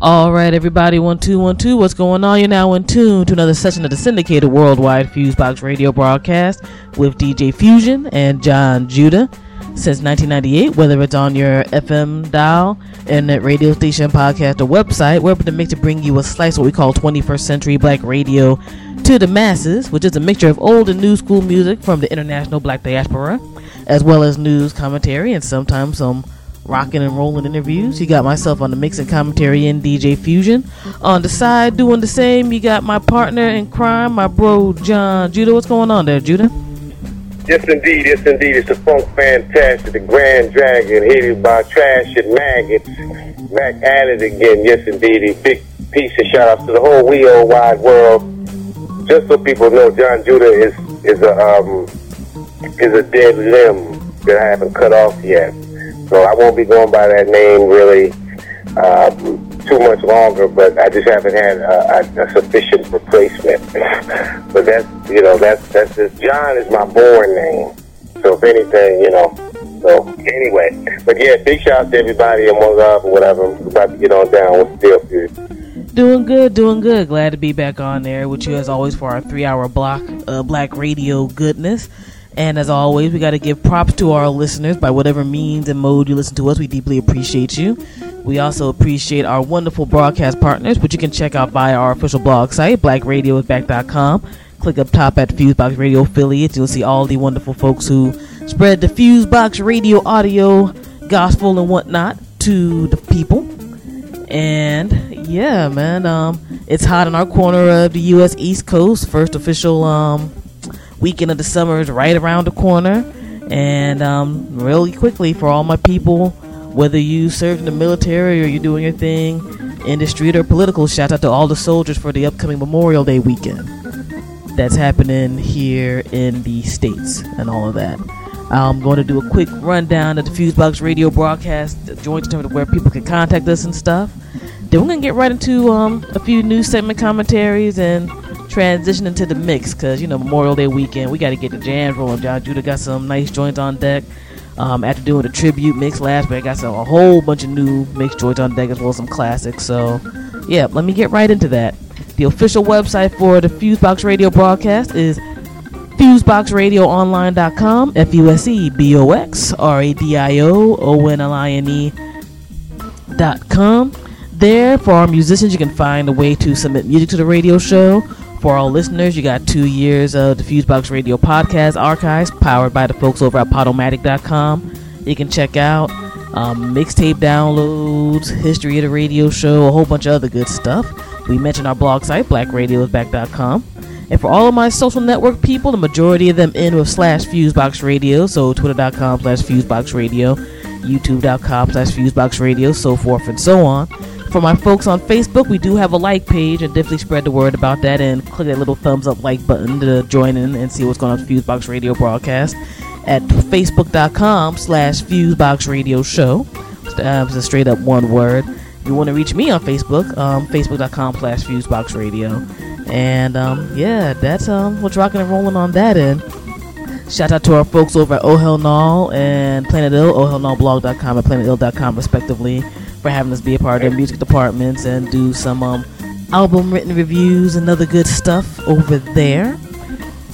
All right, everybody, one two one two. What's going on? You're now in tune to another session of the syndicated worldwide Fusebox radio broadcast with DJ Fusion and Jon Judah. Since 1998, whether it's on your FM dial, internet radio station, podcast, or website, we're able to make to bring you a slice of what we call 21st century black radio to the masses, which is a mixture of old and new school music from the international black diaspora, as well as news, commentary, and sometimes some rocking and rolling interviews. You got myself on the mix and commentary and DJ Fusion. On the side, doing the same, you got my partner in crime, my bro Jon Judah. What's going on there, Judah? Yes, indeed. Yes, indeed. It's the funk fantastic, the Grand Dragon, hated by trash and maggots. Back at it again. Yes, indeed. Big piece of shout outs to the whole wee old wide world. Just so people know, Jon Judah is is a um, is a dead limb that I haven't cut off yet. So I won't be going by that name really uh, too much longer, but I just haven't had a, a, a sufficient replacement. but that's, you know, that's, that's just, Jon is my born name. So if anything, you know, so anyway, but yeah, big shout out to everybody and one love or whatever. We're about to get on down with the deal, Doing good, doing good. Glad to be back on there with you as always for our three hour block uh, black radio goodness. And as always, we got to give props to our listeners by whatever means and mode you listen to us. We deeply appreciate you. We also appreciate our wonderful broadcast partners, which you can check out via our official blog site, blackradioisback.com. Click up top at Fusebox Radio affiliates. You'll see all the wonderful folks who spread the Fusebox Radio audio, gospel, and whatnot to the people. And yeah, man, um, it's hot in our corner of the U.S. East Coast. First official um, weekend of the summer is right around the corner. And um, really quickly, for all my people, whether you serve in the military or you're doing your thing in the street or political, shout out to all the soldiers for the upcoming Memorial Day weekend that's happening here in the States and all of that. I'm going to do a quick rundown of the Fusebox radio broadcast, the joint in terms of where people can contact us and stuff. Then we're going to get right into um, a few news segment commentaries and transition into the mix because, you know, Memorial Day weekend, we got to get the jams rolling. Jon Judah got some nice joints on deck. Um, after doing the tribute mix last week, I got some, a whole bunch of new mix joints on deck as well as some classics. So, yeah, let me get right into that. The official website for the Fusebox Radio broadcast is FuseboxRadioOnline.com, F U S E B O X R A D I O O N L I N E dot com. There, for our musicians, you can find a way to submit music to the radio show. For all listeners, you got two years of the Fusebox Radio podcast archives powered by the folks over at Podomatic.com. You can check out um, mixtape downloads, history of the radio show, a whole bunch of other good stuff. We mentioned our blog site, blackradioisback.com. And for all of my social network people, the majority of them end with slash Fusebox Radio, so twitter.com slash Fusebox Radio, youtube.com slash Fusebox so forth and so on. For my folks on Facebook, we do have a like page and definitely spread the word about that and click that little thumbs up like button to join in and see what's going on Fusebox Radio broadcast at facebook.com slash Fusebox Radio Show. Uh, it's a straight up one word. You want to reach me on Facebook, um, facebook.com slash Fusebox Radio. And um, yeah, that's um, what's rocking and rolling on that end. Shout out to our folks over at Oh Hell Null and Planet Ill, ohhellnullblog.com and planetill.com respectively for having us be a part of their music departments and do some um, album written reviews and other good stuff over there.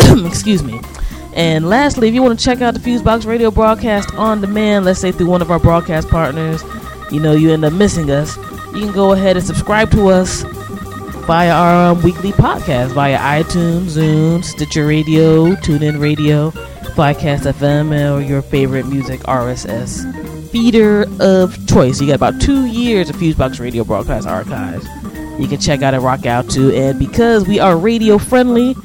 Excuse me. And lastly, if you want to check out the Fusebox radio broadcast on demand, let's say through one of our broadcast partners, you know, you end up missing us, you can go ahead and subscribe to us via our um, weekly podcast via iTunes, Zune, Stitcher Radio, TuneIn Radio, Podcast FM, or your favorite music RSS feeder of choice. You got about two years of Fusebox Radio broadcast archives. You can check out and rock out to. And because we are radio friendly,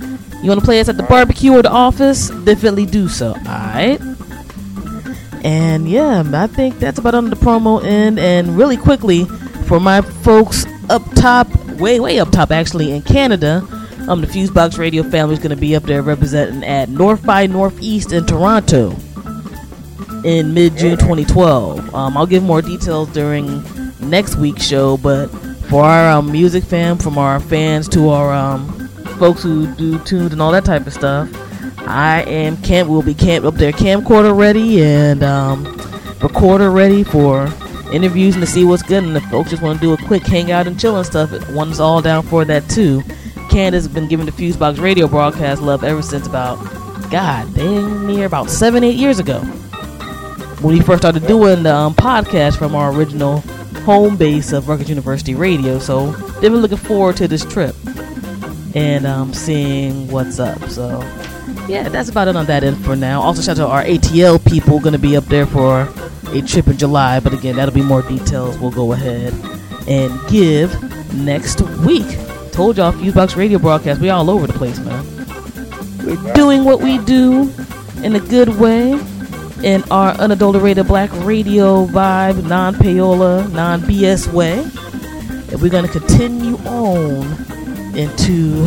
you want to play us at the barbecue or the office? Definitely do so. Alright? And yeah, I think that's about on the promo end. And really quickly, for my folks up top, way, way up top actually, in Canada, um, the Fusebox Radio family is going to be up there representing at North by Northeast in Toronto. in mid June 2012. Um, I'll give more details during next week's show, but for our um, music fam, from our fans to our um, folks who do tunes and all that type of stuff, I am camp. We'll be camp up there, camcorder ready and um, recorder ready for interviews and to see what's good. And if folks just want to do a quick hangout and chill and stuff, one's all down for that too. Canada has been giving the Fusebox radio broadcast love ever since about, God, dang near about seven, eight years ago. When we first started doing the um, podcast from our original home base of Rutgers University Radio. So, they've been looking forward to this trip and um, seeing what's up. So, yeah, that's about it on that end for now. Also, shout out to our ATL people going to be up there for a trip in July. But again, that'll be more details. We'll go ahead and give next week. Told y'all, Fusebox Radio broadcast. We all over the place, man. We're doing what we do in a good way in our unadulterated black radio vibe, non payola, non BS way. And we're going to continue on into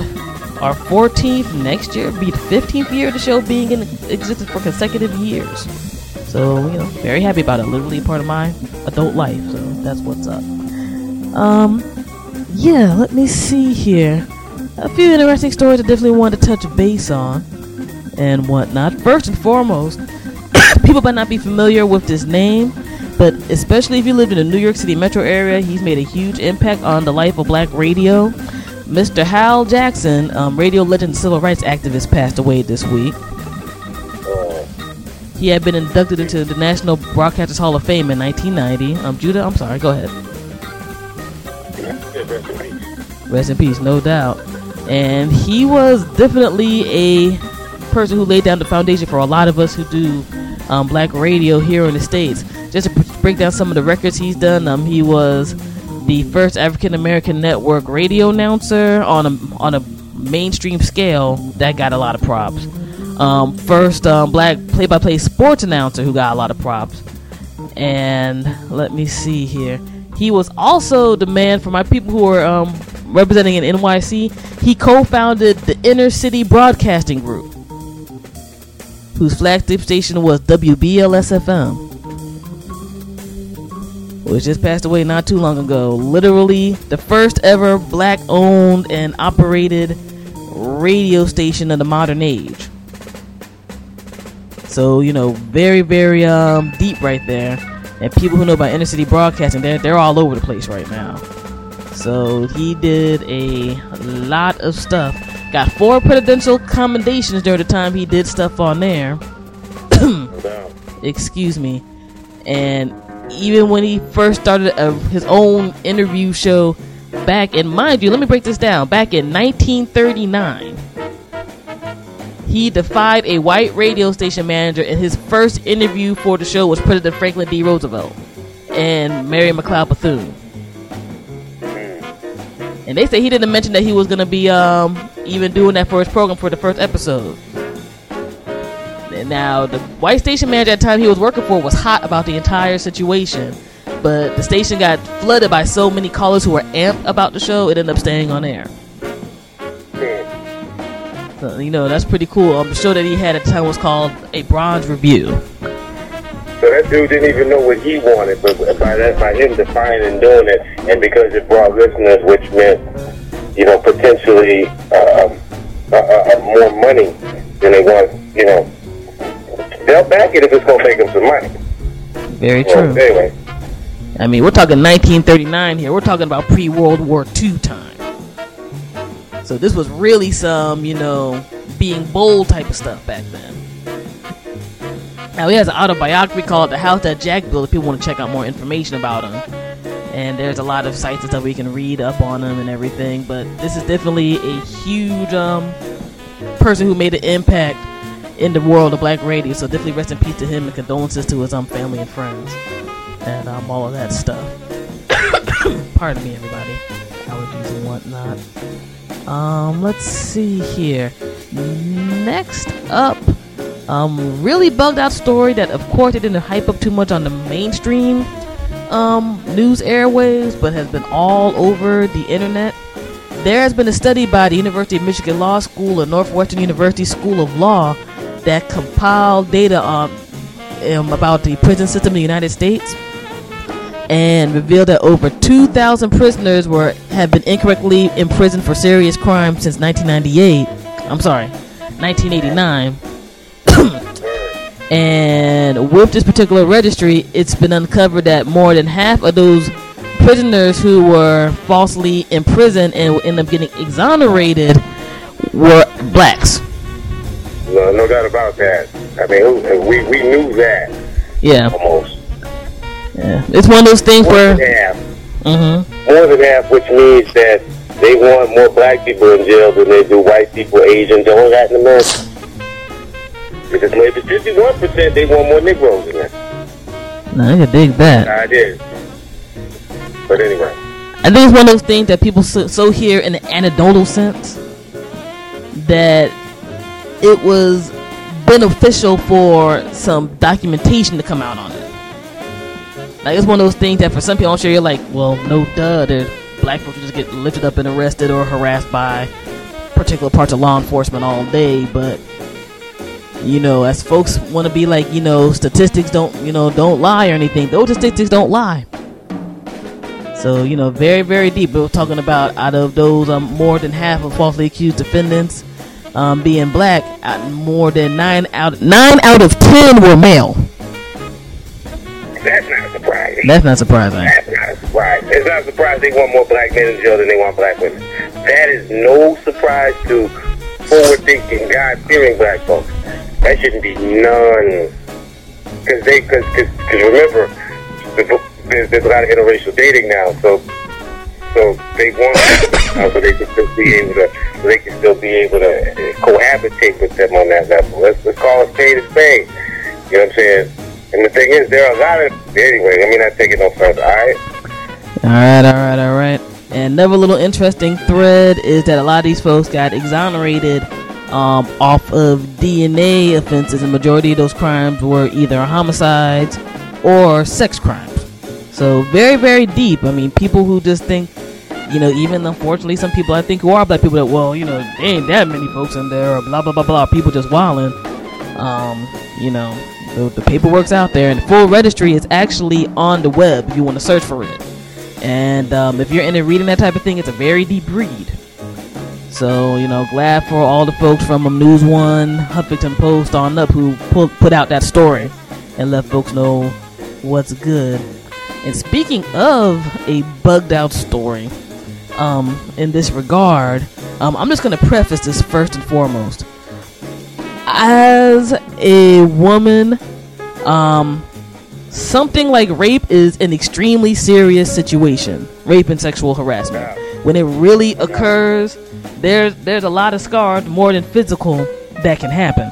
our 14th next year, be the 15th year of the show being in existence for consecutive years. So, you know, very happy about it. Literally part of my adult life. So that's what's up. Um, yeah, let me see here. A few interesting stories I definitely want to touch base on and whatnot. First and foremost, people might not be familiar with this name, but especially if you live in the New York City metro area, he's made a huge impact on the life of black radio. Mr. Hal Jackson, um, radio legend civil rights activist, passed away this week. He had been inducted into the National Broadcasters Hall of Fame in 1990. Um, Judah, I'm sorry, go ahead. Rest in peace, no doubt. And he was definitely a person who laid down the foundation for a lot of us who do um, black radio here in the States. Just to break down some of the records he's done, um, he was the first African American network radio announcer on a, on a mainstream scale that got a lot of props. Um, first um, black play by play sports announcer who got a lot of props. And let me see here. He was also the man for my people who are um, representing in NYC. He co founded the Inner City Broadcasting Group whose flagship station was WBLS-FM, which just passed away not too long ago. Literally the first ever black-owned and operated radio station of the modern age. So you know, very very um, deep right there. And people who know about inner city broadcasting, they're they're all over the place right now. So he did a lot of stuff Got four presidential commendations during the time he did stuff on there. Excuse me. And even when he first started a, his own interview show back in, mind you, let me break this down. Back in 1939, he defied a white radio station manager, and his first interview for the show was President Franklin D. Roosevelt and Mary McLeod Bethune. And they say he didn't mention that he was going to be um, even doing that for his program for the first episode. And now, the white station manager at the time he was working for was hot about the entire situation. But the station got flooded by so many callers who were amped about the show, it ended up staying on air. So, you know, that's pretty cool. Um, the show that he had at the time was called A Bronze Review. So that dude didn't even know what he wanted, but by that, by him defining and doing it, and because it brought listeners, which meant, you know, potentially um, uh, uh, more money than they want, you know, they'll back it if it's gonna make them some money. Very Well, true. anyway, I mean, we're talking 1939 here. We're talking about pre World War II time. So this was really some, you know, being bold type of stuff back then. Now he has an autobiography called "The House That Jack Built." If people want to check out more information about him, and there's a lot of sites and stuff we can read up on him and everything. But this is definitely a huge um, person who made an impact in the world of black radio. So definitely rest in peace to him and condolences to his um, family and friends and um, all of that stuff. Pardon me, everybody. Allergies and whatnot. Um, let's see here. Next up, um, really bugged out story that, of course, it didn't hype up too much on the mainstream um, news airwaves, but has been all over the internet. There has been a study by the University of Michigan Law School and Northwestern University School of Law that compiled data on um, about the prison system in the United States and revealed that over 2,000 prisoners were have been incorrectly imprisoned for serious crimes since 1998. I'm sorry, 1989. and with this particular registry, it's been uncovered that more than half of those prisoners who were falsely imprisoned and end up getting exonerated were blacks. No, no doubt about that. I mean, we we knew that. Yeah. Almost. Yeah. It's one of those things more where. Than half. Mm-hmm. More than half, which means that they want more black people in jail than they do white people, Asians, all Latin America. Because it's 51%, they want more Negroes in there. No, I can dig that. I did. But anyway. I think it's one of those things that people so, so hear in an anecdotal sense that it was beneficial for some documentation to come out on it. Like it's one of those things that for some people, I'm sure you're like, well, no duh, there's black folks just get lifted up and arrested or harassed by particular parts of law enforcement all day, but you know, as folks want to be like, you know, statistics don't, you know, don't lie or anything. Those statistics don't lie. So, you know, very, very deep. We are talking about out of those, um, more than half of falsely accused defendants um, being black, uh, more than nine out nine out of ten were male. That's not surprising. That's not surprising. That's not a surprise. It's not a surprise they want more black men in jail than they want black women. That is no surprise to forward-thinking, God-fearing black folks. That shouldn't be none. Because they, because, because remember, there's, there's a lot of interracial dating now, so so they want uh, so they can still be able to so they can still be able to cohabitate with them on that level. Let's, let's call it spade a spade. You know what I'm saying? And the thing is, there are a lot of anyway. I mean, I take it no further. All right. All right, all right, all right. And another little interesting thread is that a lot of these folks got exonerated um, off of DNA offenses, and majority of those crimes were either homicides or sex crimes. So very, very deep. I mean, people who just think, you know, even unfortunately, some people I think who are black people that, well, you know, there ain't that many folks in there, or blah blah blah blah. People just wilding. Um, you know, the, the paperwork's out there, and the full registry is actually on the web. If you want to search for it, and um, if you're into reading that type of thing, it's a very deep read. So you know, glad for all the folks from um, News One, Huffington Post on up who put put out that story and let folks know what's good. And speaking of a bugged out story, um, in this regard, um, I'm just gonna preface this first and foremost. As a woman, um, something like rape is an extremely serious situation. Rape and sexual harassment. When it really occurs, there's there's a lot of scars, more than physical, that can happen.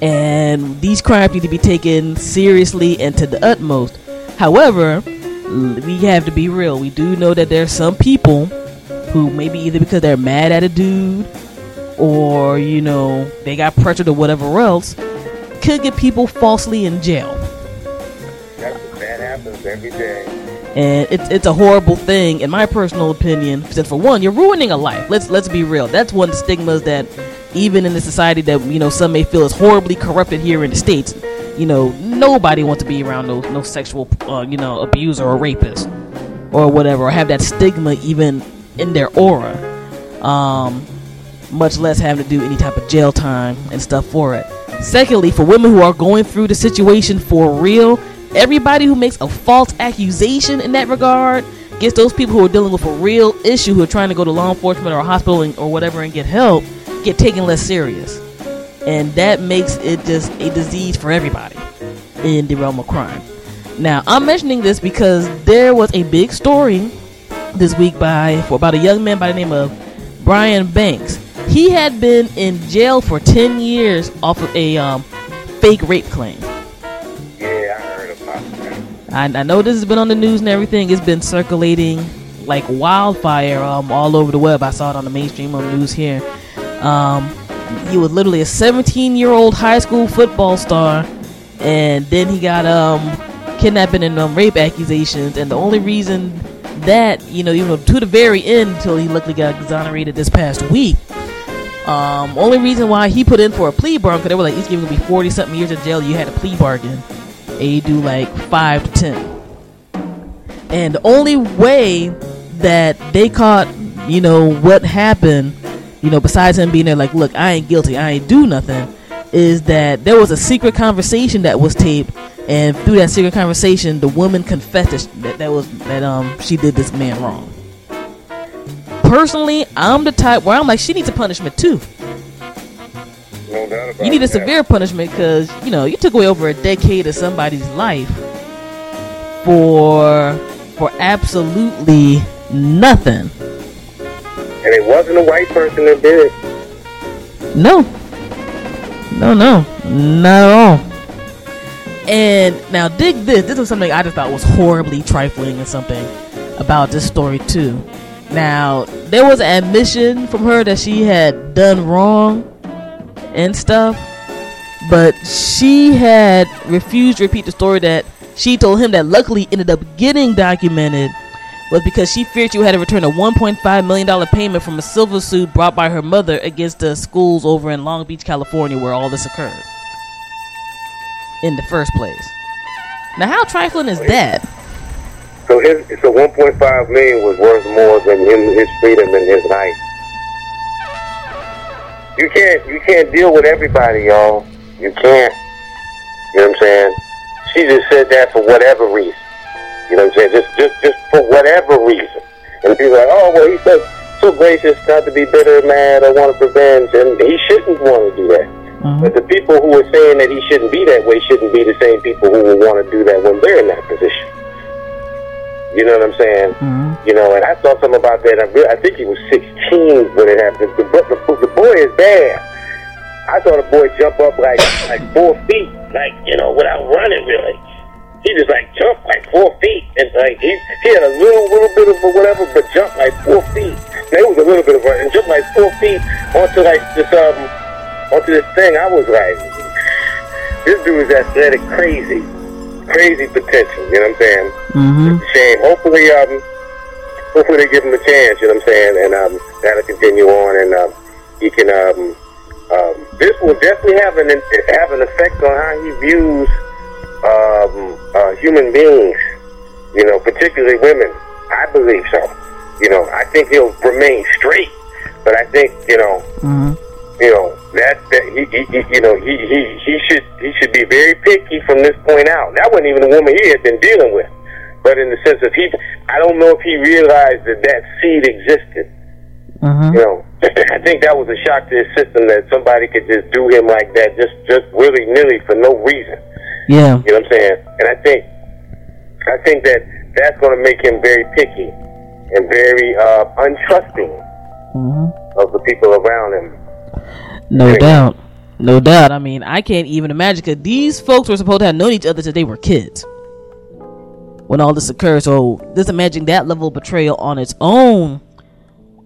And these crimes need to be taken seriously and to the utmost. However, we have to be real. We do know that there's some people who maybe either because they're mad at a dude or you know they got pressured or whatever else could get people falsely in jail. That happens every day. And it's it's a horrible thing, in my personal opinion. Since for one, you're ruining a life. Let's let's be real. That's one of the stigmas that even in the society that you know some may feel is horribly corrupted here in the states. You know, nobody wants to be around no no sexual uh, you know abuser or rapist or whatever, or have that stigma even in their aura. Um, much less having to do any type of jail time and stuff for it. Secondly, for women who are going through the situation for real, everybody who makes a false accusation in that regard gets those people who are dealing with a real issue who are trying to go to law enforcement or a hospital or whatever and get help get taken less serious. And that makes it just a disease for everybody in the realm of crime. Now, I'm mentioning this because there was a big story this week by for about a young man by the name of Brian Banks. He had been in jail for 10 years off of a um, fake rape claim. Yeah, I heard about that. I, I know this has been on the news and everything. It's been circulating like wildfire um, all over the web. I saw it on the mainstream on the news here. Um, he was literally a 17 year old high school football star, and then he got um, kidnapping and um, rape accusations. And the only reason that, you know, even to the very end until he luckily got exonerated this past week, Um, only reason why he put in for a plea bargain because they were like, he's giving me 40 something years in jail. You had a plea bargain. And you do like 5 to 10. And the only way that they caught, you know, what happened, you know, besides him being there like, look, I ain't guilty, I ain't do nothing, is that there was a secret conversation that was taped. And through that secret conversation, the woman confessed that, that was that um she did this man wrong personally, I'm the type where I'm like, she needs a punishment too. No doubt about You need a that. severe punishment because you know you took away over a decade of somebody's life for for absolutely nothing. And it wasn't a white person that did it. No, no, no, not at all. And now dig this. This was something I just thought was horribly trifling and something about this story too. Now there was an admission from her that she had done wrong and stuff, but she had refused to repeat the story that she told him that luckily ended up getting documented was because she feared she had to return a 1.5 million dollar payment from a civil suit brought by her mother against the schools over in Long Beach, California, where all this occurred in the first place. Now, how trifling is that? So his so 1.5 million was worth more than him, his freedom and his life. You can't you can't deal with everybody, y'all. You can't. You know what I'm saying? She just said that for whatever reason. You know what I'm saying? Just just just for whatever reason. And people are like, oh well, he's so so gracious not to be bitter, mad, or want revenge, and he shouldn't want to do that. Uh-huh. But the people who are saying that he shouldn't be that way shouldn't be the same people who will want to do that when they're in that position. You know what I'm saying? You know, and I saw something about that. I, re- I think he was 16 when it happened. The, the, the boy is bad. I saw the boy jump up like like four feet, like you know, without running really. He just like jumped like four feet, and like he he had a little little bit of a whatever, but jumped like four feet. There was a little bit of and jumped like four feet onto like this um onto this thing. I was like, this dude is athletic, crazy, crazy potential. You know what I'm saying? Mm-hmm. It's a shame. Hopefully, um, hopefully they give him a chance. You know what I'm saying? And um, that'll continue on, and um, he can um, um, this will definitely have an have an effect on how he views um, uh, human beings. You know, particularly women. I believe so. You know, I think he'll remain straight, but I think you know, Mm-hmm. You know that that he, he, he you know he, he he should he should be very picky from this point out. That wasn't even the woman he had been dealing with, but in the sense of he, I don't know if he realized that that seed existed. Mm-hmm. You know, I think that was a shock to his system that somebody could just do him like that, just just willy nilly for no reason. Yeah. You know what I'm saying? And I think, I think that that's going to make him very picky and very uh, untrusting Mm-hmm. of the people around him. No doubt. No doubt. I mean, I can't even imagine because these folks were supposed to have known each other since they were kids when all this occurred. So just imagine that level of betrayal on its own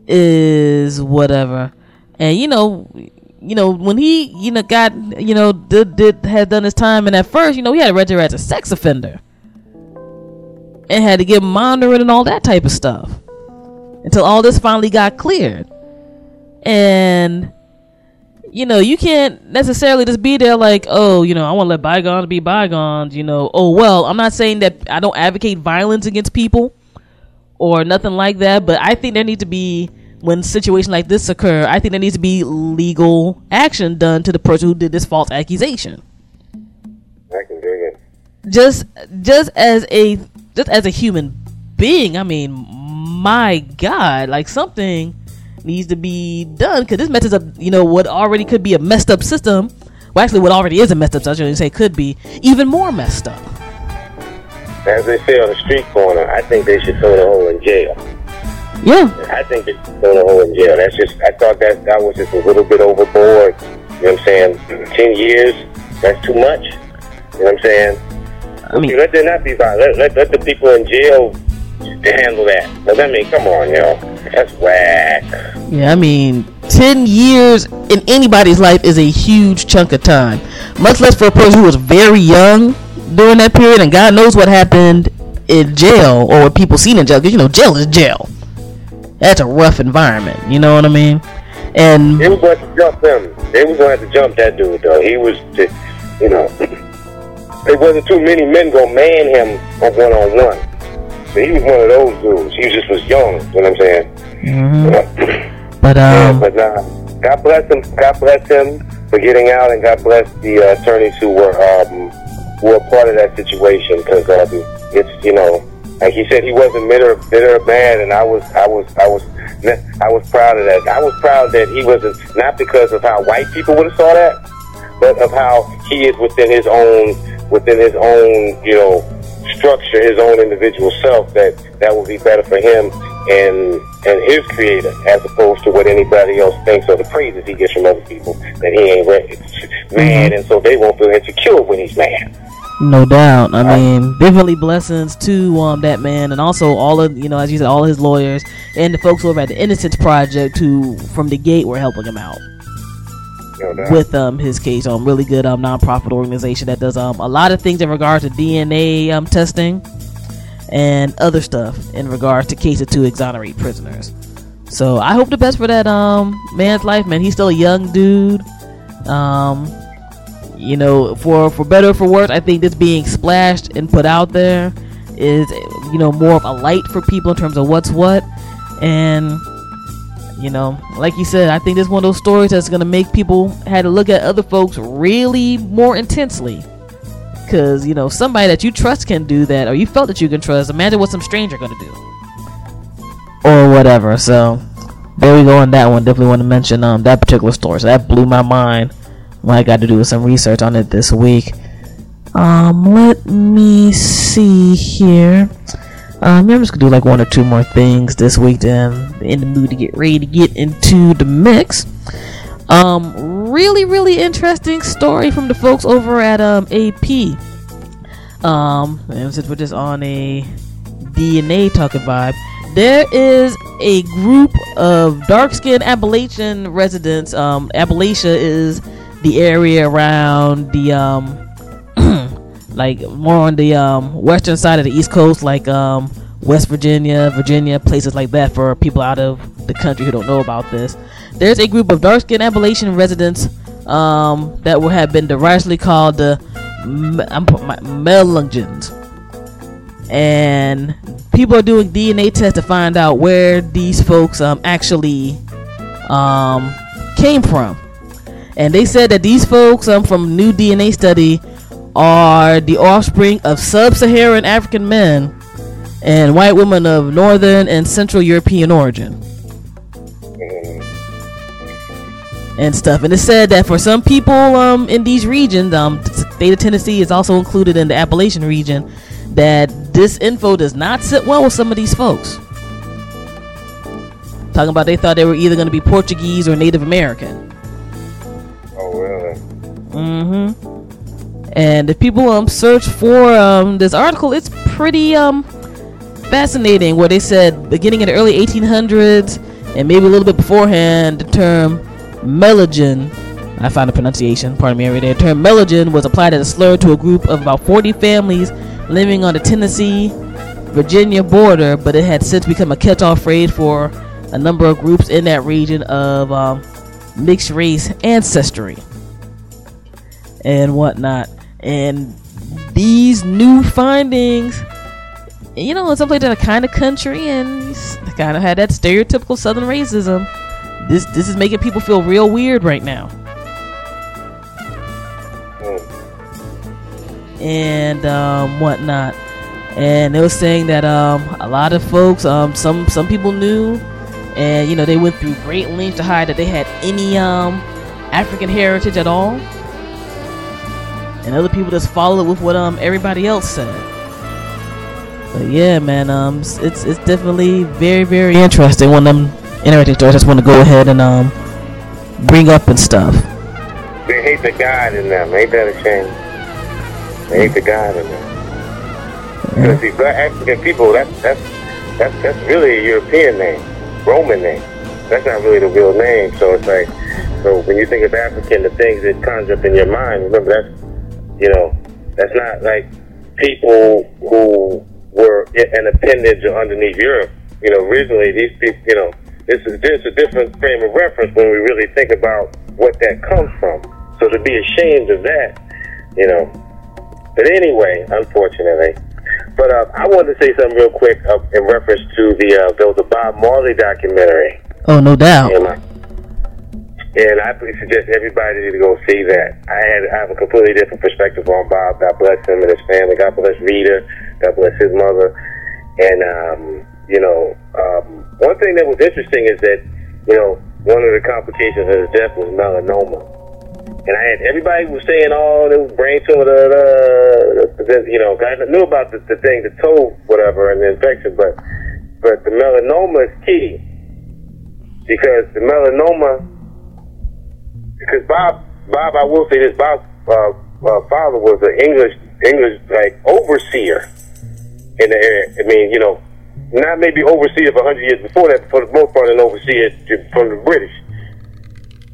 is whatever. And you know, you know when he you know got you know did, did had done his time, and at first you know he had registered as a sex offender and had to get monitoring and all that type of stuff until all this finally got cleared. And you know, you can't necessarily just be there like, oh, you know, I want to let bygones be bygones. You know, oh well, I'm not saying that I don't advocate violence against people or nothing like that, but I think there needs to be when situations like this occur. I think there needs to be legal action done to the person who did this false accusation. I can dig it. Just, just as a, just as a human being. I mean, my God, like something needs to be done because this messes up, you know, what already could be a messed up system. Well, actually, what already is a messed up system, I shouldn't say could be even more messed up. As they say on the street corner, I think they should throw the hole in jail. Yeah, I think they should throw the hole in jail. That's just, I thought that that was just a little bit overboard. You know what I'm saying? Ten years, that's too much. You know what I'm saying? I mean, let there not be let, let the people in jail handle that. But I mean, come on, yo, that's whack. Yeah, I mean, ten years in anybody's life is a huge chunk of time. Much less for a person who was very young during that period, and God knows what happened in jail or what people seen in jail. Because you know, jail is jail. That's a rough environment. You know what I mean? And they was going to jump him. They was going to have to jump that dude though. He was, you know, there wasn't too many men gonna man him on one on one. So he was one of those dudes. He just was young. You know what I'm saying? Mm-hmm. But yeah, um, but nah, God bless him. God bless him for getting out, and God bless the uh, attorneys who were um, who were part of that situation. Because um, it's you know, like he said, he wasn't bitter, bitter or mad, and I was, I was, I was, I was proud of that. I was proud that he wasn't not because of how white people would have saw that, but of how he is within his own, within his own, you know, structure, his own individual self. That that will be better for him and and his creator, as opposed to what anybody else thinks or the praises he gets from other people that he ain't re- mad, and so they won't feel insecure when he's mad. No doubt. I mean, definitely blessings to um that man, and also all of you know, as you said, all of his lawyers and the folks over at the Innocence Project who, from the gate, were helping him out No with um his case. Um, really good um nonprofit organization that does um a lot of things in regard to DNA um testing and other stuff in regards to cases to exonerate prisoners. So I hope the best for that um man's life, man. He's still a young dude. Um, you know, for for better or for worse, I think this being splashed and put out there is you know more of a light for people in terms of what's what, and you know, like you said, I think this is one of those stories that's gonna make people had to look at other folks really more intensely. Cause you know somebody that you trust can do that, or you felt that you can trust. Imagine what some stranger gonna do, or whatever. So there we go on that one. Definitely want to mention um that particular story. So that blew my mind when I got to do some research on it this week. Um, let me see here. Um, I'm just gonna do like one or two more things this week. Then in the mood to get ready to get into the mix. Um, really, really interesting story from the folks over at um AP. Um, and since we're just on a DNA talking vibe, there is a group of dark-skinned Appalachian residents. Um, Appalachia is the area around the um like more on the um western side of the east coast like um west virginia virginia places like that for people out of the country who don't know about this there's a group of dark-skinned appalachian residents um that have been derisively called the M- I'm put my Melungeons. and people are doing dna tests to find out where these folks um actually um came from. And they said that these folks um, from new DNA study are the offspring of sub-Saharan African men and white women of northern and central European origin and stuff. And it said that for some people um, in these regions, um, the state of Tennessee is also included in the Appalachian region, that this info does not sit well with some of these folks. Talking about they thought they were either going to be Portuguese or Native American. Oh really? Mm-hmm. And if people um search for um this article, it's pretty um fascinating. Where they said beginning in the early 1800s and maybe a little bit beforehand, the term Melungeon. I found the pronunciation. Pardon me, right there. The term Melungeon was applied as a slur to a group of about 40 families living on the Tennessee Virginia border, but it had since become a catch-all phrase for a number of groups in that region of um, mixed race ancestry and whatnot. And these new findings, you know, in some places in a kind of country and kind of had that stereotypical Southern racism. This this is making people feel real weird right now. And um, whatnot. And they were saying that um, a lot of folks, um, some some people knew, and you know they went through great lengths to hide that they had any um, African heritage at all and other people just followed with what um everybody else said. But yeah, man, um, it's it's, definitely very very interesting. when them interesting stories. I just want to go ahead and um bring up and stuff. They hate the God in them. Ain't that a shame? They hate the God in them. Because see, black African people, that's that's that's that's really a European name, Roman name. That's not really the real name. So it's like, so when you think of African, the things that conjure up in your mind, remember that's, you know, that's not like people who were an appendage or underneath Europe. You know, originally these people, you know, it's a, there's a different frame of reference when we really think about what that comes from. So to be ashamed of that, you know. But anyway, unfortunately. But uh, I wanted to say something real quick uh, in reference to the uh, there was a Bob Marley documentary. Oh, no doubt. And, I- and I suggest everybody to go see that. I had I have a completely different perspective on Bob. God bless him and his family. God bless Rita. God bless his mother. And um, you know, um, one thing that was interesting is that you know one of the complications of his death was melanoma. And I had everybody was saying, "Oh, was brain tumor." Da, da, da. You know, I knew about the, the thing, the toe, whatever, and the infection, but but the melanoma is key because the melanoma because Bob, Bob, I will say this: Bob's uh, uh, father was an English, English like overseer in the area. I mean, you know, not maybe overseer for hundred years before that, for the most part, an overseer to- from the British,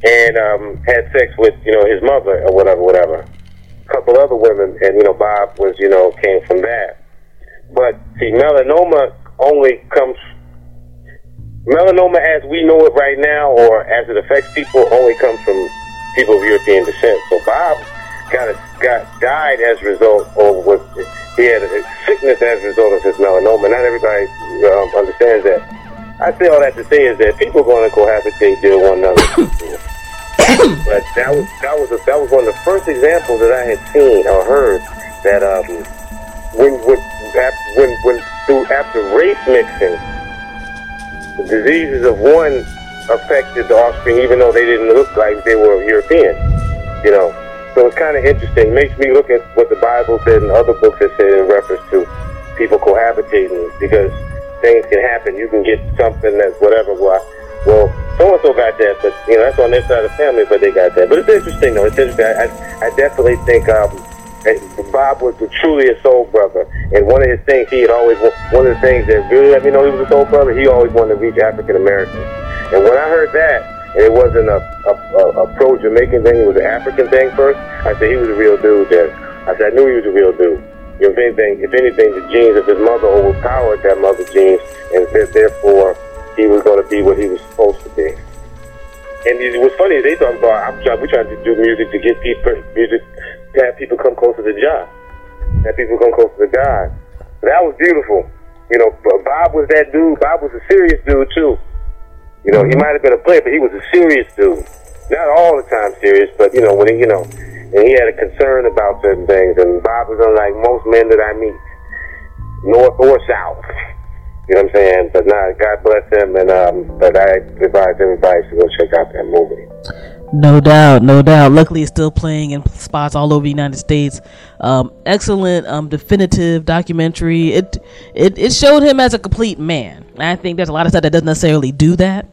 and um, had sex with you know his mother or whatever, whatever. A couple other women, and you know, Bob was you know came from that. But see, melanoma only comes melanoma as we know it right now, or as it affects people, only comes from people of European descent. So Bob got a, got died as a result, or was he had a sickness as a result of his melanoma. Not everybody um, understands that. I say all that to say is that people are going to cohabitate, deal with one another. but that was that was a, that was one of the first examples that I had seen or heard that um, when when when when through after race mixing the diseases of one affected the offspring, even though they didn't look like they were European. You know, so it's kind of interesting. Makes me look at what the Bible said and other books have said in reference to people cohabitating because things can happen. You can get something that's whatever. Well, well, so and so got that, but you know that's on their side of the family, but they got that. But it's interesting though. It's interesting. I, I, I definitely think um, Bob was truly a soul brother, and one of his things he had always one of the things that really let me know he was a soul brother. He always wanted to reach African Americans, and when I heard that, it wasn't a a, a, a pro Jamaican thing, it was an African thing first. I said he was a real dude. Then I said I knew he was a real dude. You know, if anything, if anything, the genes of his mother overpowered that mother's genes, and th- therefore he was going to be what he was supposed to be. And it was funny. They talk about I'm trying, we're trying to do music to get people music to have people come closer to Jah, have people come closer to God. That was beautiful. You know, Bob was that dude. Bob was a serious dude too. You know, he might have been a player, but he was a serious dude. Not all the time serious, but you know when he, you know, and he had a concern about certain things. And Bob was unlike most men that I meet, north or south. You know what I'm saying? But nah, God bless him, and um, but I advise everybody to go check out that movie. No doubt, no doubt. Luckily, it's still playing in spots all over the United States. Um, excellent, um, definitive documentary. It, it it showed him as a complete man. I think there's a lot of stuff that doesn't necessarily do that,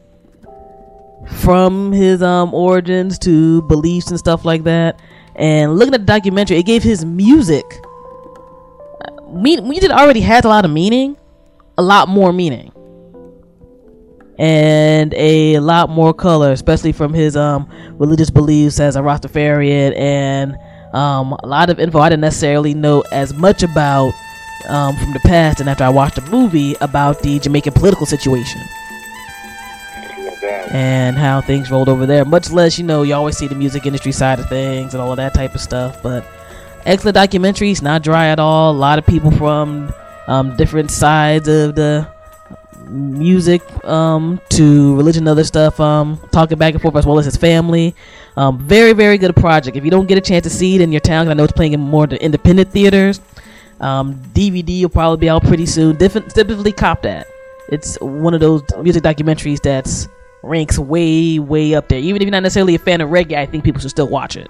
from his um origins to beliefs and stuff like that. And looking at the documentary, it gave his music. uh, Me- music already has a lot of meaning, a lot more meaning and a lot more color, especially from his um, religious beliefs as a Rastafarian, and um, a lot of info I didn't necessarily know as much about um, from the past. And after I watched the movie about the Jamaican political situation and how things rolled over there, much less you know you always see the music industry side of things and all of that type of stuff. But excellent documentaries, not dry at all. A lot of people from um, different sides of the music um, to religion and other stuff um, talking back and forth as well as his family um, very very good project if you don't get a chance to see it in your town 'cause i know it's playing in more the independent theaters um, dvd will probably be out pretty soon Definitely cop that it's one of those music documentaries that's ranks way way up there even if you're not necessarily a fan of reggae i think people should still watch it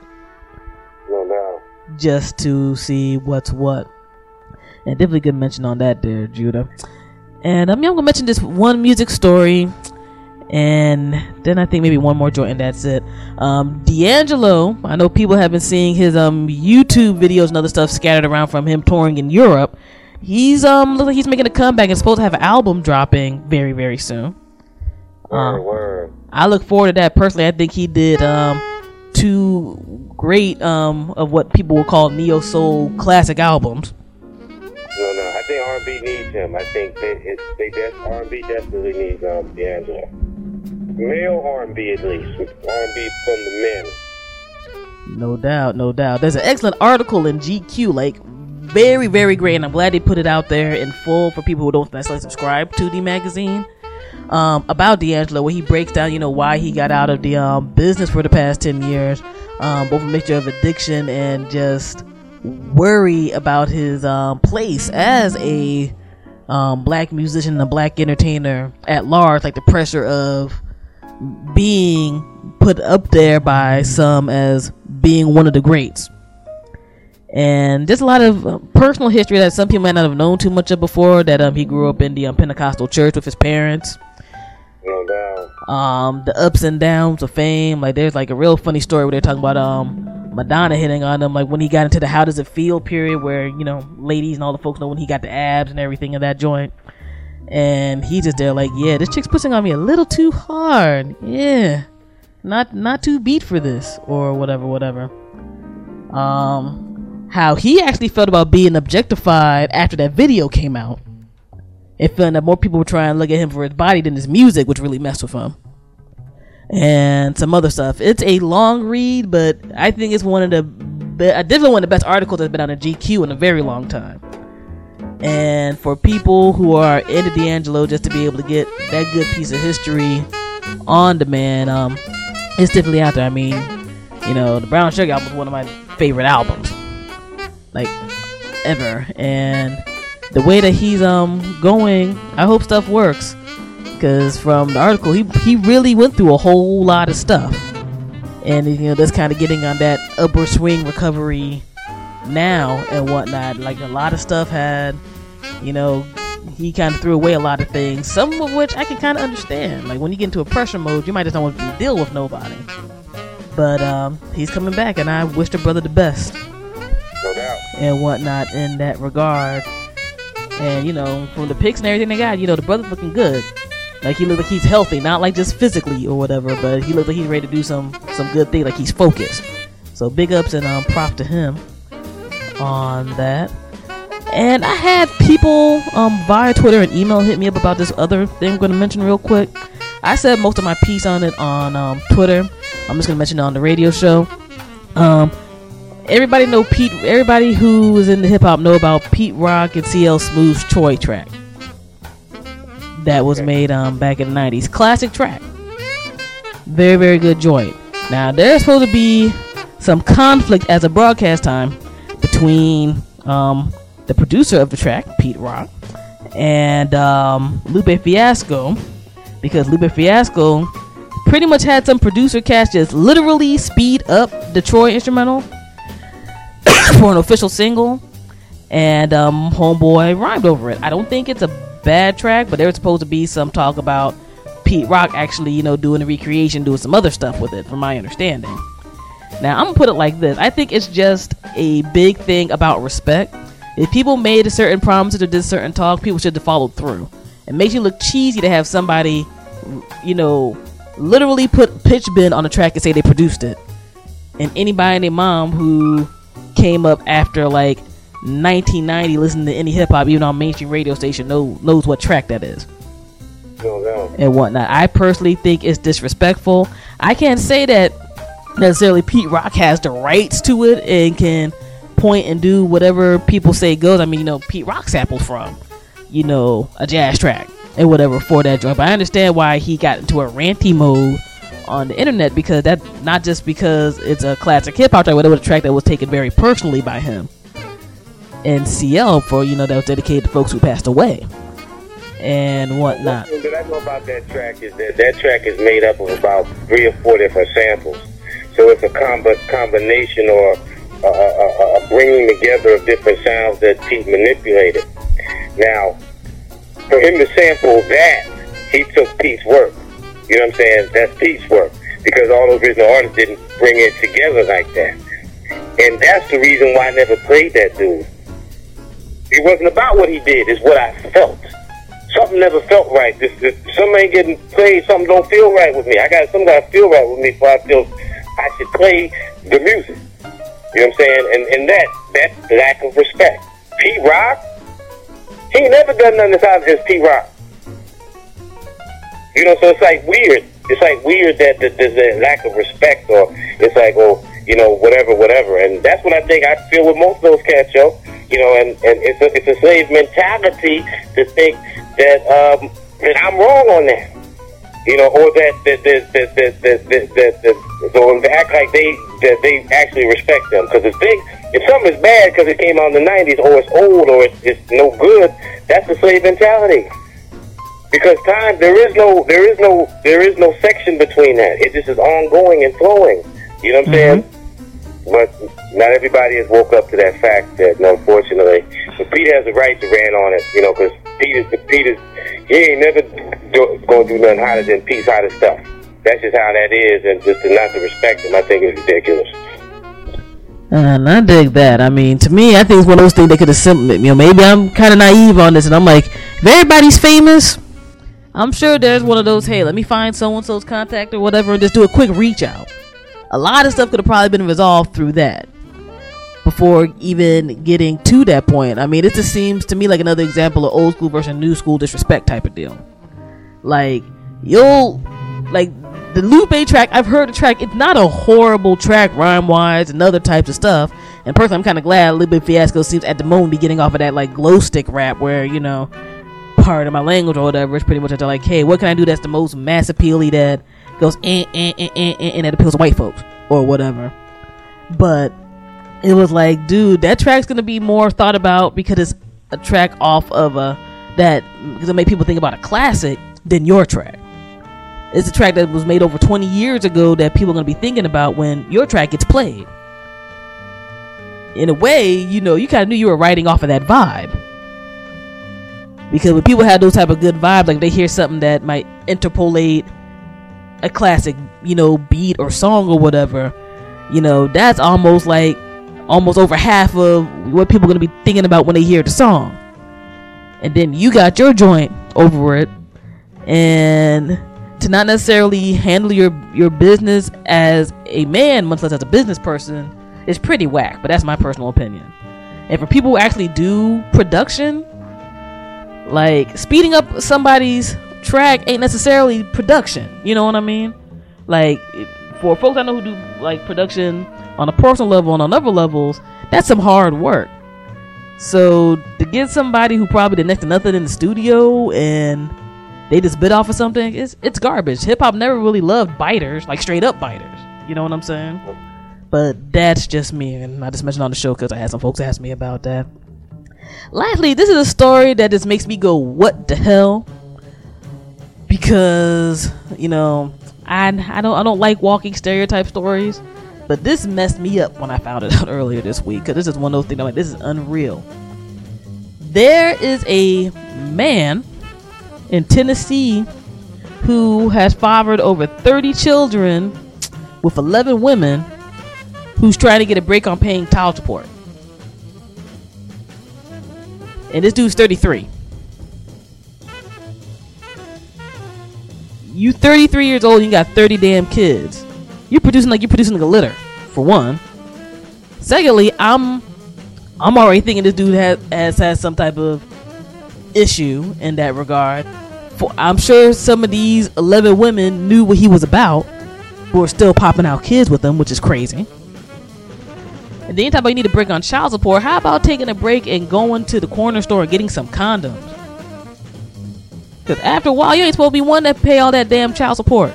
No doubt. just to see what's what. And definitely good mention on that there, Judah. And um, yeah, I'm gonna mention this one music story, and then I think maybe one more joint, and that's it. Um, D'Angelo, I know people have been seeing his um YouTube videos and other stuff scattered around from him touring in Europe. He's um looks like he's making a comeback and supposed to have an album dropping very very soon. Word, word. I look forward to that personally. I think he did um two great um of what people will call neo soul classic albums. No, no. Think R&B needs him. I think they, it, they def- R&B definitely needs um, D'Angelo. Male R&B at least. R&B from the men. No doubt, no doubt. There's an excellent article in GQ, like very, very great, and I'm glad they put it out there in full for people who don't necessarily subscribe to the magazine. Um, about D'Angelo, where he breaks down, you know, why he got out of the um, business for the past 10 years, um, both a mixture of addiction and just worry about his um, place as a um, black musician and a black entertainer at large, like the pressure of being put up there by some as being one of the greats. And just a lot of uh, personal history that some people might not have known too much of before. That um, he grew up in the um, Pentecostal church with his parents. Um, the ups and downs of fame. Like there's like a real funny story where they're talking about um Madonna hitting on him. Like when he got into the "How does it feel" period, where you know ladies and all the folks know when he got the abs and everything in that joint. And he just there like, yeah, this chick's pushing on me a little too hard. Yeah, not not too beat for this or whatever, whatever. Um, how he actually felt about being objectified after that video came out. And feeling that more people were trying to look at him for his body than his music, which really messed with him. And some other stuff. It's a long read, but I think it's one of the be- definitely one of the best articles that's been on a GQ in a very long time. And for people who are into D'Angelo, just to be able to get that good piece of history on demand, um, it's definitely out there. I mean, you know, the Brown Sugar album is one of my favorite albums, like ever. And the way that he's um going, I hope stuff works. Because from the article, he he really went through a whole lot of stuff, and you know that's kind of getting on that upward swing recovery now and whatnot. Like a lot of stuff had, you know, he kind of threw away a lot of things, some of which I can kind of understand. Like when you get into a pressure mode, you might just don't want to deal with nobody. But um, he's coming back, and I wish the brother the best No doubt. and whatnot in that regard. And you know, from the pics and everything they got, you know, the brother's looking good. Like he looks like he's healthy, not like just physically or whatever, but he looks like he's ready to do some some good thing, like he's focused. So big ups and um prop to him on that. And I had people um via Twitter and email hit me up about this other thing I'm gonna mention real quick. I said most of my piece on it on um, Twitter. I'm just gonna mention it on the radio show. Um, everybody know Pete. Everybody who is in the hip hop know about Pete Rock and CL Smooth's T.R.O.Y. track. That was made um back in the '90s. Classic track. Very very good joint. Now there's supposed to be some conflict as a broadcast time between um the producer of the track, Pete Rock, and um, Lupe Fiasco, because Lupe Fiasco pretty much had some producer cast just literally speed up the T.R.O.Y. instrumental for an official single, and um, Homeboy rhymed over it. I don't think it's a bad track, but there was supposed to be some talk about Pete Rock actually, you know, doing a recreation, doing some other stuff with it, from my understanding. Now, I'm gonna put it like this I think it's just a big thing about respect. If people made a certain promises or did certain talk, people should have followed through. It makes you look cheesy to have somebody, you know, literally put pitch bend on the track and say they produced it. And anybody and their mom who came up after like 1990 listening to any hip hop, even on mainstream radio station, know, knows what track that is No doubt. and whatnot. I personally think it's disrespectful. I can't say that necessarily Pete Rock has the rights to it and can point and do whatever people say goes. I mean, you know, Pete Rock sampled from, you know, a jazz track and whatever for that joint. But I understand why he got into a ranty mode on the internet because that not just because it's a classic hip hop track, but it was a track that was taken very personally by him. And CL for you know that was dedicated to folks who passed away and whatnot. Thing that I know about that track is that that track is made up of about three or four different samples. So it's a comb- combination or a, a, a, a bringing together of different sounds that Pete manipulated. Now, for him to sample that, he took Pete's work. You know what I'm saying? That's Pete's work because all those original artists didn't bring it together like that. And that's the reason why I never played that dude. It wasn't about what he did; it's what I felt something never felt right. This, this, something ain't getting played. Something don't feel right with me. I got something got to feel right with me before I feel I should play the music. You know what I'm saying? And and that that lack of respect. Pete Rock, he never done nothing as high as Pete Rock. You know, so it's like weird. it's like weird that, that there's a lack of respect, or it's like, oh, you know, whatever, whatever. And that's what I think I feel with most of those cats, yo. You know, and, and it's a it's a slave mentality to think that um, that I'm wrong on that. You know, or that that that that that that, that, that, that so they act like they that they actually respect them because if they if something is bad because it came out in the '90s or it's old or it's, it's no good, that's the slave mentality because time there is no there is no there is no section between that. It just is ongoing and flowing. You know what I'm saying? But not everybody has woke up to that fact that unfortunately, but Pete has the right to rant on it. You know, because Pete is the Pete is he ain't never do, gonna do nothing hotter than Pete's hotter stuff. That's just how that is, and just to not to respect him, I think is ridiculous. And I dig that. I mean, to me, I think it's one of those things they could have simply, you know, maybe I'm kind of naive on this, and I'm like, if everybody's famous, I'm sure there's one of those, hey, let me find so and so's contact or whatever, and just do a quick reach out. A lot of stuff could have probably been resolved through that before even getting to that point. I mean, it just seems to me like another example of old school versus new school disrespect type of deal. Like, you'll, like, the Lupe track, I've heard the track. It's not a horrible track rhyme wise and other types of stuff. And personally, I'm kind of glad Lupe Fiasco seems at the moment be getting off of that like glow stick rap where you know part of my language or whatever. It's pretty much like, hey, what can I do that's the most mass appealy that goes eh eh eh eh and it appeals to white folks or whatever. But it was like, dude, that track's gonna be more thought about because it's a track off of a that because it made people think about a classic than your track. It's a track that was made over 20 years ago that people are to be thinking about when your track gets played. In a way, you know, you kind of knew you were writing off of that vibe. Because when people have those type of good vibes, like they hear something that might interpolate a classic, you know, beat or song or whatever, you know, that's almost like almost over half of what people are going to be thinking about when they hear the song. And then you got your joint over it. And to not necessarily handle your your business as a man, much less as a business person, is pretty whack. But that's my personal opinion. And for people who actually do production, like speeding up somebody's track ain't necessarily production. You know what I mean? Like for folks I know who do like production on a personal level and on other levels, that's some hard work. So to get somebody who probably the next to nothing in the studio and they just bit off of something, it's it's garbage. Hip hop never really loved biters, like straight up biters. You know what I'm saying? But that's just me, and I just mentioned on the show because I had some folks ask me about that. Lastly, this is a story that just makes me go, "What the hell?" Because you know, I I don't I don't like walking stereotype stories, but this messed me up when I found it out earlier this week because this is one of those things. I'm like, this is unreal. There is a man in Tennessee who has fathered over 30 children with 11 women who's trying to get a break on paying child support. And this dude's 33. You 33 years old, you got 30 damn kids. You're producing like you're producing like a litter, for one. Secondly, I'm I'm already thinking this dude has has, has some type of issue in that regard. For I'm sure some of these 11 women knew what he was about, but were still popping out kids with him, which is crazy. And then talk about you need a break on child support. How about taking a break and going to the corner store and getting some condoms? Because after a while, you ain't supposed to be one that pay all that damn child support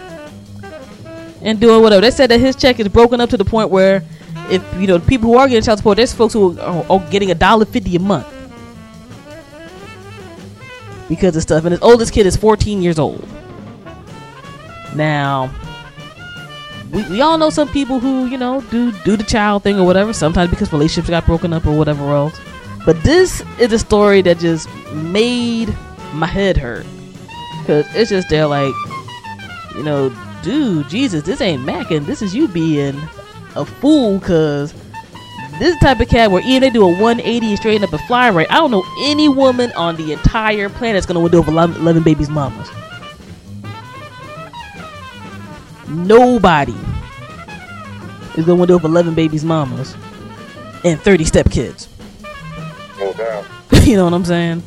and doing whatever. They said that his check is broken up to the point where if you know people who are getting child support, there's folks who are, are getting a dollar fifty a month because of stuff. And his oldest kid is 14 years old. Now, we, we all know some people who you know do do the child thing or whatever. Sometimes because relationships got broken up or whatever else. But this is a story that just made my head hurt because it's just they're like, you know, dude, Jesus, this ain't macking. This is you being a fool because this type of cat where even they do a 180 and straighten up and fly right. I don't know any woman on the entire planet that's gonna win over 11 babies' mamas. Nobody is gonna win over 11 babies' mamas and 30 step kids. No doubt. you know what I'm saying?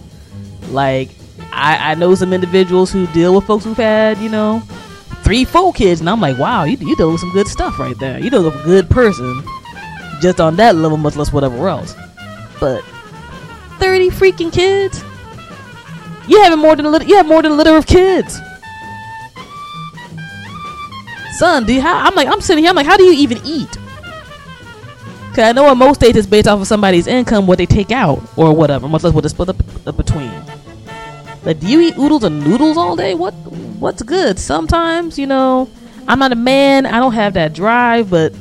Like, I, I know some individuals who deal with folks who've had, you know, three, four kids, and I'm like, wow, you you with some good stuff right there. You doing a good person, just on that level, much less whatever else. But thirty freaking kids, you having more than a litter, you have more than a litter of kids. Son, do you, how, I'm like, I'm sitting here, I'm like, how do you even eat? Cause I know in most states it's based off of somebody's income, what they take out or whatever, much less what they split up, up between. Like, do you eat oodles and noodles all day? What what's good? Sometimes, you know, I'm not a man, I don't have that drive, but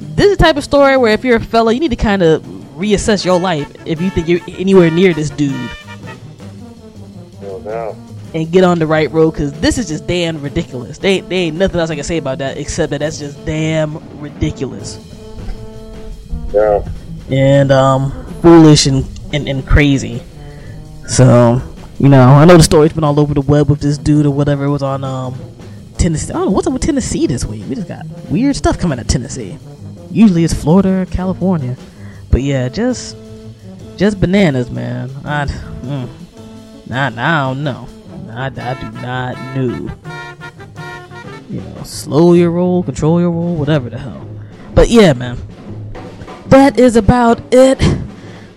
this is the type of story where if you're a fella, you need to kind of reassess your life if you think you're anywhere near this dude. No. And get on the right road because this is just damn ridiculous. They, they ain't nothing else I can say about that except that that's just damn ridiculous. Yeah. and um, foolish and, and, and crazy. So, you know, I know the story's been all over the web with this dude or whatever. It was on um, Tennessee. I don't know what's up with Tennessee this week. We just got weird stuff coming out of Tennessee. Usually it's Florida or California, but yeah, just just bananas, man. I, mm, I, I don't know. I, I do not know. You know, slow your roll, control your roll, whatever the hell. But yeah, man that is about it.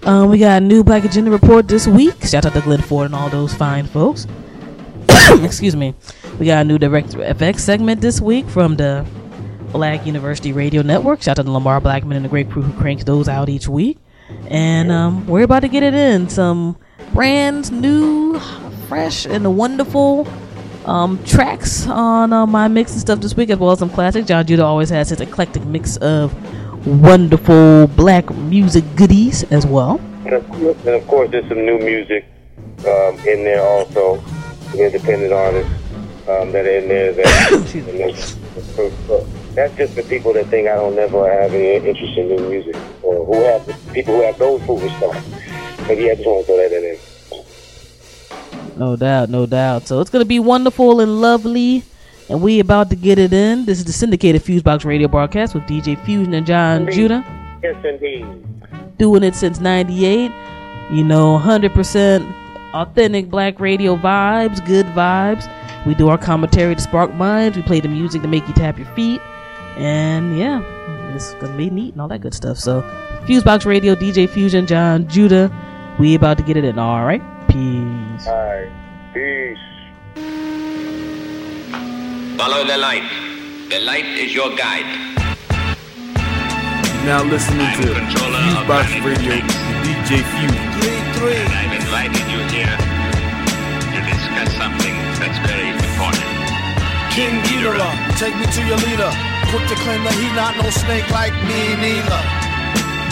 Um, we got a new Black Agenda report this week. Shout out to Glenn Ford and all those fine folks. Excuse me. We got a new Direct EFX segment this week from the Black University Radio Network. Shout out to Lamar Blackman and the great crew who cranks those out each week. And um, we're about to get it in. Some brand new, fresh, and wonderful um, tracks on uh, my mix and stuff this week, as well as some classics. Jon Judah always has his eclectic mix of wonderful black music goodies as well. And of course, and of course there's some new music um, in there also, independent artists um, that are in there. That, and that's, that's just for people that think I don't never have any interest in new music, or who have people who have those foolish thoughts. But yeah, I just want to throw that in. No doubt, no doubt. So it's gonna be wonderful and lovely, and we about to get it in. This is the syndicated Fusebox radio broadcast with DJ Fusion and Jon Indeed. Judah. Yes, indeed. doing it since 98 you know 100% authentic black radio vibes good vibes we do our commentary to spark minds we play the music to make you tap your feet and yeah it's gonna be neat and all that good stuff so fusebox radio dj fusion jon judah we about to get it in all right peace All right. Peace. Follow the light. The light is your guide. Now listening I'm to Fusebox Radio with DJ Fuse. And I've invited you here to discuss something that's very important. King Ghidorah, take me to your leader. Quick to claim that he not no snake like me neither.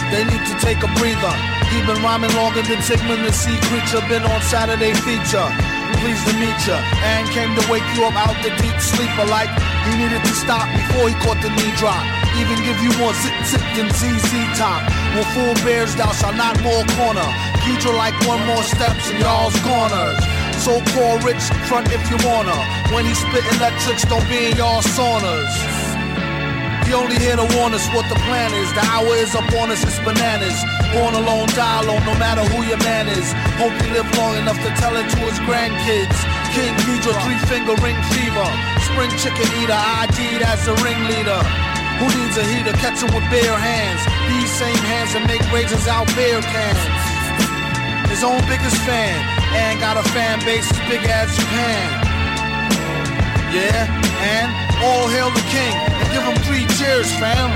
They need to take a breather. He been rhyming longer than Sigmund the Sea Creature. Been on Saturday feature. Pleased to meet ya. And came to wake you up out the deep sleeper like he needed to stop before he caught the knee drop. Even give you more zip zip than ZZ top. When full bears thou shalt not more corner. Future like one more steps in y'all's corners. So called rich front if you wanna. When he spit electrics, don't be in y'all saunas. He only here to warn us what the plan is. The hour is up on us, it's bananas. Born alone, die alone, no matter who your man is. Hope he live long enough to tell it to his grandkids. King Ghidorah, three finger ring fever. Spring chicken eater, ID'd as the ringleader. Who needs a heater? Catch him with bare hands. These same hands that make razors out beer cans. His own biggest fan, and got a fan base as big as Japan. Yeah, and all hail the king and give him three cheers, fam.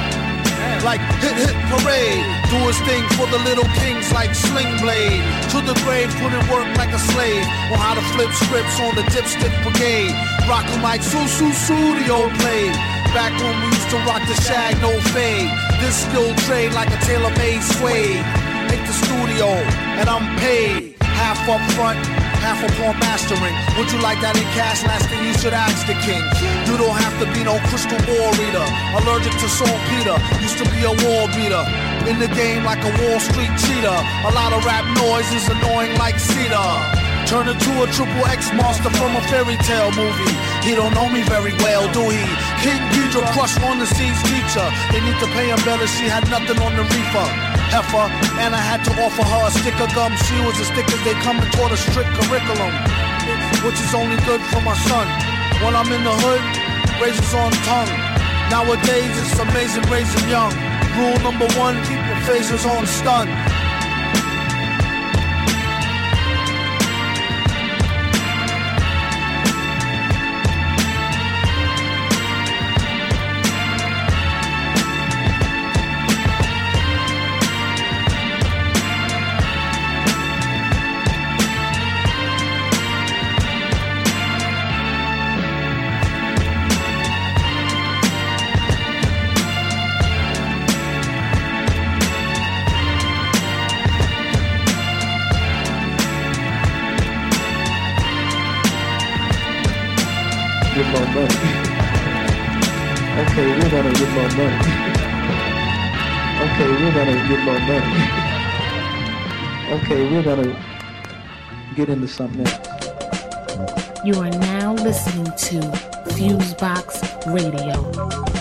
Like hit hit parade, do his thing for the little kings like Sling Blade. To the grave, put in work like a slave. On how to flip scripts on the dipstick brigade. Rock 'em like Sussudio played. Back when we used to rock the shag, no fade. This skill trade like a tailor-made suede. Make the studio, and I'm paid. Half up front, half upon mastering. Would you like that in cash? Last thing you should ask the king. You don't have to be no crystal ball reader. Allergic to saltpeter, used to be a wall beater. In the game like a Wall Street cheater. A lot of rap noise is annoying like cedar. Turn into a triple X monster from a fairy tale movie. He don't know me very well, do he? King Ghidorah crush on the scene's teacher. They need to pay him better, she had nothing on the reefer. Heifer, and I had to offer her a stick of gum. She was as thick as they come and taught a strict curriculum, which is only good for my son. When I'm in the hood, raises on tongue. Nowadays, it's amazing raising young. Rule number one, keep your faces on stun. Okay, we're gonna get more money. Okay, we're gonna get more money. Okay, we're gonna get into something else. You are now listening to Fusebox Radio.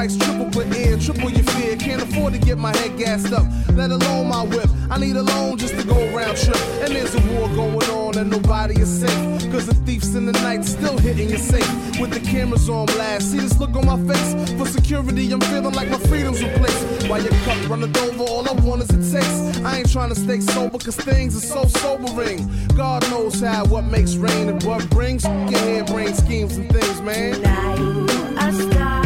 Price triple per ear, triple your fear. Can't afford to get my head gassed up, let alone my whip. I need a loan just to go round trip. And there's a war going on and nobody is safe. Cause the thieves in the night still hitting your safe. With the cameras on blast. See this look on my face? For security, I'm feeling like my freedom's replaced. While your cup running over, all I want is a taste. I ain't trying to stay sober cause things are so sobering. God knows how what makes rain and what brings your harebrained schemes and things, man. A star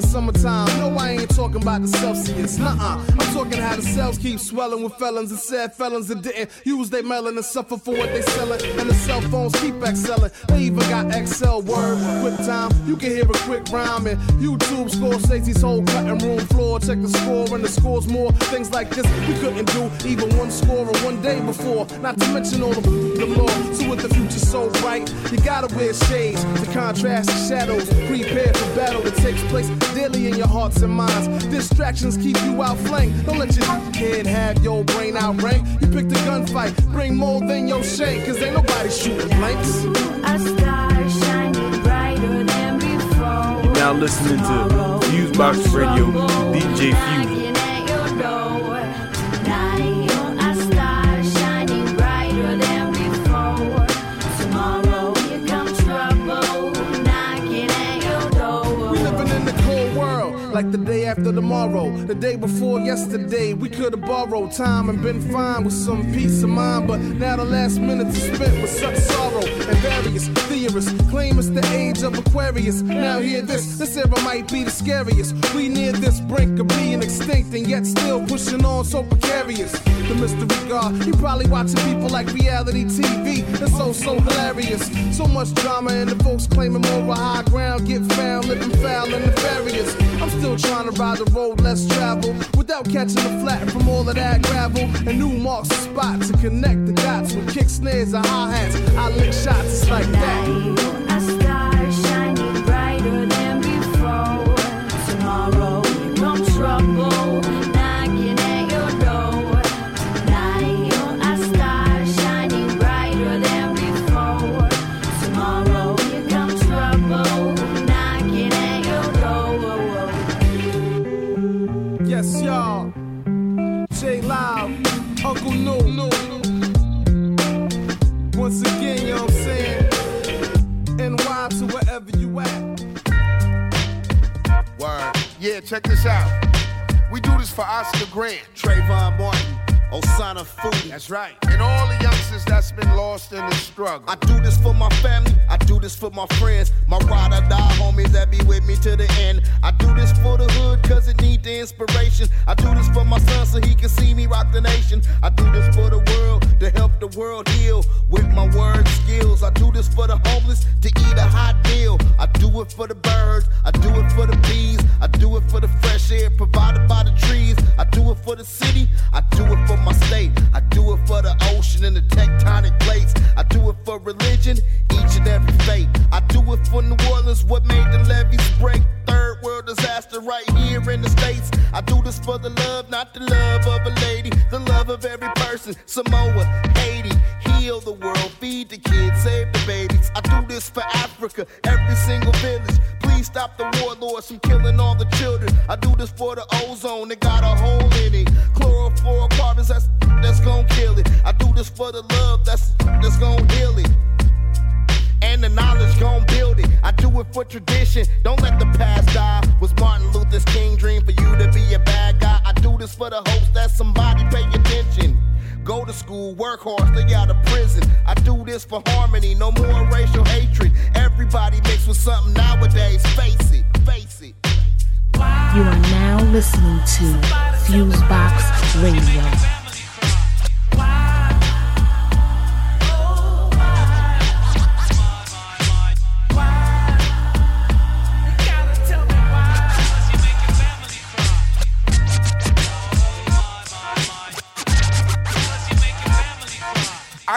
the summertime. No, I ain't talking about the Celsius. Nuh-uh. I'm talking how the cells keep swelling with felons and sad felons that didn't use their melon and suffer for what they selling. And the cell phones keep excelling. They even got Excel word, quick time. You can hear a quick rhyme and YouTube score Stacey's whole cutting room floor. Check the score and the scores more. Things like this we couldn't do even one score or one day before. Not to mention all the the law. So with the future so bright, you gotta wear shades to contrast the shadows. Prepare for battle that takes place daily in your hearts and minds. Distractions keep you out flanked. Don't let your kid have your brain outrank. You picked a gunfight, bring more than your shank, cause ain't nobody shooting blanks. A star shining brighter than before. You're now listening to Fusebox Radio with DJ Fusion. Like the day after tomorrow. The day before yesterday, we could have borrowed time and been fine with some peace of mind. But now the last minutes are spent with such sorrow. And various theorists claim it's the age of Aquarius. Now hear this, this era might be the scariest. We near this brink of being extinct and yet still pushing on so precarious. The mystery God, he probably watching people like reality TV. It's so, so hilarious. So much drama and the folks claiming more high ground get found living foul and nefarious. I'm still trying to ride the road less traveled without catching the flat from all of that gravel. And new marks a spot to connect the dots with kick snares and hi hats. I lick shots, it's like that. No. Once again, you I'm saying? NY to wherever you at. Word. Yeah, check this out. We do this for Oscar Grant. Trayvon Martin, Osana Foodie. That's right. And all the youngsters that's been lost in the struggle. I do this for my family, I do this for my friends, my ride or die homies that be with me to the end. I do this for the hood cause it need the inspiration. I do this for my son so he can see me rock the nation. I do this for the world to help the world heal with my word skills. I do this for the homeless to eat a hot meal. I do it for the birds, I do it for the bees, I do it for the fresh air provided by the trees. I do it for the city, I do it for my state, I do it for the ocean and the tectonic plates. I do it for religion, each and every faith. I do it for New Orleans, what made the levees break. Third world disaster right here in the States. I do this for the love, not the love of a lady, the love of every person. Samoa, Haiti, heal the world, feed the kids, save the babies. I do this for Africa, every single village. Please stop the warlords from killing all the children. I do this for the ozone that got a hole in it. Chlorofluorocarbons, that's that's gonna kill it. I do this for the love that's that's gonna heal it. And the knowledge gon' build it. I do it for tradition. Don't let the past die. Was Martin Luther King dream for you to be a bad guy? I do this for the hopes that somebody pay attention. Go to school, work hard, stay out of prison. I do this for harmony, no more racial hatred. Everybody mixed with something nowadays. Face it, face it. You are now listening to Fusebox Radio.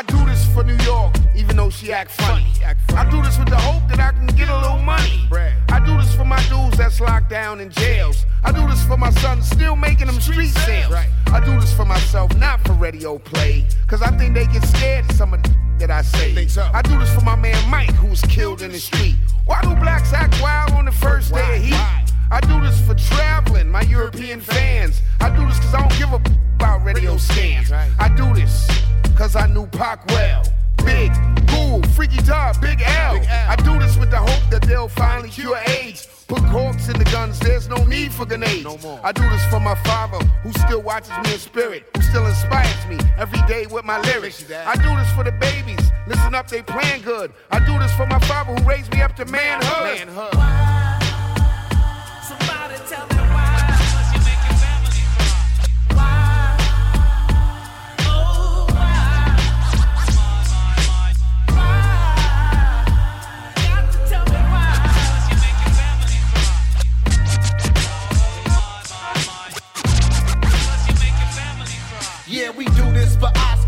I do this for New York, even though she act funny. I do this with the hope that I can get a little money. I do this for my dudes that's locked down in jails. I do this for my son still making them street sales. I do this for myself, not for radio play. Cause I think they get scared of some of the that I say. I do this for my man Mike, who was killed in the street. Why do blacks act wild on the first day of heat? I do this for traveling, my European fans. I do this cause I don't give a about radio scans. I do this cause I knew Pac well. Big, cool, freaky dog, Big L. I do this with the hope that they'll finally cure AIDS. Put corks in the guns, there's no need for grenades. No more. I do this for my father, who still watches me in spirit, who still inspires me every day with my lyrics. I do this for the babies, listen up, they playing good. I do this for my father who raised me up to manhood. Somebody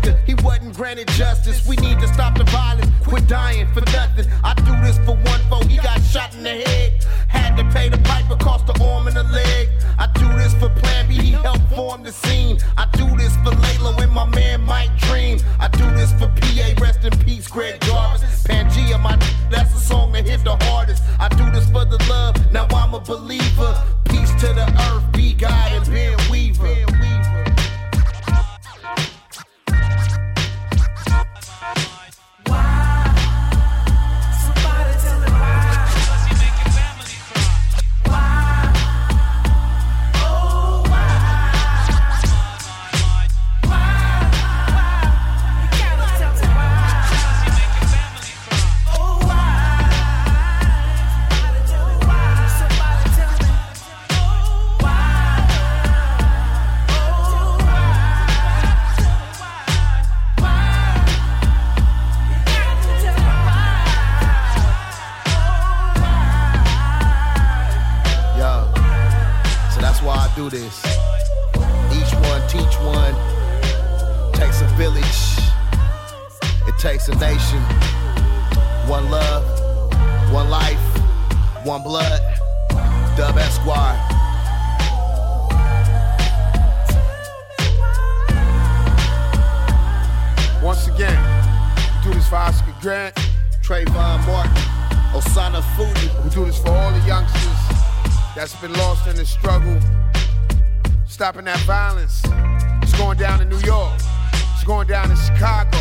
Oscar. He wasn't granted justice. We need to stop the violence. Quit dying for nothing. I do this for one foe. He got shot in the head. Had to pay the piper, cost the arm and the leg. I do this for Plan B. He helped form the scene. I do this for Layla when my man Mike Dream. I do this for PA. Rest in peace, Greg Jarvis. Pangea, my that's a song that hit the hardest. I do this for the love. Now I'm a believer. Peace to the earth. Be God and Ben Weaver. Do this. Each one teach one. Takes a village. It takes a nation. One love, one life, one blood. Dub Esquire. Once again, we do this for Oscar Grant, Trayvon Martin, Osana Fudi. We do this for all the youngsters that's been lost in the struggle, stopping that violence. It's going down in New York. It's going down in Chicago.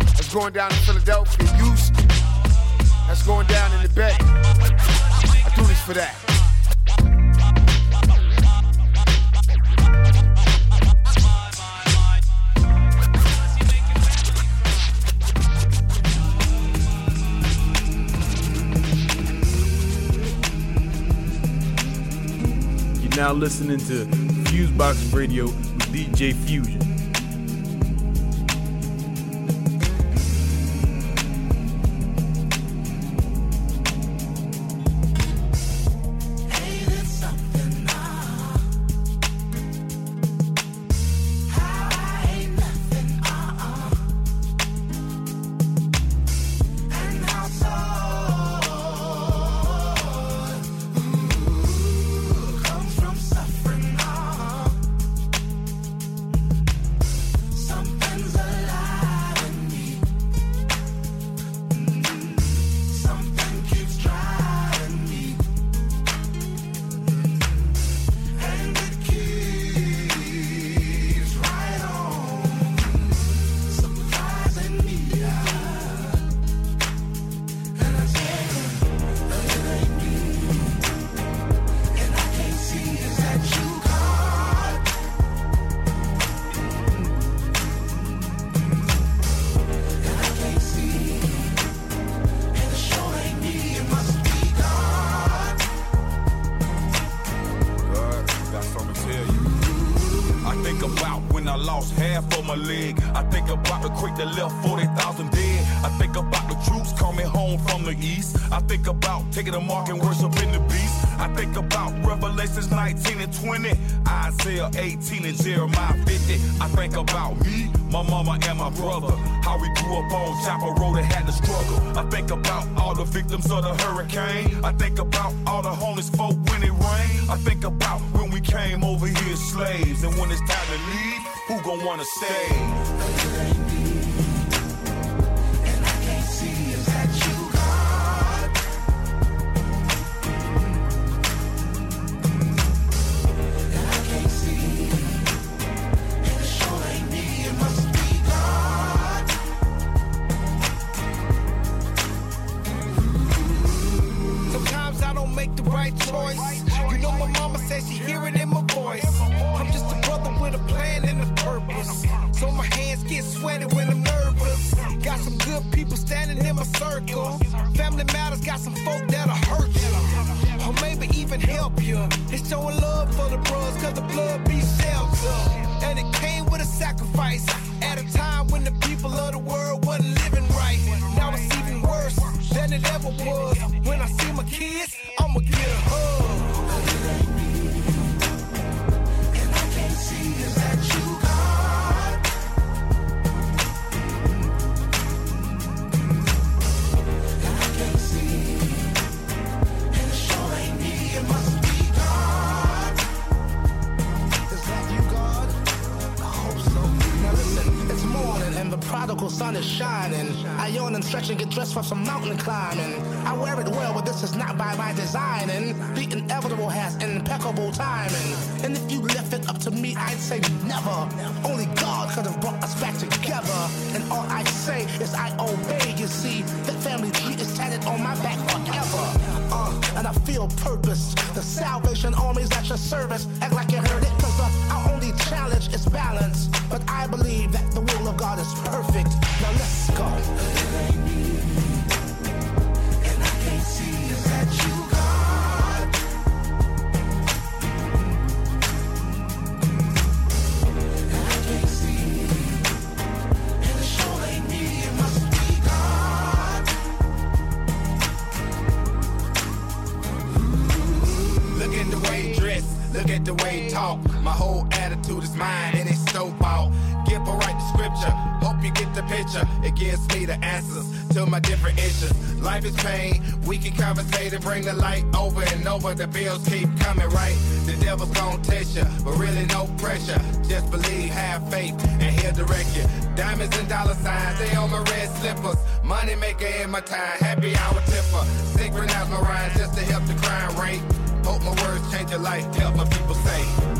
It's going down in Philadelphia, Houston. That's going down in the Bay. I do this for that. Now listening to Fusebox Radio with DJ Fusion. victims of the hurricane. bring the light over and over. The bills keep coming right. The devil's gonna test you, but really no pressure. Just believe, have faith, and he'll direct you. Diamonds and dollar signs, they on my red slippers. Money maker in my time, happy hour tipper. Synchronize my rhymes just to help the crime rate. Hope my words change your life, help my people say.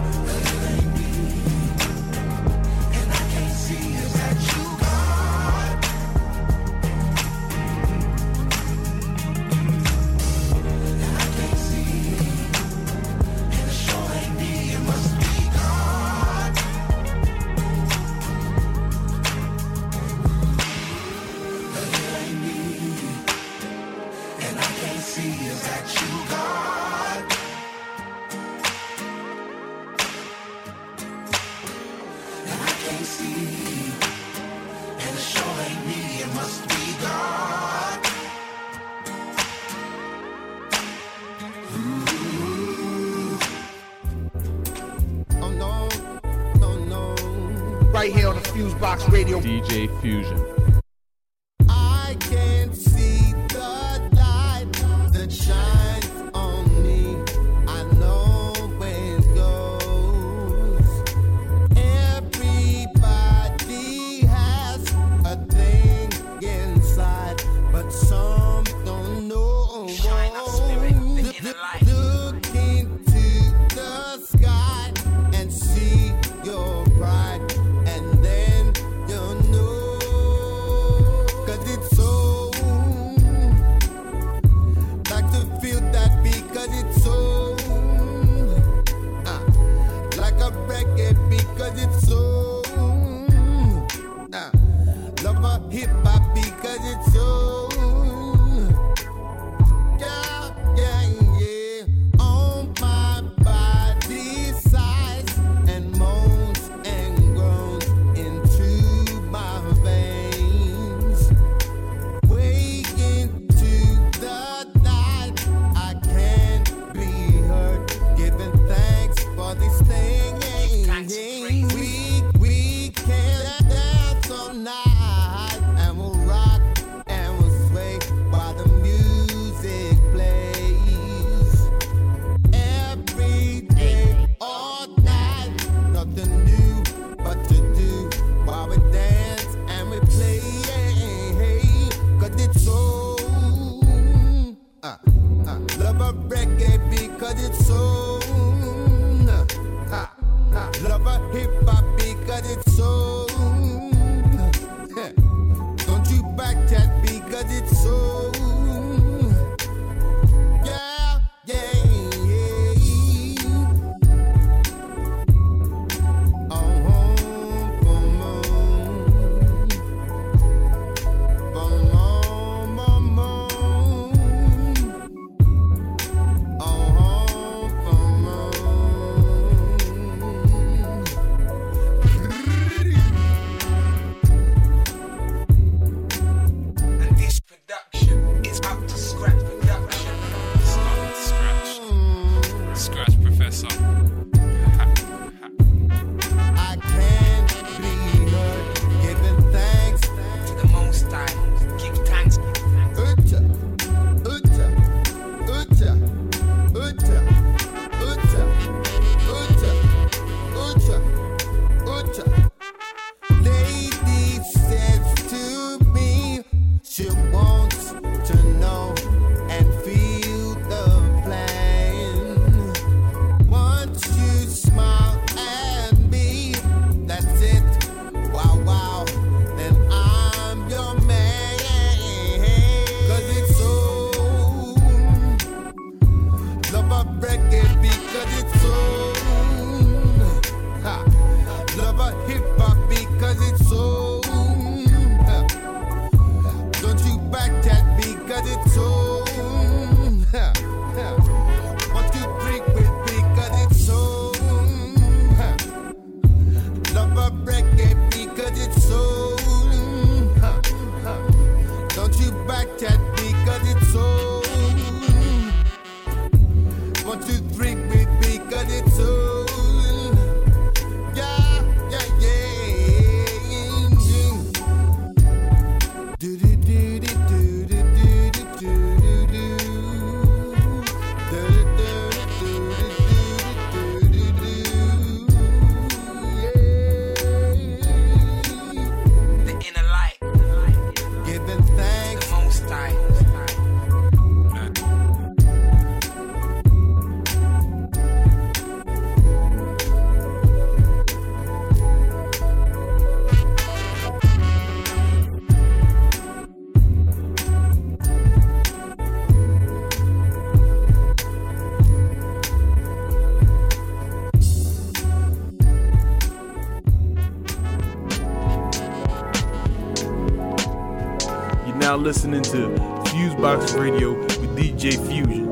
Listening to Fusebox Radio with DJ Fusion.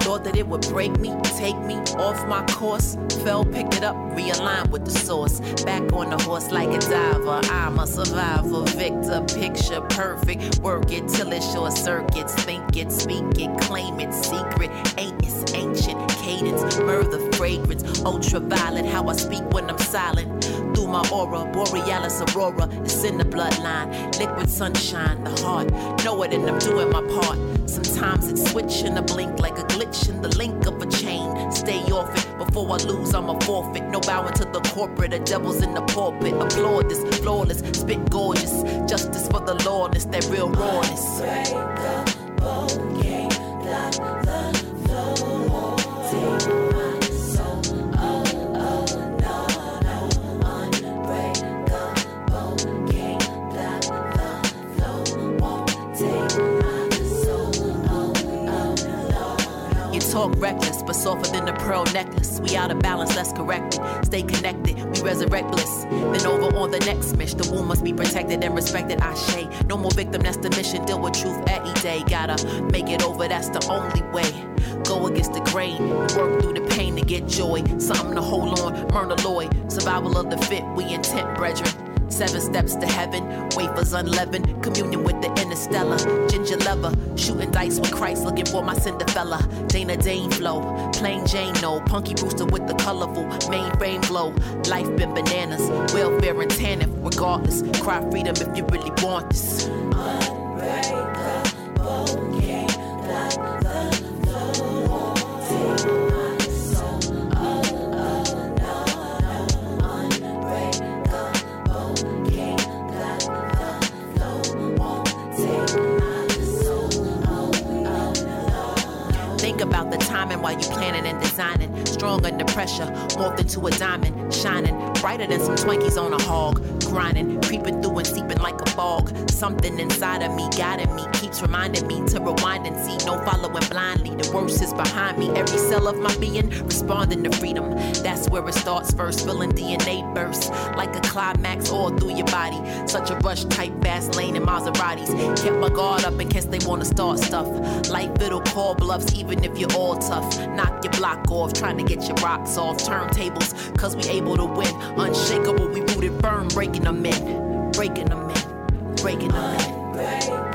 Thought that it would break me, take me off my course. Fell, picked it up, realigned with the source. Back on the horse like a diver. I'm a survivor, victor, picture perfect. Work it till it short circuits. Think it, speak it, claim it, secret. Ain't it's ancient cadence, murder, fragrance, ultraviolet. How I speak when I'm silent. Borealis aurora, it's in the bloodline. Liquid sunshine, the heart. Know it and I'm doing my part. Sometimes it's switch in a blink like a glitch in the link of a chain. Stay off it before I lose, I'm a forfeit. No bowing to the corporate, the devil's in the pulpit. Applaud this, flawless, spit gorgeous. Justice for the lawless, that real rawness. Pearl necklace. We out of balance, let's correct it. Stay connected, we resurrect bliss. Then over on the next mission, the womb must be protected and respected. I shade. No more victim, that's the mission. Deal with truth every day. Gotta make it over, that's the only way. Go against the grain, work through the pain to get joy. Something to hold on, Myrna Loy. Survival of the fit, we intent, brethren. Seven steps to heaven, wafers unleavened, communion with the interstellar. Ginger leather, shooting dice with Christ, looking for my Cinderella. Dana Dane flow, plain Jane no, punky rooster with the colorful mainframe glow. Life been bananas, welfare and tannin, regardless. Cry freedom if you really want this. No following blindly, the worst is behind me. Every cell of my being responding to freedom. That's where it starts first, feeling DNA bursts like a climax all through your body. Such a rush, type fast lane in Maseratis. Kept my guard up in case they wanna start stuff. Life it'll call bluffs even if you're all tough. Knock your block off, trying to get your rocks off. Turntables, cause we able to win. Unshakable, we rooted firm, breaking them in. Breaking them in. Breaking them in.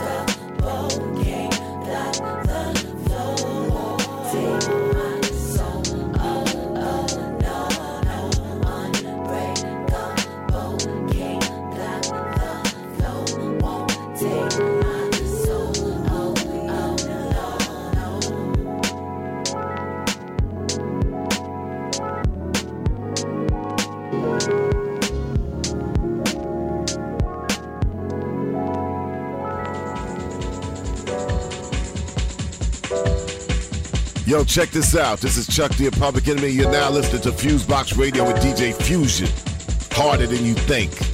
Yo, check this out. This is Chuck D Public Enemy. You're now listening to Fusebox Radio with DJ Fusion. Harder than you think.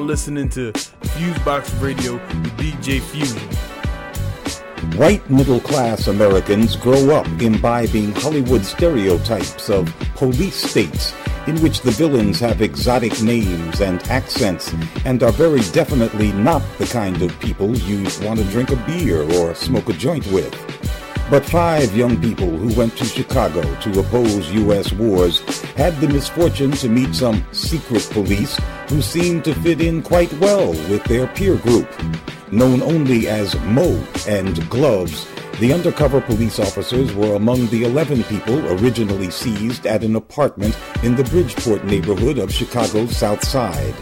Now listening to Fusebox Radio with DJ Fuse. White middle class Americans grow up imbibing Hollywood stereotypes of police states in which the villains have exotic names and accents and are very definitely not the kind of people you'd want to drink a beer or smoke a joint with. But five young people who went to Chicago to oppose U.S. wars had the misfortune to meet some secret police who seemed to fit in quite well with their peer group. Known only as Mo and Gloves, the undercover police officers were among the 11 people originally seized at an apartment in the Bridgeport neighborhood of Chicago's South Side.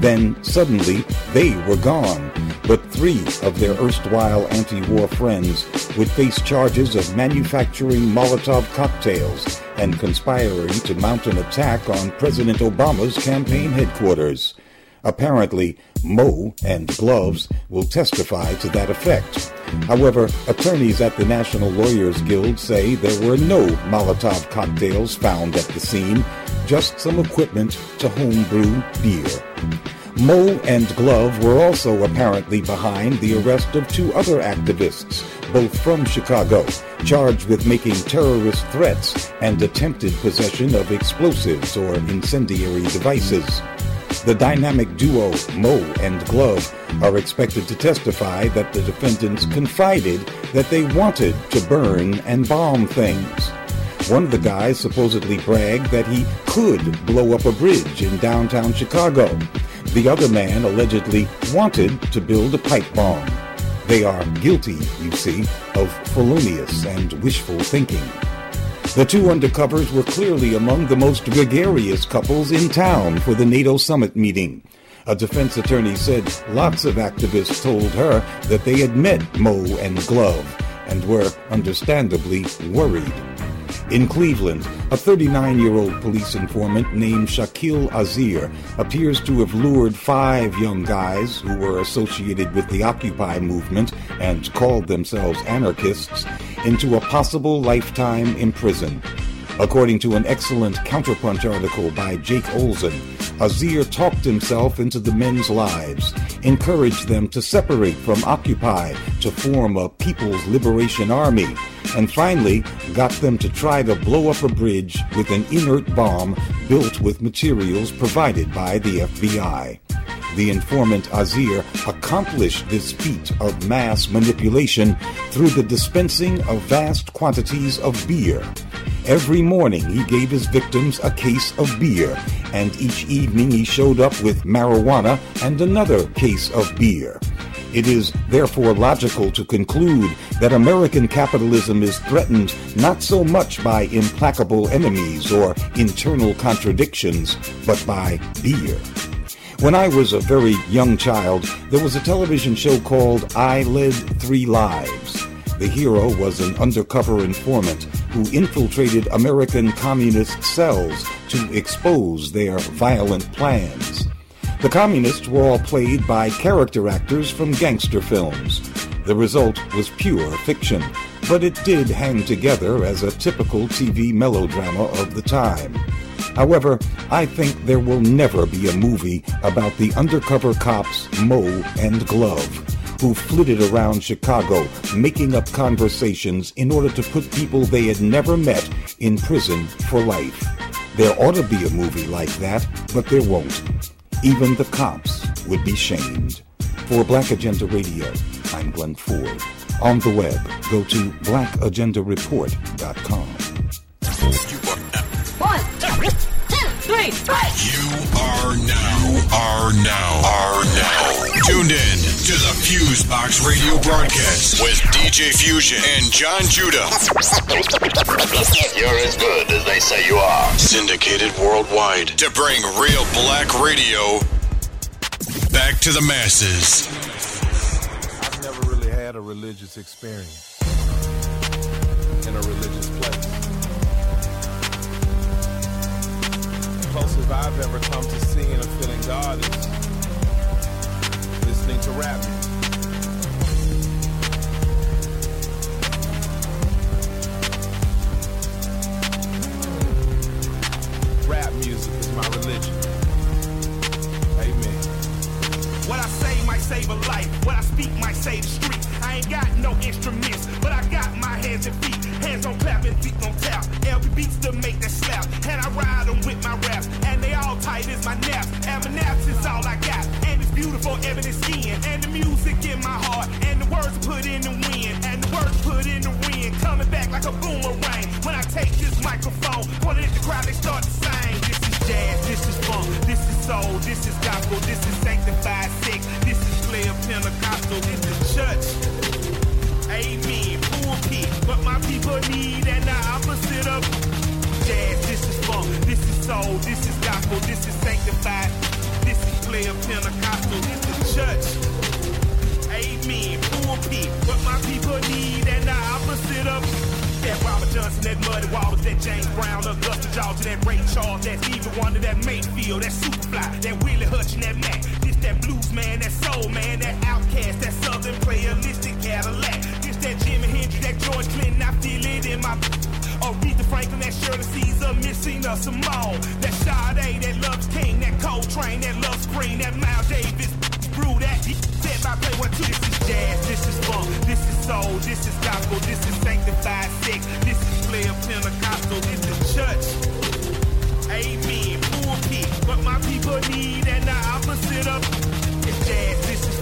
Then, suddenly, they were gone, but three of their erstwhile anti-war friends would face charges of manufacturing Molotov cocktails and conspiring to mount an attack on President Obama's campaign headquarters. Apparently, Mo and Gloves will testify to that effect. However, attorneys at the National Lawyers Guild say there were no Molotov cocktails found at the scene, just some equipment to homebrew beer. Mo and Glove were also apparently behind the arrest of two other activists, both from Chicago, charged with making terrorist threats and attempted possession of explosives or incendiary devices. The dynamic duo, Mo and Glove, are expected to testify that the defendants confided that they wanted to burn and bomb things. One of the guys supposedly bragged that he could blow up a bridge in downtown Chicago. The other man allegedly wanted to build a pipe bomb. They are guilty, you see, of felonious and wishful thinking. The two undercovers were clearly among the most gregarious couples in town for the NATO summit meeting. A defense attorney said lots of activists told her that they had met Mo and Glove and were understandably worried. In Cleveland, a 39 year old police informant named Shaquille Azir appears to have lured five young guys who were associated with the Occupy movement and called themselves anarchists into a possible lifetime in prison. According to an excellent counterpunch article by Jake Olson, Azir talked himself into the men's lives, encouraged them to separate from Occupy to form a People's Liberation Army, and finally got them to try to blow up a bridge with an inert bomb built with materials provided by the FBI. The informant Azir accomplished this feat of mass manipulation through the dispensing of vast quantities of beer. Every morning he gave his victims a case of beer, and each evening he showed up with marijuana and another case of beer. It is therefore logical to conclude that American capitalism is threatened not so much by implacable enemies or internal contradictions, but by beer. When I was a very young child, there was a television show called I Led Three Lives. The hero was an undercover informant who infiltrated American communist cells to expose their violent plans. The communists were all played by character actors from gangster films. The result was pure fiction, but it did hang together as a typical TV melodrama of the time. However, I think there will never be a movie about the undercover cops Mo and Glove, who flitted around Chicago making up conversations in order to put people they had never met in prison for life. There ought to be a movie like that, but there won't. Even the cops would be shamed. For Black Agenda Radio, I'm Glen Ford. On the web, go to blackagendareport.com. One, two, three, You are now, are now, are now tuned in to the Fusebox Radio broadcast with DJ Fusion and Jon Judah. You're as good as they say you are. Syndicated worldwide to bring real black radio back to the masses. I've never really had a religious experience in a religious closest I've ever come to seeing or feeling God is listening to rap music. Rap music is my religion. Amen. What I say might save a life. What I speak might save the street. I ain't got no instruments, but I got my hands and feet. Hands on clap and feet on tap. LB beats to make that slap. And I ride them with my raps. And they all tight as my naps. And my naps is all I got. And it's beautiful evidence skin. And the music in my heart. And the words put in the wind. And the words put in the wind. Coming back like a boomerang. When I take this microphone, pointed at the crowd, they start to sing. This is jazz, this is funk, this is soul, this is gospel, this is sanctified sex, this is player Pentecostal, this is church. Amen, pulpit. But my people need and the opposite of jazz. This is funk, this is soul, this is gospel, this is sanctified, this is player Pentecostal, this is church. Amen, pulpit. But my people need and the opposite of that Robert Johnson, that Muddy Waters, that James Brown, Augusta Georgia, that Ray Charles, that Stevie Wonder, that Mayfield, that Superfly, that Willie Hutch, man, that soul man, that outcast, that southern playalistic Cadillac. This that Jimi Hendrix, that George Clinton, I feel it in my. Oh, Aretha Franklin, that Shirley Caesar, missing us some Simone, that Sade, that Loves King, that Coltrane, that Love Spring, that Miles Davis, brew that by play one two. This is jazz, this is funk, this is soul, this is gospel, this is sanctified sex, this is player Pentecostal, this is church. Amen, pulpit. But my people need and the opposite of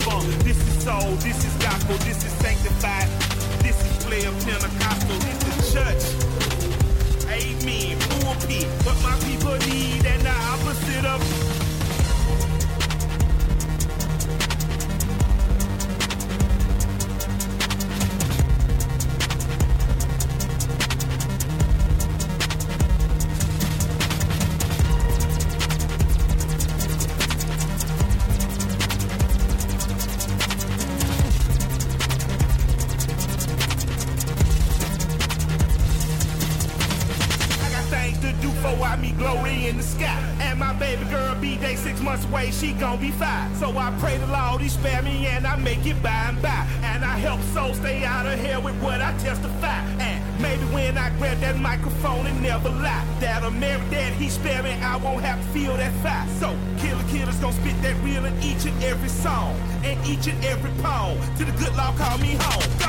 funk, this is soul, this is gospel, this is sanctified, this is player Pentecostal, this is church. Amen, pulpit. But my people need and the opposite of won't have to feel that fire. So killer killers gon' spit that real in each and every song. And each and every poem. To the good Lord call me home.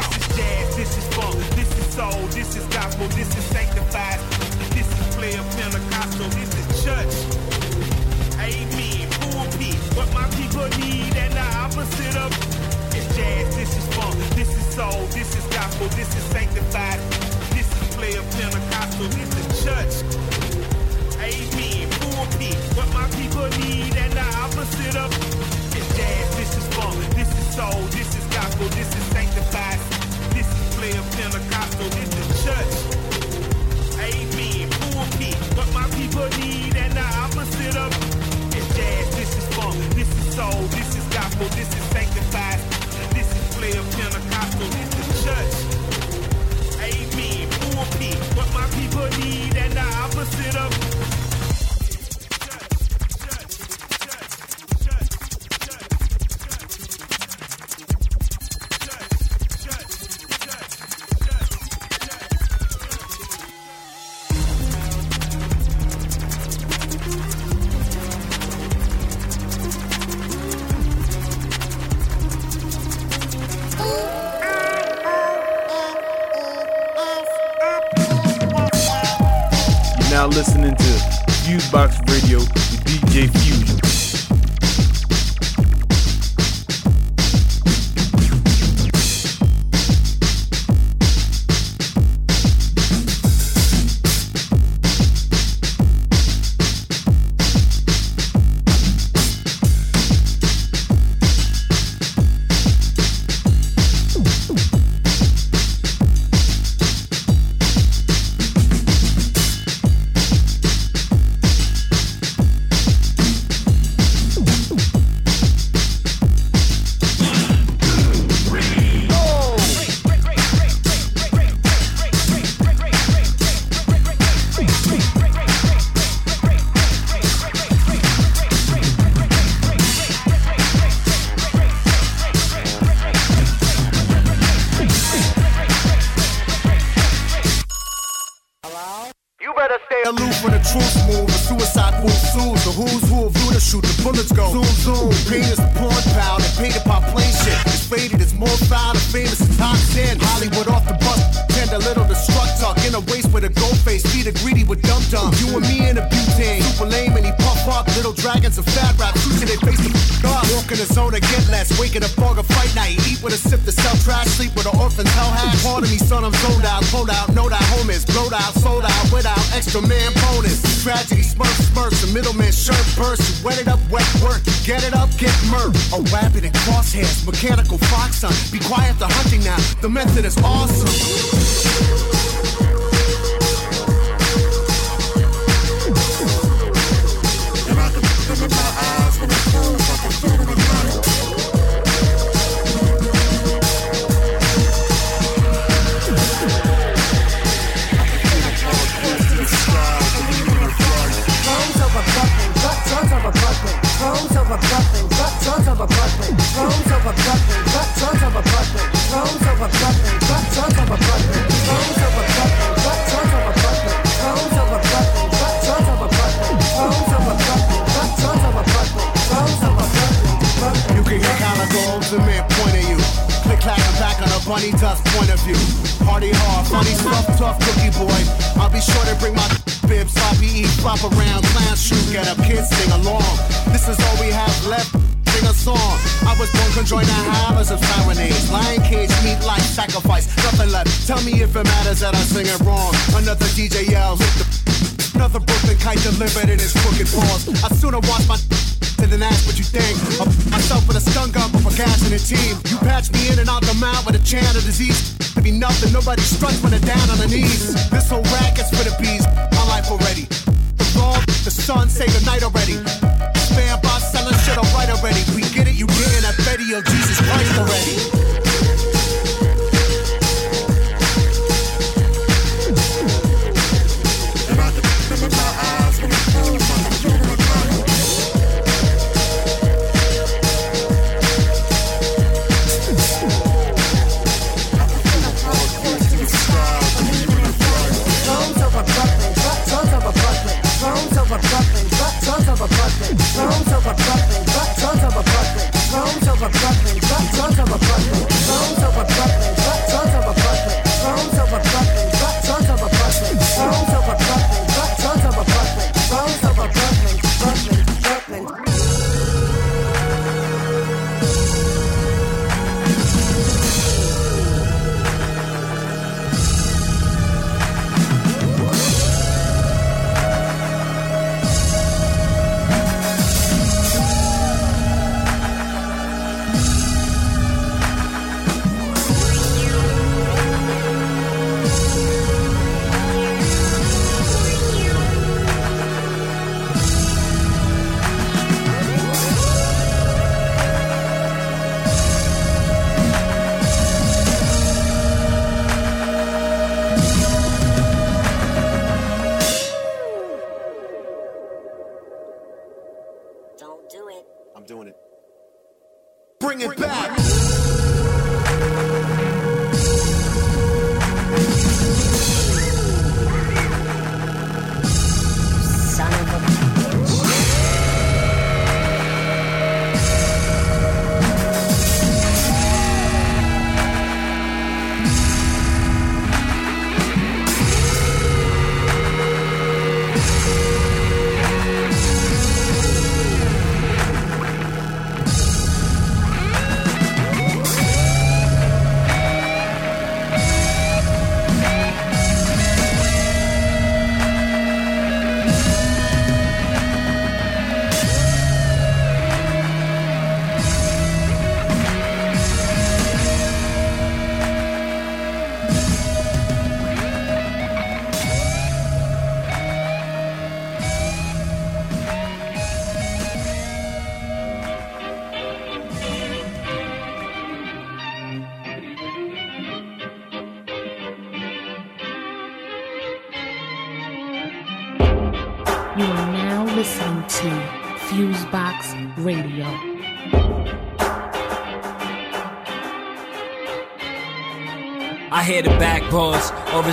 Struts when they're down on their knees. This whole racket's for the bees. My life already. The ball, the sun, say the night already. Man, boss, selling shit, alright already. We get it, you getting that Betty of Jesus Christ already.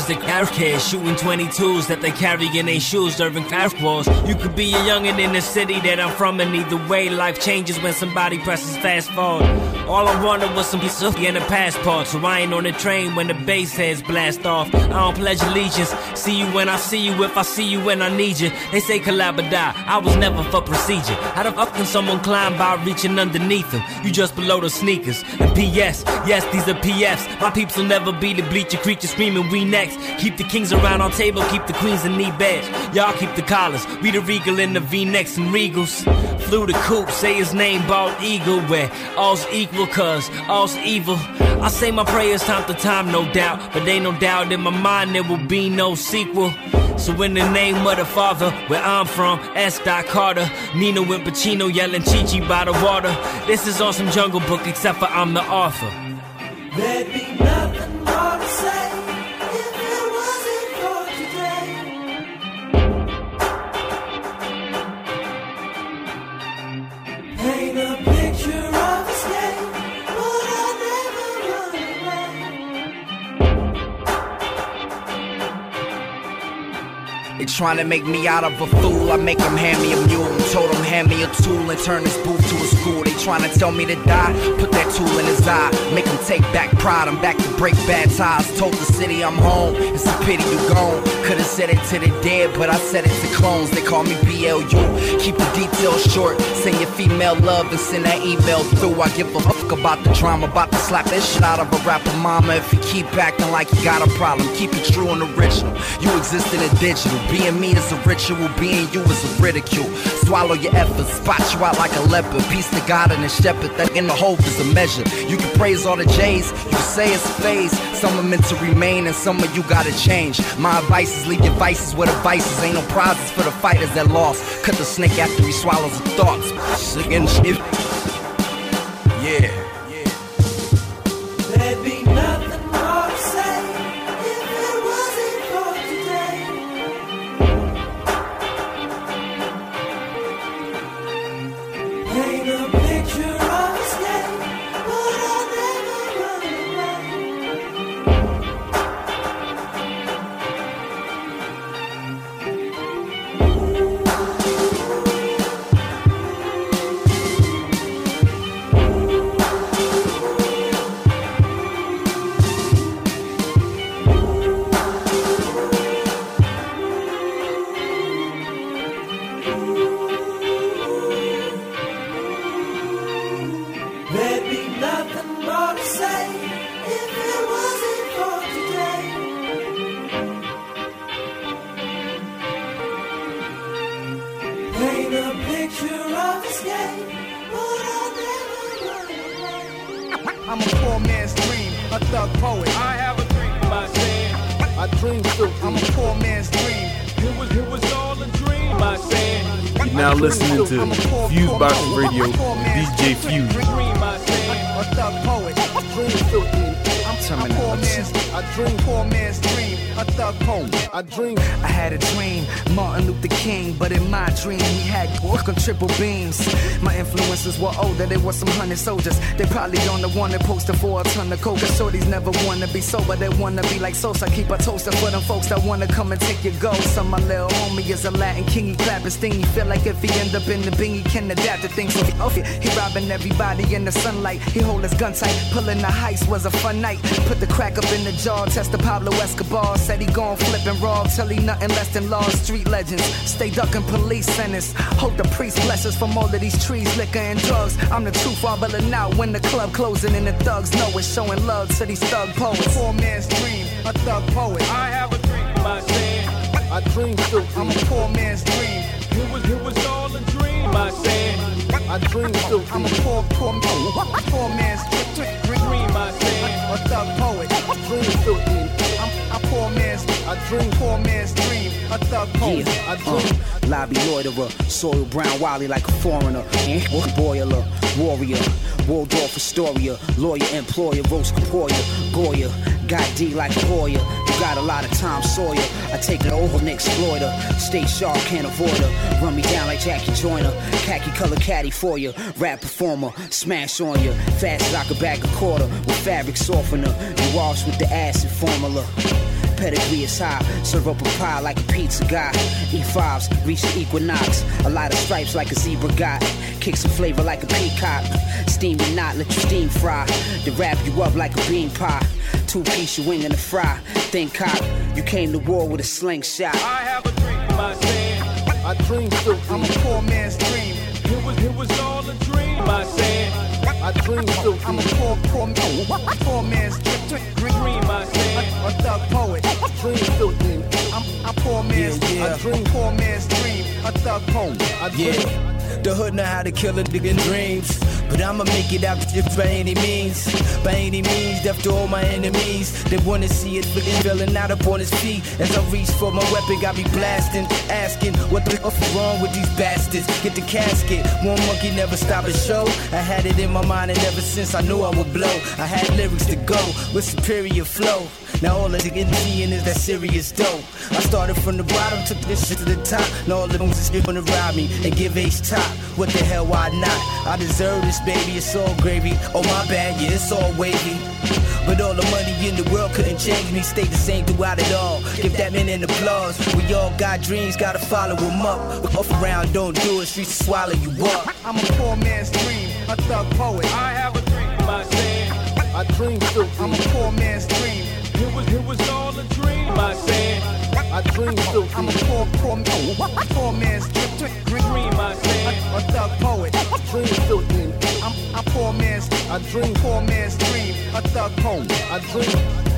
The kids shooting 22s that they carry in their shoes, serving fastballs. You could be a youngin' in the city that I'm from, and either way, life changes when somebody presses fast forward. All I wanted was some of and a passport, so I ain't on the train when the bass heads blast off. I don't pledge allegiance. See you when I see you, if I see you when I need you. They say collab or die. I was never for procedure. How the fuck can someone climb by reaching underneath them? You just below the sneakers. And P.S. Yes, these are P.F.s. My peeps will never be the bleacher creature screaming we next. Keep the kings around our table, keep the queens in knee badge. Y'all keep the collars, we the regal in the V-necks and regals. Flew the coop, say his name, bald eagle, where all's equal, cause all's evil. I say my prayers time to time, no doubt, but ain't no doubt in my mind there will be no sequel. So in the name of the Father, where I'm from, S. Dot Carter, Nino and Pacino yelling Chi-Chi by the water. This is on some Jungle Book, except for I'm the author. Trying to make me out of a fool. I make them hand me a mule. Told them hand me a tool and turn this booth to a school. They trying to tell me to die. Put that tool in his eye. Make him take back pride. I'm back to break bad ties. Told the city I'm home. It's a pity you gone. Could've said it to the dead, but I said it to clones. They call me BLU. Keep the details short. Send your female love and send that email through. I give a fuck about the drama. About to slap that shit out of a rapper mama. If you keep acting like you got a problem, keep it true and original. You exist in a digital. Being me is a ritual. Being you is a ridicule. Swallow your efforts. Spot you out like a leopard. Peace to God and a shepherd. That in the hope is a measure. You can praise all the J's. You say it's a phase. Some are meant to remain and some of you gotta change. My advice is leave your vices where the vices. Ain't no prizes for the fighters that lost. Cut the snake after he swallows the thoughts. Yeah. Now listening to Fuse Fusebox Radio with DJ Fusion. Dream, my saying. A thug poet. Dream through. I'm a poor I dream poor man's dream, a thug poet. I dream. I had a dream, Martin Luther King, but in my dream he had work on triple beams. My influences were older, there were some hundred soldiers. They probably on the one that posted for a ton of coke. Shorties never wanna be sober, they wanna be like Sosa. Keep a toaster for them folks that wanna come and take your gold. Some my little homie is a Latin king, he clapping stingy. Feel like if he end up in the bing, he can adapt to things. So he, oh, he robbing everybody in the sunlight. He hold his gun tight, pulling the heist was a fun night. Put the crack up in the jar, test the Pablo Escobar. Said he gon' flip and rob till he nothing less than lost. Street legends, stay ducking police sentence. Hope the priest bless us from all of these trees, liquor and drugs. I'm the truth, bubbling out when the club closing and the thugs know it's showing love to these thug poets. Poor man's dream, a thug poet. I have a dream, my saying. I dream through. I'm a poor man's dream. It was, it was all a dream, my saying. I dream through. I'm a poor, poor, poor, poor man's dream, dream, my saying. A thug poet. Dream through. I'm a poor man's, I dream poor man's dream. A thug poet. Yeah, I dream. uh, lobby loiterer, soil brown Wally like a foreigner, eh? boiler, warrior, Waldorf Astoria, lawyer, employer, roast Capoya, Goya, got D like a the got a lot of Tom Sawyer. I take it over and exploit her. Stay sharp, can't avoid her. Run me down like Jackie Joyner. Khaki color caddy for you. Rap performer, smash on you. Fast as I could bag a quarter with fabric softener. You wash with the acid formula. Pedigree is high, serve up a pie like a pizza guy. E5s, reach the equinox. A lot of stripes like a zebra got. Kick some flavor like a peacock. Steam your knot, let your steam fry. To wrap you up like a bean pie. Two piece, you wing and a fry. Think cock, you came to war with a slingshot. I have a dream for myself. I dream filthy. I'm a poor man's dream. It was, it was all a dream, I said. I dream filthy. I'm a poor, poor, poor, oh, poor man's dream. Dream, I said. A, a thug poet. Dream filthy. I'm a poor man's Yeah, yeah. A dream, poor man's dream. A thug poet. I dream. The hood know how to kill a nigga dreams. But I'ma make it out if by any means. By any means, death to all my enemies. They wanna see it but feeling, feeling out upon his feet. As I reach for my weapon, got me blasting, asking what the fuck wrong with these bastards. Get the casket, one monkey never stop a show. I had it in my mind, and ever since I knew I would blow. I had lyrics to go with superior flow. Now all the niggas seeing is that serious dope. I started from the bottom, took this shit to the top. Now all the niggas is here gonna ride me and give ace top. What the hell, why not? I deserve this, baby. It's all gravy. Oh my bad, yeah, it's all wavy. But all the money in the world couldn't change me. Stayed the same throughout it all. Give that man an applause. We all got dreams, gotta follow them up. Off around, don't do it. Streets swallow you up. I'm a poor man's dream. A thug poet. I have a dream for myself. I dream filthy. I'm a poor man's dream. It was, it was all a dream, I said. I dream filthy. I'm a poor, poor, poor, poor man's dream. Dream, I said. A thug poet. Dream filthy. I'm a poor man's. I dream. Poor man's dream. A thug poet. I dream.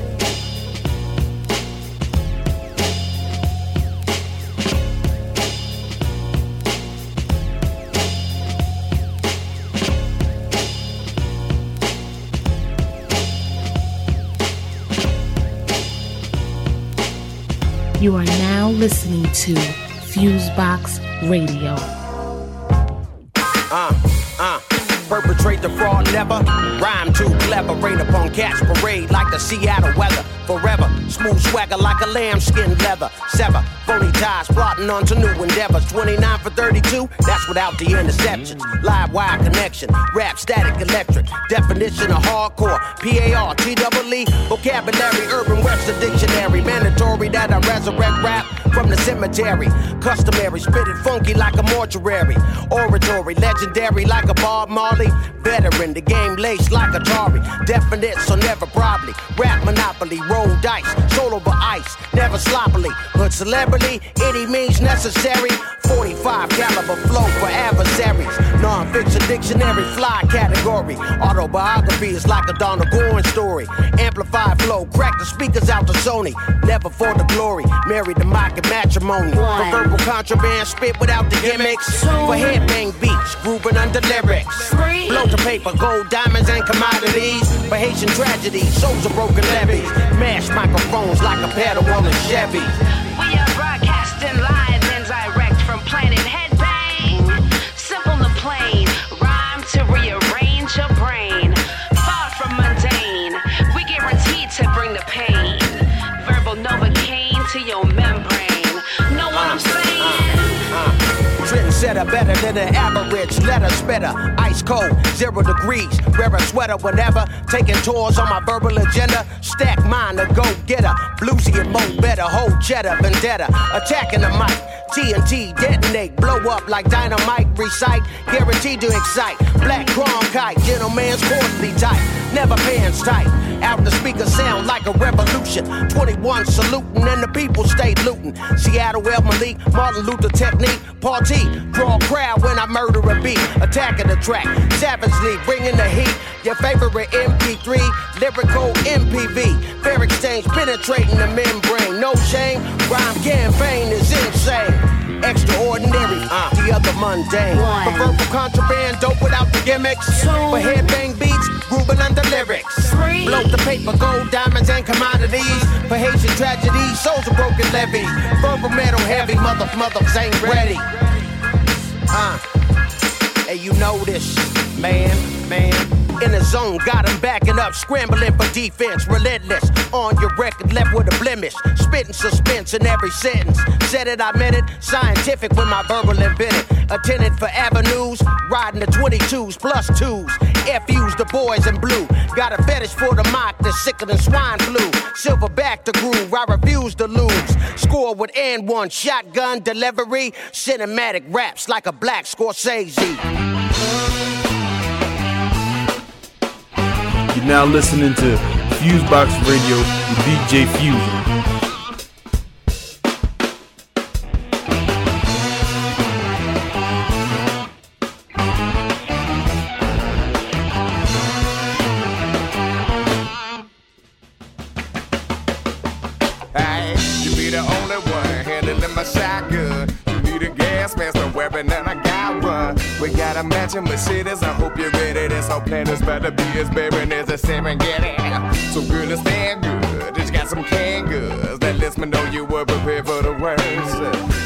You are now listening to Fusebox Radio. Uh, uh, perpetrate the fraud never. Rhyme too clever, rain upon cats parade like the Seattle weather. Forever, smooth swagger like a lambskin leather. Sever, phony ties, plotting onto new endeavors. 29 for 32, that's without the interceptions. Live wire connection, rap static electric. Definition of hardcore, P-A-R, T-double-E, vocabulary, urban western dictionary. Mandatory that I resurrect rap from the cemetery. Customary, spit it funky like a mortuary. Oratory, legendary like a Bob Marley. Veteran, the game laced like Atari. Definite, so never probably. Rap monopoly, roll dice, soul over ice. Never sloppily, but celebrity, any means necessary. 45 caliber flow for adversaries. Non-fiction dictionary, fly category. Autobiography is like a Donna Gorin story. Amplified flow, crack the speakers out to Sony. Never for the glory, married the mic and matrimony. For verbal contraband, spit without the gimmicks. For headbang beats, grooving under lyrics. Blow to paper, gold, diamonds, and commodities. For Haitian tragedies, souls of broken levees. Mash microphones like a pedal on a Chevy. We are broadcasting live and direct from Planet Headbang. Simple and plain, rhyme to rearrange your brain. Far from mundane, we guaranteed to bring the pain. Verbal Novocaine to your membrane. Know what I'm saying? Trendsetter better than an average letter spitter. Ice cold, zero degrees. Wear a sweater whenever. Taking tours on my verbal agenda. Stack to go getter. Bluesy and mo better. Hold cheddar, vendetta. Attacking the mic. TNT detonate, blow up like dynamite. Recite, guaranteed to excite. Black chrome kite, gentleman's costly type. Never pants tight. Out the speaker sound like a revolution. 21 saluting and the people stay looting. Seattle El Malik, Martin Luther technique. Party, draw a crowd when I murder a beat. Attacking the track, savagely bringing the heat. Your favorite MP3, lyrical MPV. Fair exchange penetrating the membrane. No shame, rhyme campaign is insane. Extraordinary, uh, the other mundane. For verbal contraband, dope without the gimmicks. For headbang beats, grooving under lyrics. Blow the paper, gold, diamonds, and commodities. For Haitian tragedies, souls of broken levees. Verbal metal heavy, mother, mothers ain't ready. Uh, hey, you know this, man, man. In the zone, got him backing up, scrambling for defense, relentless. On your record, left with a blemish. Spitting suspense in every sentence. Said it, I meant it. Scientific with my verbal invented. Attended for avenues, riding the 22s plus twos. FU's the boys in blue. Got a fetish for the mock that's sicker than swine flu. Silverback the groove, I refuse to lose. Score with and one shotgun delivery. Cinematic raps like a black Scorsese. You're now listening to Fusebox Radio with DJ Fusion. A matching Mercedes. I hope you're ready. This whole plan is about to be as barren as a Serengeti. So good, it's stand good. Just got some canned goods that lets me know you were prepared for the worst.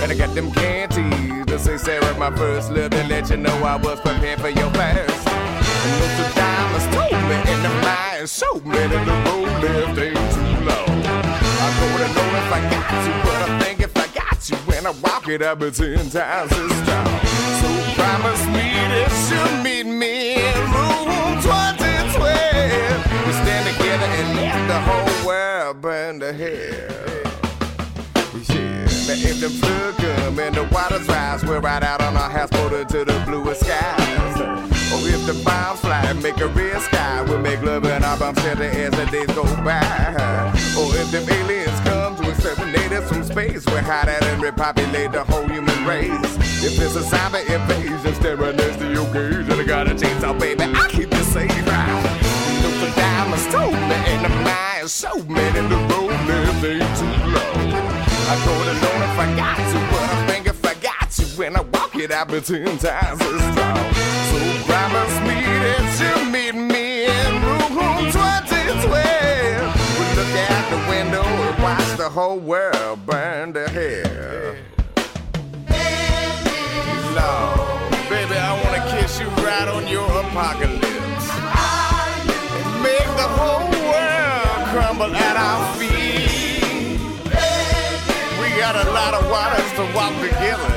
And I got them candies to say Sarah my first love to let you know I was prepared for your first. And those diamonds told me in the mind, so many the road left ain't too long. I go to know if I got you, but I think if I got you, when I walk it, I'll be ten times as strong. Meet me in room 2012. We stand together and let the whole world burn to hell. Yeah, the flood come and the water's rise, we're right out on our houseboat into the bluest skies. Or if the bombs fly make a red sky, we'll make love in our bump shelter as the days go by. Or if them aliens come to exterminate us from space, we're hide out and repopulate the whole human race. If it's a cyber invasion, staring next to your gauge, and I got a chainsaw, baby, I keep you safe. Look for diamonds, told me, and the mind showed me that the road left ain't too long. I go to know if I got to, but I think if I got you, when I walk it, I'll be ten times as strong. Meet me in room 2012. We look out the window and watch the whole world burn to hell. Lord, baby, I wanna kiss you right on your apocalypse. Make the whole world crumble at our feet. We got a lot of waters to walk together,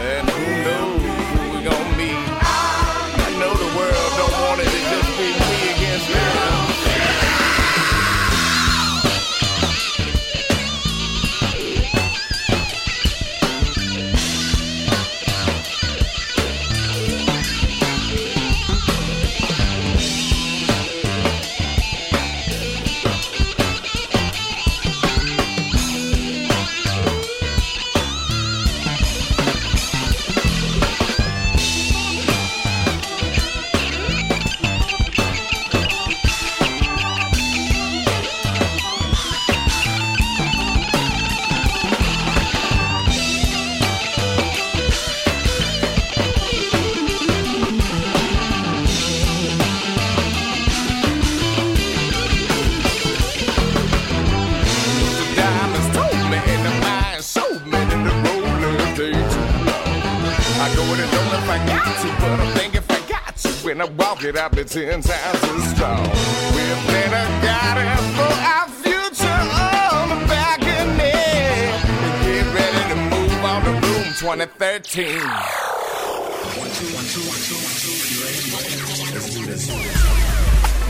if I got to, but I think if I got to, when I walk it, I'll be ten times as strong. We've been a guiding for our future on the. And get ready to move on to room 2013.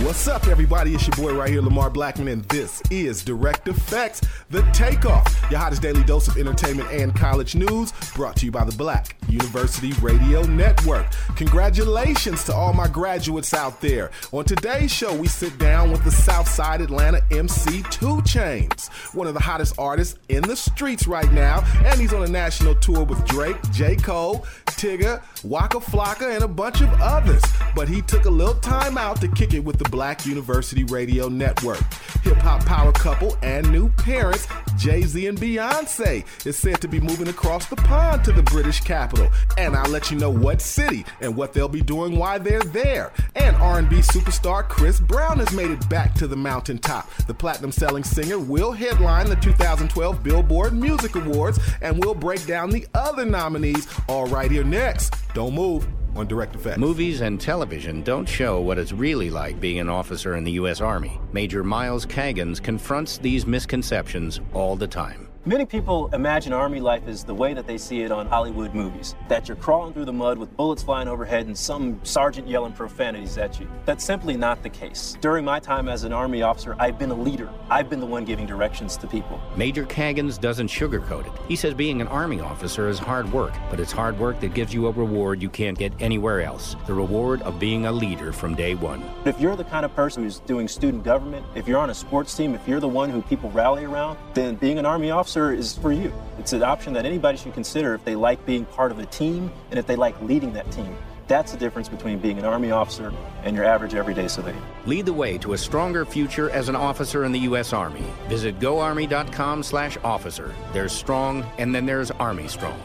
What's up, everybody? It's your boy right here, Lamar Blackman, and this is Direct EFX, The Takeoff, your hottest daily dose of entertainment and college news, brought to you by the Black University Radio Network. Congratulations to all my graduates out there. On today's show, we sit down with the Southside Atlanta MC 2 Chainz, one of the hottest artists in the streets right now, and he's on a national tour with Drake, J. Cole, Tyga, Waka Flocka, and a bunch of others. But he took a little time out to kick it with the Black University Radio Network. Hip hop power couple and new parents, Jay Z and Beyonce, is said to be moving across the pond to the British capital. And I'll let you know what city and what they'll be doing while they're there. And R&B superstar Chris Brown has made it back to the mountaintop. The platinum-selling singer will headline the 2012 Billboard Music Awards, and we'll break down the other nominees all right here next. Don't move. on Direct EFX. Movies and television don't show what it's really like being an officer in the U.S. Army. Major Miles Kagans confronts these misconceptions all the time. Many people imagine Army life as the way that they see it on Hollywood movies that you're crawling through the mud with bullets flying overhead and some sergeant yelling profanities at you. That's simply not the case. During my time as an Army officer, I've been a leader. I've been the one giving directions to people. Major Kagans doesn't sugarcoat it. He says being an Army officer is hard work, but it's hard work that gives you a reward you can't get anywhere else the reward of being a leader from day one. If you're the kind of person who's doing student government, if you're on a sports team, if you're the one who people rally around, then being an Army officer is for you. It's an option that anybody should consider if they like being part of a team and if they like leading that team. That's the difference between being an Army officer and your average everyday civilian. Lead the way to a stronger future as an officer in the U.S. Army. Visit goarmy.com slash officer. There's strong, and then there's Army strong.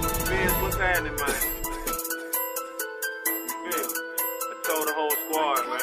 Vince, what's happening, man? Vince, I told the whole squad, man.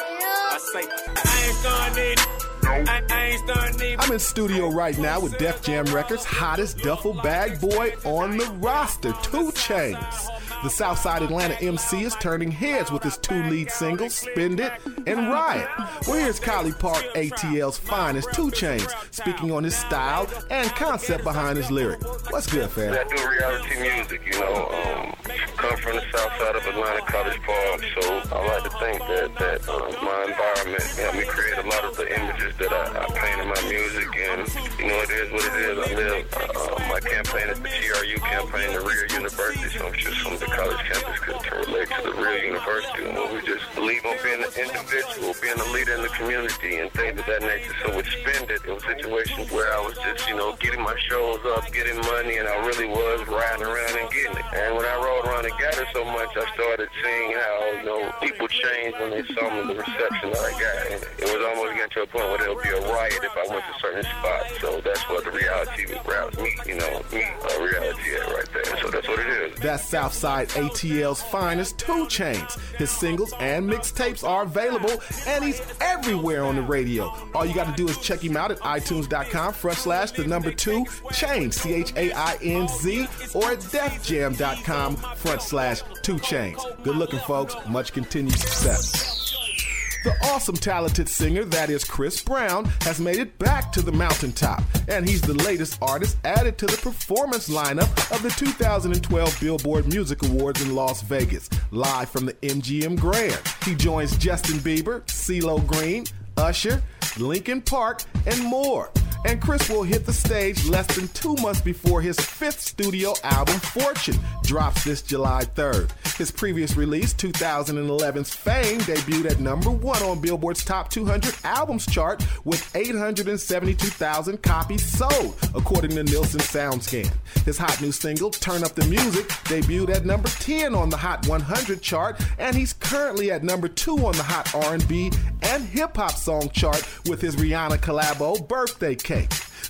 I say, I ain't starting it. I, I ain't starting it. I'm in studio right now with Def Jam Records' hottest duffel bag boy on the roster, 2 Chainz. The Southside Atlanta MC is turning heads with his two lead singles, Spend It and Riot. Well, here's College Park, ATL's finest, 2 Chainz, speaking on his style and concept behind his lyric. What's good, fam? I do reality music, you know. Um, come from the south side of Atlanta, College Park, so I like to think that, that uh, my environment helped me create a lot of the images that I, I paint in my music, and, you know, it is what it is. I live, uh, my campaign is the TRU campaign, the Real University, so I'm just from the college campus could relate to the real university and what we just believe on being an individual, being a leader in the community and things of that nature. So with Spend It, was situations where I was just, you know, getting my shows up, getting money, and I really was riding around and getting it. And when I rode around and got it so much, I started seeing how, you know, people changed when they saw me, the reception that I got. And it was almost getting to a point where there would be a riot if I went to certain spots. So that's what the reality routes me, you know, me, uh, reality at right there. So that's what it is. That's Southside ATL's finest, 2 Chainz. His singles and mixtapes are available, and he's everywhere on the radio. All you got to do is check him out at itunes.com front slash the number two chains, C H A I N Z, or at defjam.com front slash two chains. Good looking, folks. Much continued success. The awesome, talented singer that is Chris Brown has made it back to the mountaintop, and he's the latest artist added to the performance lineup of the 2012 Billboard Music Awards in Las Vegas, live from the MGM Grand. He joins Justin Bieber, CeeLo Green, Usher, Linkin Park, and more. And Chris will hit the stage less than two months before his fifth studio album, Fortune, drops this July 3rd. His previous release, 2011's Fame, debuted at number one on Billboard's Top 200 Albums chart with 872,000 copies sold, according to Nielsen SoundScan. His hot new single, Turn Up the Music, debuted at number 10 on the Hot 100 chart, and he's currently at number two on the Hot R&B and Hip Hop song chart with his Rihanna collabo, Birthday Cake.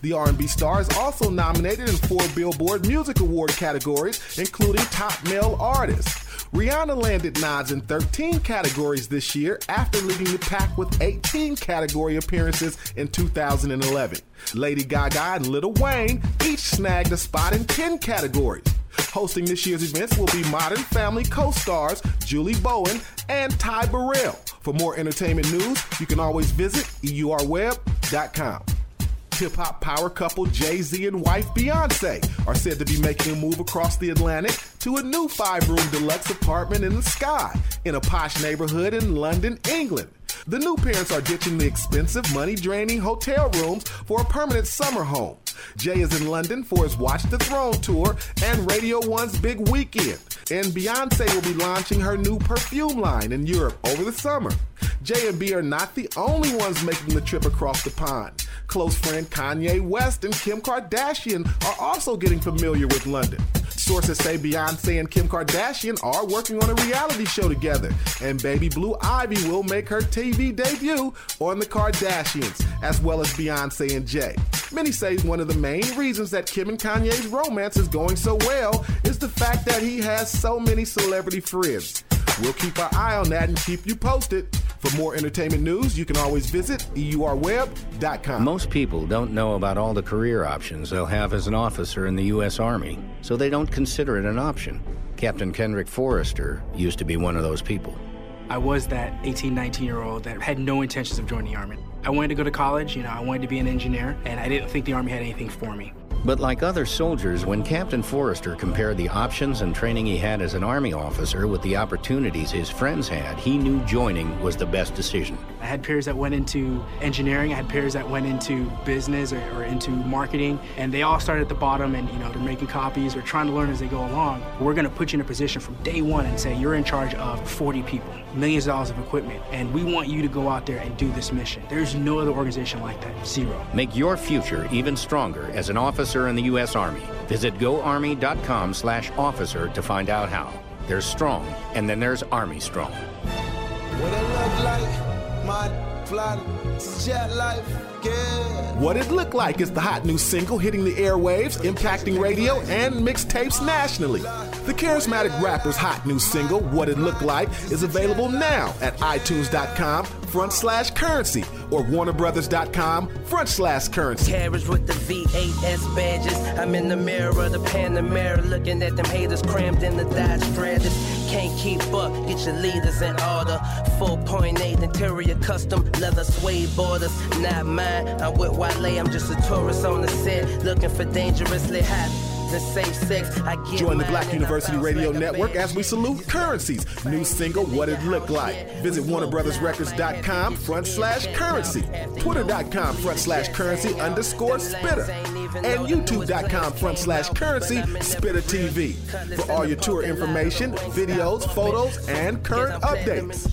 The R&B star is also nominated in four Billboard Music Award categories, including Top Male Artist. Rihanna landed nods in 13 categories this year after leading the pack with 18 category appearances in 2011. Lady Gaga and Lil Wayne each snagged a spot in 10 categories. Hosting this year's events will be Modern Family co-stars Julie Bowen and Ty Burrell. For more entertainment news, you can always visit eurweb.com. Hip hop power couple Jay Z and wife Beyonce are said to be making a move across the Atlantic to a new five room deluxe apartment in the sky in a posh neighborhood in London, England. The new parents are ditching the expensive, money draining hotel rooms for a permanent summer home. Jay is in London for his Watch the Throne tour and Radio 1's big weekend. And Beyonce will be launching her new perfume line in Europe over the summer. Jay and B are not the only ones making the trip across the pond. Close friend Kanye West and Kim Kardashian are also getting familiar with London. Sources say Beyonce and Kim Kardashian are working on a reality show together, and baby Blue Ivy will make her TV debut on The Kardashians, as well as Beyonce and Jay. Many say one of the main reasons that Kim and Kanye's romance is going so well is the fact that he has so many celebrity friends. We'll keep our eye on that and keep you posted. For more entertainment news, you can always visit eurweb.com. Most people don't know about all the career options they'll have as an officer in the U.S. Army, so they don't consider it an option. Captain Kendrick Forrester used to be one of those people. I was that 18, 19 year old that had no intentions of joining the Army. I wanted to go to college, you know, I wanted to be an engineer, and I didn't think the Army had anything for me. But like other soldiers, when Captain Forrester compared the options and training he had as an Army officer with the opportunities his friends had, he knew joining was the best decision. I had peers that went into engineering, I had peers that went into business or, or into marketing, and they all started at the bottom and, you know, they're making copies or trying to learn as they go along. We're gonna put you in a position from day one and say you're in charge of 40 people, millions of dollars of equipment, and we want you to go out there and do this mission. There's no other organization like that, zero. Make your future even stronger as an officer in the U.S. Army. Visit goarmy.com slash officer to find out how. There's strong, and then there's Army strong. What it look like, fly jet life, yeah. What It Look Like is the hot new single hitting the airwaves, impacting radio and mixtapes nationally. The charismatic rapper's hot new single, What It Look Like, is available now at iTunes.com front slash currency or WarnerBrothers.com front slash currency. Carriage with the V8S badges. I'm in the mirror of the Panamera, looking at them haters crammed in the Dodge Stratus. Can't keep up, get your leaders in order. 4.8 interior custom leather suede borders, not mine. I'm with Wale, I'm just a tourist on the set, looking for dangerously hot. Safe sex, I get Join the Black University Radio Network as we salute Currency's new single, What It Look Like. Visit WarnerBrothersRecords.com front slash currency, Twitter.com front slash currency underscore spitter, and YouTube.com front slash currency spitter TV for all your tour information, videos, photos, and current updates.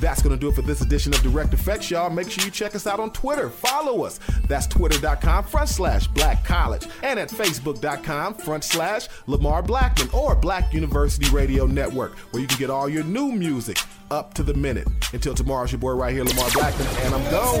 That's going to do it for this edition of Direct EFX, y'all. Make sure you check us out on Twitter. Follow us. That's twitter.com front slash black college and at facebook.com front slash Lamar Blackman or Black University Radio Network, where you can get all your new music up to the minute. Until tomorrow, it's your boy right here, Lamar Blackman, and I'm gone.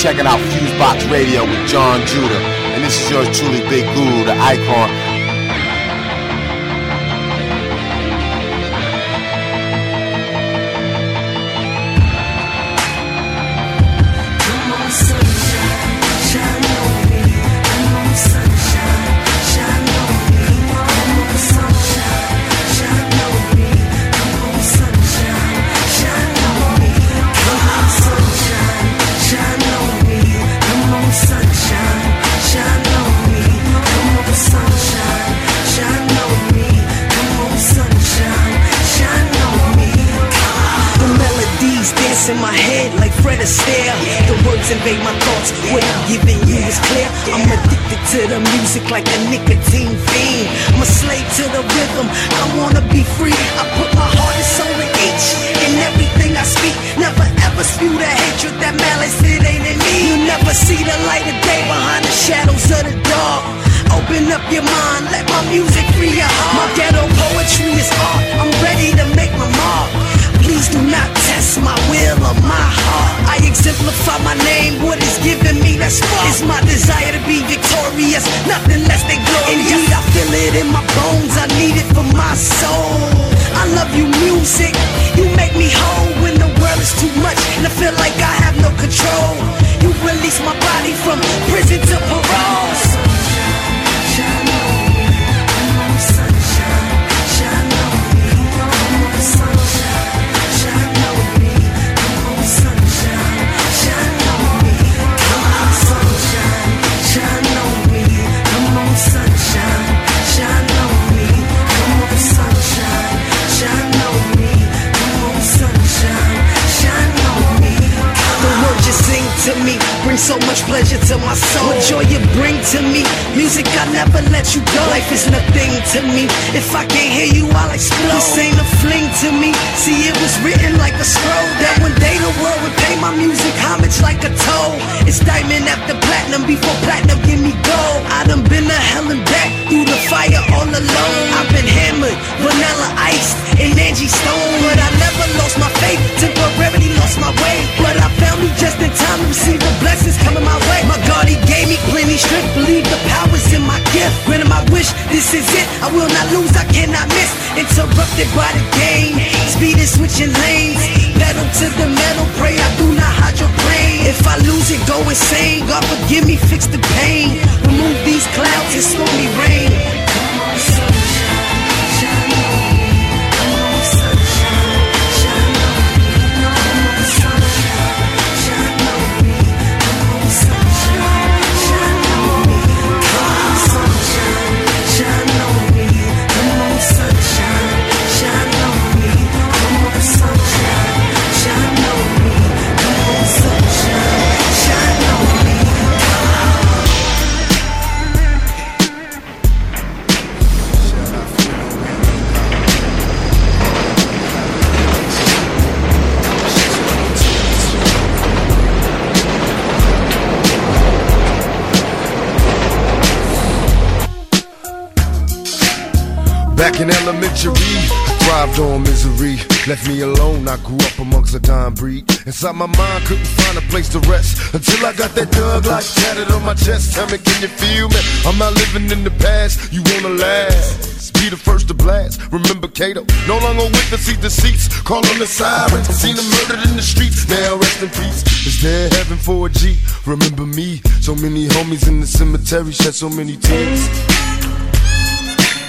Checking out Fusebox Radio with Jon Judah. And this is yours truly, Big Guru, the icon. Go insane. God forgive me, fix the pain. Left me alone, I grew up amongst a dying breed. Inside my mind, couldn't find a place to rest until I got that dug like tatted on my chest. Tell me, can you feel me? I'm not living in the past, you wanna last. Be the first to blast. Remember Cato, no longer seat the seats. Call on the sirens. Seen them murdered in the streets. Now rest in peace. Is there heaven for a G? Remember me? So many homies in the cemetery shed so many tears.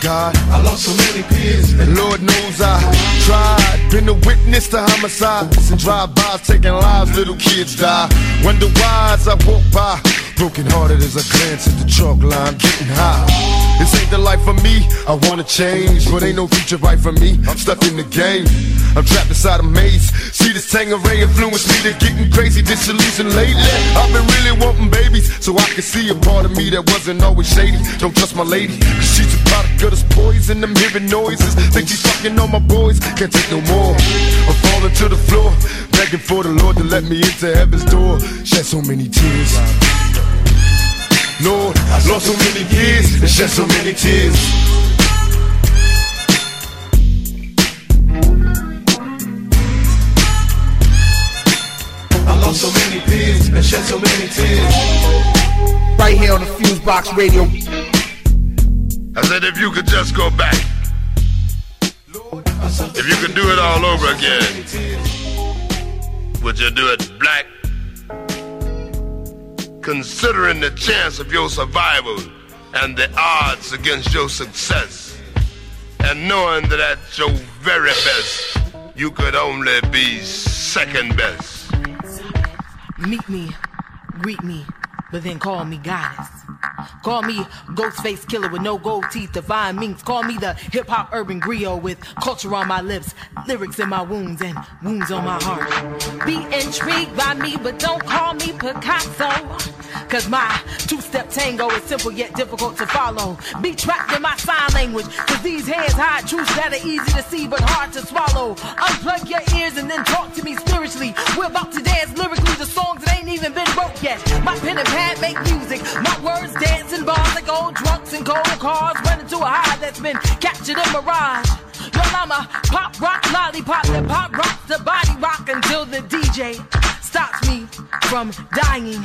God, I lost so many peers. And Lord knows I tried. Been a witness to homicides and drive-bys taking lives. Little kids die. Wonder why I walk by, broken hearted as I glance at the chalk line, getting high. This ain't the life for me. I wanna change, but ain't no future right for me. I'm stuck in the game. I'm trapped inside a maze. See this Tanqueray influence me to getting crazy, disillusioned lately. I've been really wanting babies, so I can see a part of me that wasn't always shady. Don't trust my lady, cause she's a product of this poison. I'm hearing noises, think she's fucking on my boys. Can't take no more. I'm falling to the floor, begging for the Lord to let me into heaven's door. Shed so many tears. Lord, I lost so many years and shed so many tears. I lost so many peers and shed so many tears. Right here on the Fusebox Radio. I said if you could just go back, if you could do it all over again, would you do it black? Considering the chance of your survival and the odds against your success, and knowing that at your very best, you could only be second best. Meet me, greet me, but then call me goddess. Call me Ghostface Killah with no gold teeth, divine minks. Call me the hip hop urban griot with culture on my lips, lyrics in my wounds, and wounds on my heart. Be intrigued by me, but don't call me Picasso. Cause my two step tango is simple yet difficult to follow. Be trapped in my sign language, cause these hands hide truths that are easy to see but hard to swallow. Unplug your ears and then talk to me spiritually. We're about to dance lyrically to songs that ain't even been wrote yet. My pen and pad make music, my words dance in bars like old drunks and cold cars running to a high that's been captured in mirage. Yo, I'm a pop rock lollipop that pop rocks the body rock until the DJ stops me from dying,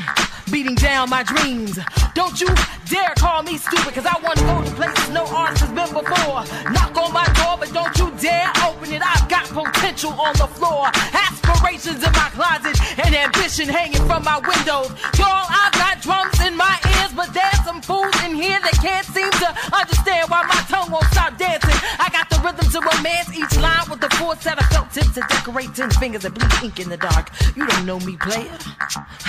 beating down my dreams. Don't you dare call me stupid, cause I wanna go to places no artist has been before. Knock on my door, but don't you dare open it. I've got potential on the floor, aspirations in my closet, and ambition hanging from my windows. Y'all, I've got drums in my ears, but there's some fools in here that can't seem to understand why my tongue won't stop dancing. I got the rhythm to romance each line with the four set of felt tips to decorate ten fingers that bleed ink in the dark. You don't know me, player.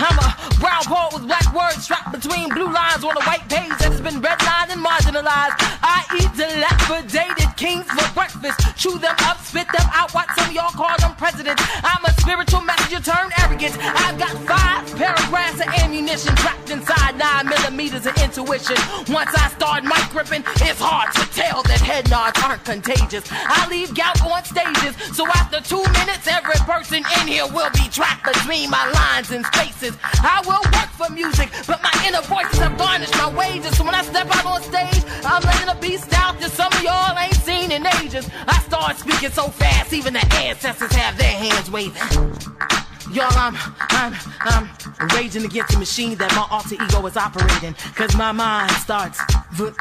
I'm a brown poet with black words strapped between blue lines on a white page that's been redlined and marginalized. I eat dilapidated kings for breakfast. Chew them up, spit them out. Watch some y'all call them presidents. I'm a spiritual messenger turned arrogant. I've got five paragraphs of ammunition trapped inside nine millimeters of intuition. Once I start mic gripping, it's hard to tell that head nods aren't contagious. I leave gout on stages, so after two minutes, every person in here will be trapped between my lines and spaces. I will work for music, but my inner voices have garnished my wages. So when I step out on stage, I'm letting a beast out that some of y'all ain't seen in ages. I start speaking so fast, even the ancestors have their hands waving. Y'all, I'm, I'm, I'm raging against the machine that my alter ego is operating. Cause my mind starts voot,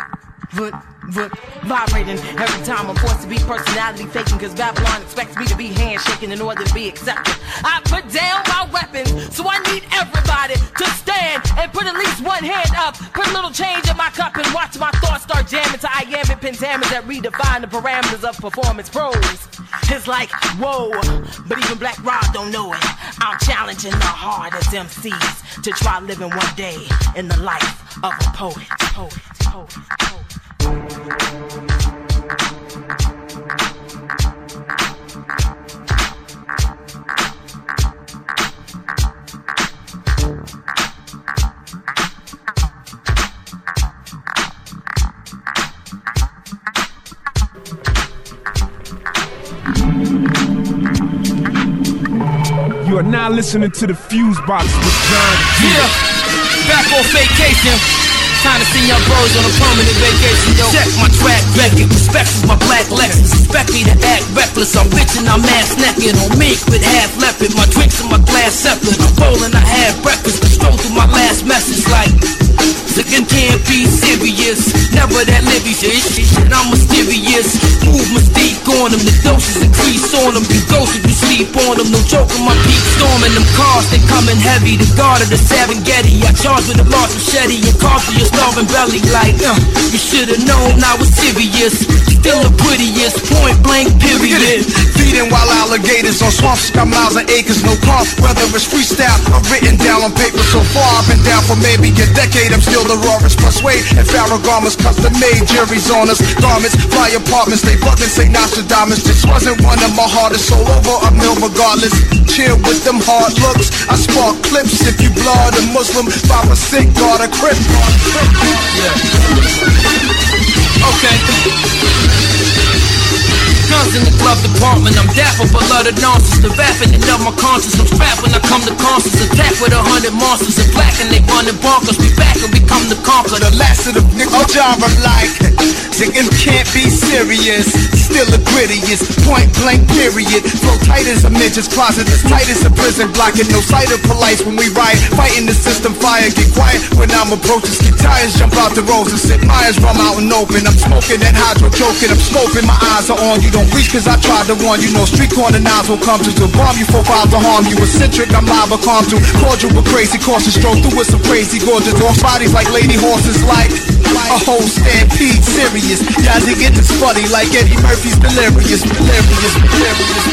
voot, vibrating every time I'm forced to be personality faking. Cause Babylon expects me to be handshaking in order to be accepted. I put down my weapons, so I need everybody to stand and put at least one hand up. Put a little change in my cup and watch my thoughts start jamming to iambic pentameters that redefine the parameters of performance pros. It's like, whoa, but even Black Rob don't know it. I'm challenging the hardest MCs to try living one day in the life of a poet. Poet, poet, You are now listening to the Fuse Box with Jon. Yeah, back on vacation. Time to see young bros on a permanent vacation, yo. Check my track record. Respect is my black Lexus. Expect me to act reckless. I'm bitching, I'm ass naked. On mink with half leopard. My drinks in my glass separate. I'm bowling, I had breakfast. Stroll through my last message like. Second can't be serious. Never that livy shit. I'm mysterious. Move mystique on them. The doses increase on them. You ghost if you sleep on them. No joke on my peak storming them cars. They coming heavy. The guard of the Serengeti. I charge with a large machete and carve to your starving belly. Like, uh, you should've known I was serious. still the prettiest. Point blank, period. Feeding wild alligators on swamps, got miles and acres, no cost. Whether it's freestyle or written down on paper, so far I've been down for maybe a decade. I'm still the rawest plus weight. And Farrah custom made, juries on us, garments, fly apartments. They fucking say Nostradamus. This wasn't one of my hardest, so over a mill regardless. Chill with them hard looks. I spark clips if you blood a Muslim, five or six, guard a crip. Okay. Guns in the glove department, I'm dapper, but love the nonsense. The rapping and of my conscience. I'm strapped when I come to concerts. Attack with a hundred monsters in black and they running bonkers. We back and we come to conquer. The last of the niggas genre like Niggas can't be serious. Still the grittiest Point blank period. Flow tight as a midget's closet As tight as a prison block. And no sight of police when we ride, Fighting the system fire Get quiet. When I'm approaching Skip tires Jump out the roads and sit Myers Rum out and open. I'm smoking that hydro choking. I'm smoking My eyes are on you. Don't reach cause I tried to warn you. No street corner knives will come to To bomb you. For files to harm you. Eccentric I'm or calm to Cordial but crazy Cautious. Stroke through with some crazy gorgeous. Off bodies like lady horses like a whole stampede. Serious. Y'all niggas is funny like Eddie Murphy's delirious, delirious, delirious.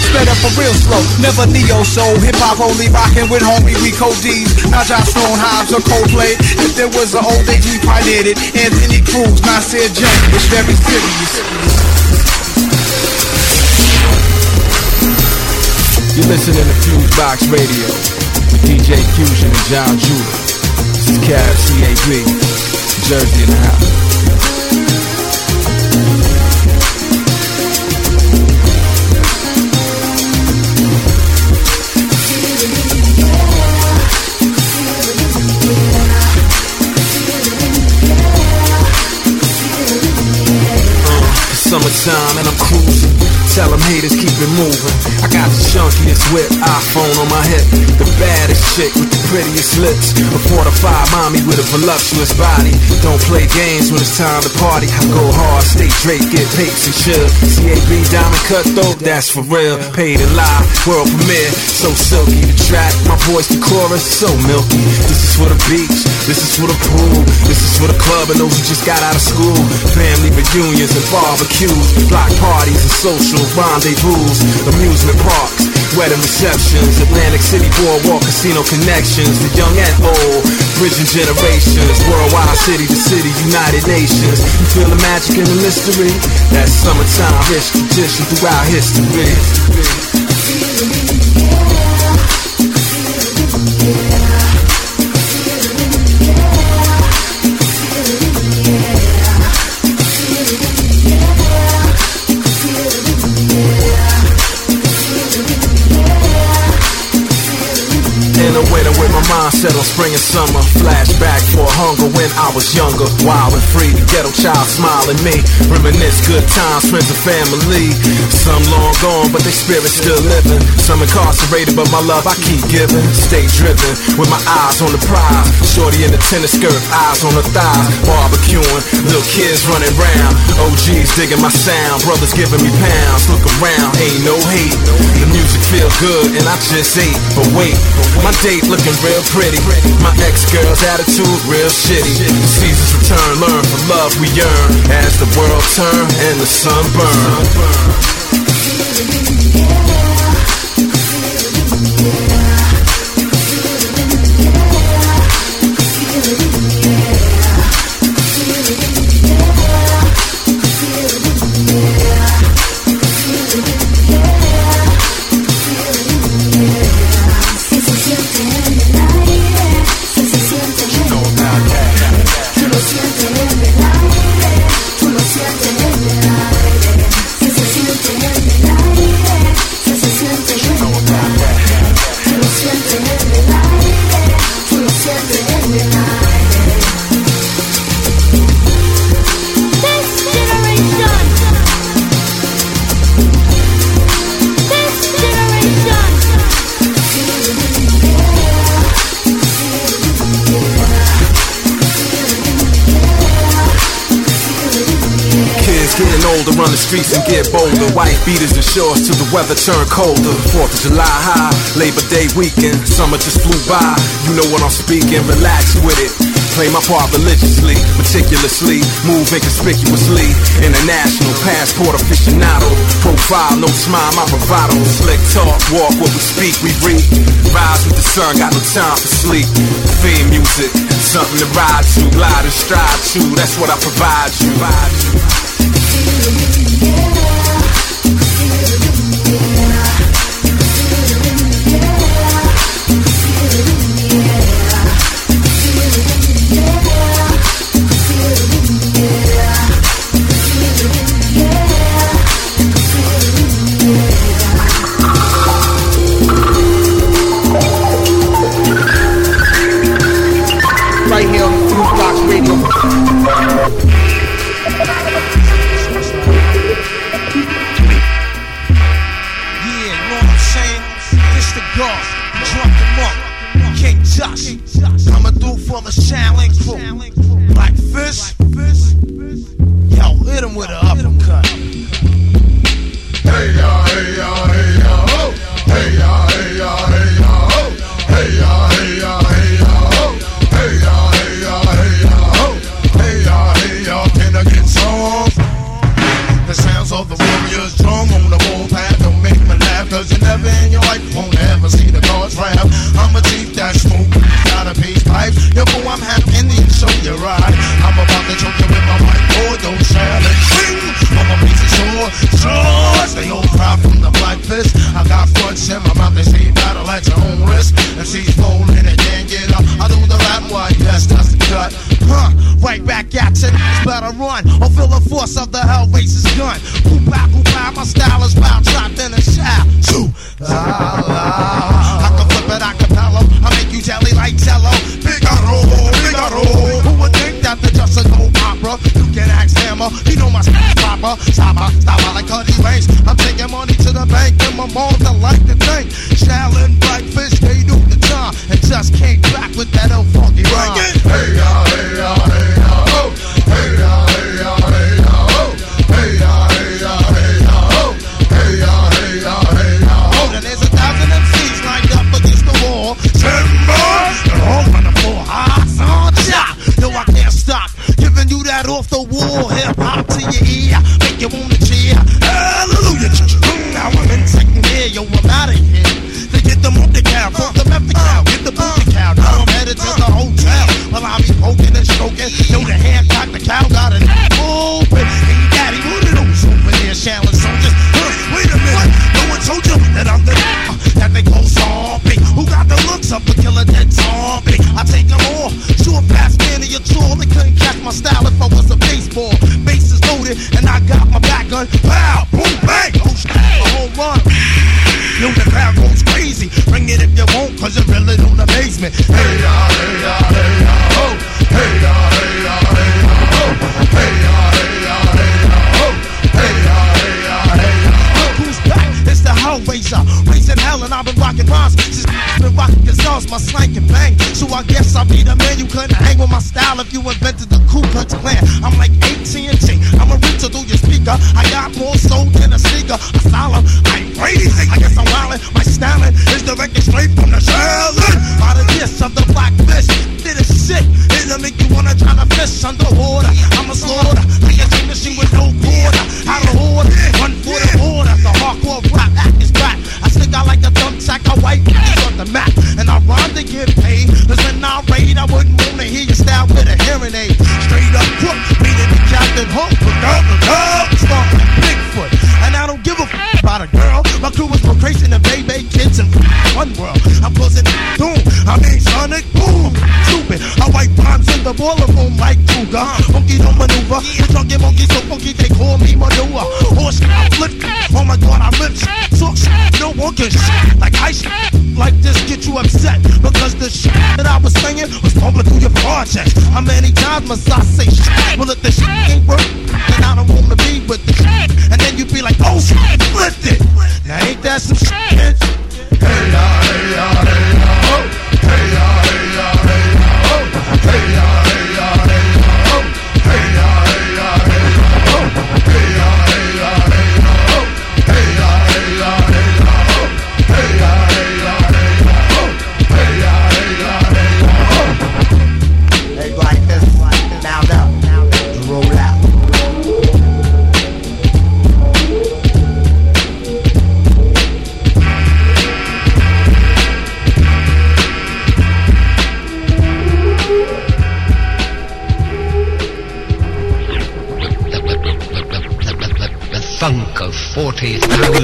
Sped up for real slow, never neo soul. Hip hop only rockin' with homie Rico D's. Not Joss Stone Hobbs or Coldplay. If there was an old age we pioneered it. Anthony Cruz, Nasir Jones. It's very serious. You're listening to Fusebox Radio with DJ Fusion and Jon Judah. This is Cab CAB, Jersey in the house. Summertime and I'm cruising. Tell them haters keep it moving. I got the chunkiest whip, iPhone on my hip. The baddest chick with the prettiest lips. A fortified mommy with a voluptuous body. Don't play games when it's time to party. I go hard, stay Drake, get papes and chill. CAB diamond cut though, that's for real. Paid and live, world premiere. So silky the track, my voice the chorus, so milky. This is for the beach, this is for the pool, this is for the club and those who just got out of school. Family reunions and barbecues, block parties and social rendezvous, amusement parks, wedding receptions, Atlantic City boardwalk, casino connections, the young and old, bridging generations, worldwide, city to city, United Nations. You feel the magic and the mystery? That's summertime, rich tradition throughout history. In a winter with my mindset on spring and summer. Flashback for hunger when I was younger. Wild and free, the ghetto child smiling me. Reminisce good times, friends and family. Some long gone, but their spirit still living. Some incarcerated, but my love I keep giving. Stay driven with my eyes on the prize. Shorty in the tennis skirt, eyes on her thighs. Barbecuing, little kids running round. OGs digging my sound, brothers giving me pounds. Look around, ain't no hate. The music feel good, and I just ate. But wait, my date looking real pretty. My ex-girl's attitude real shitty. Seasons return, learn from love we yearn. As the world turn and the sun burn. Beaters and shores till the weather turned colder. Fourth of July high, Labor Day weekend, summer just flew by. You know what I'm speaking, relax with it. Play my part religiously, meticulously, move inconspicuously. International passport aficionado, profile, no smile, my bravado. Slick talk, walk what we speak, we read. Rise with the sun, got no time for sleep. Theme music, something to ride to, glide and strive to. That's what I provide you. Provide you.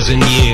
40,000 years.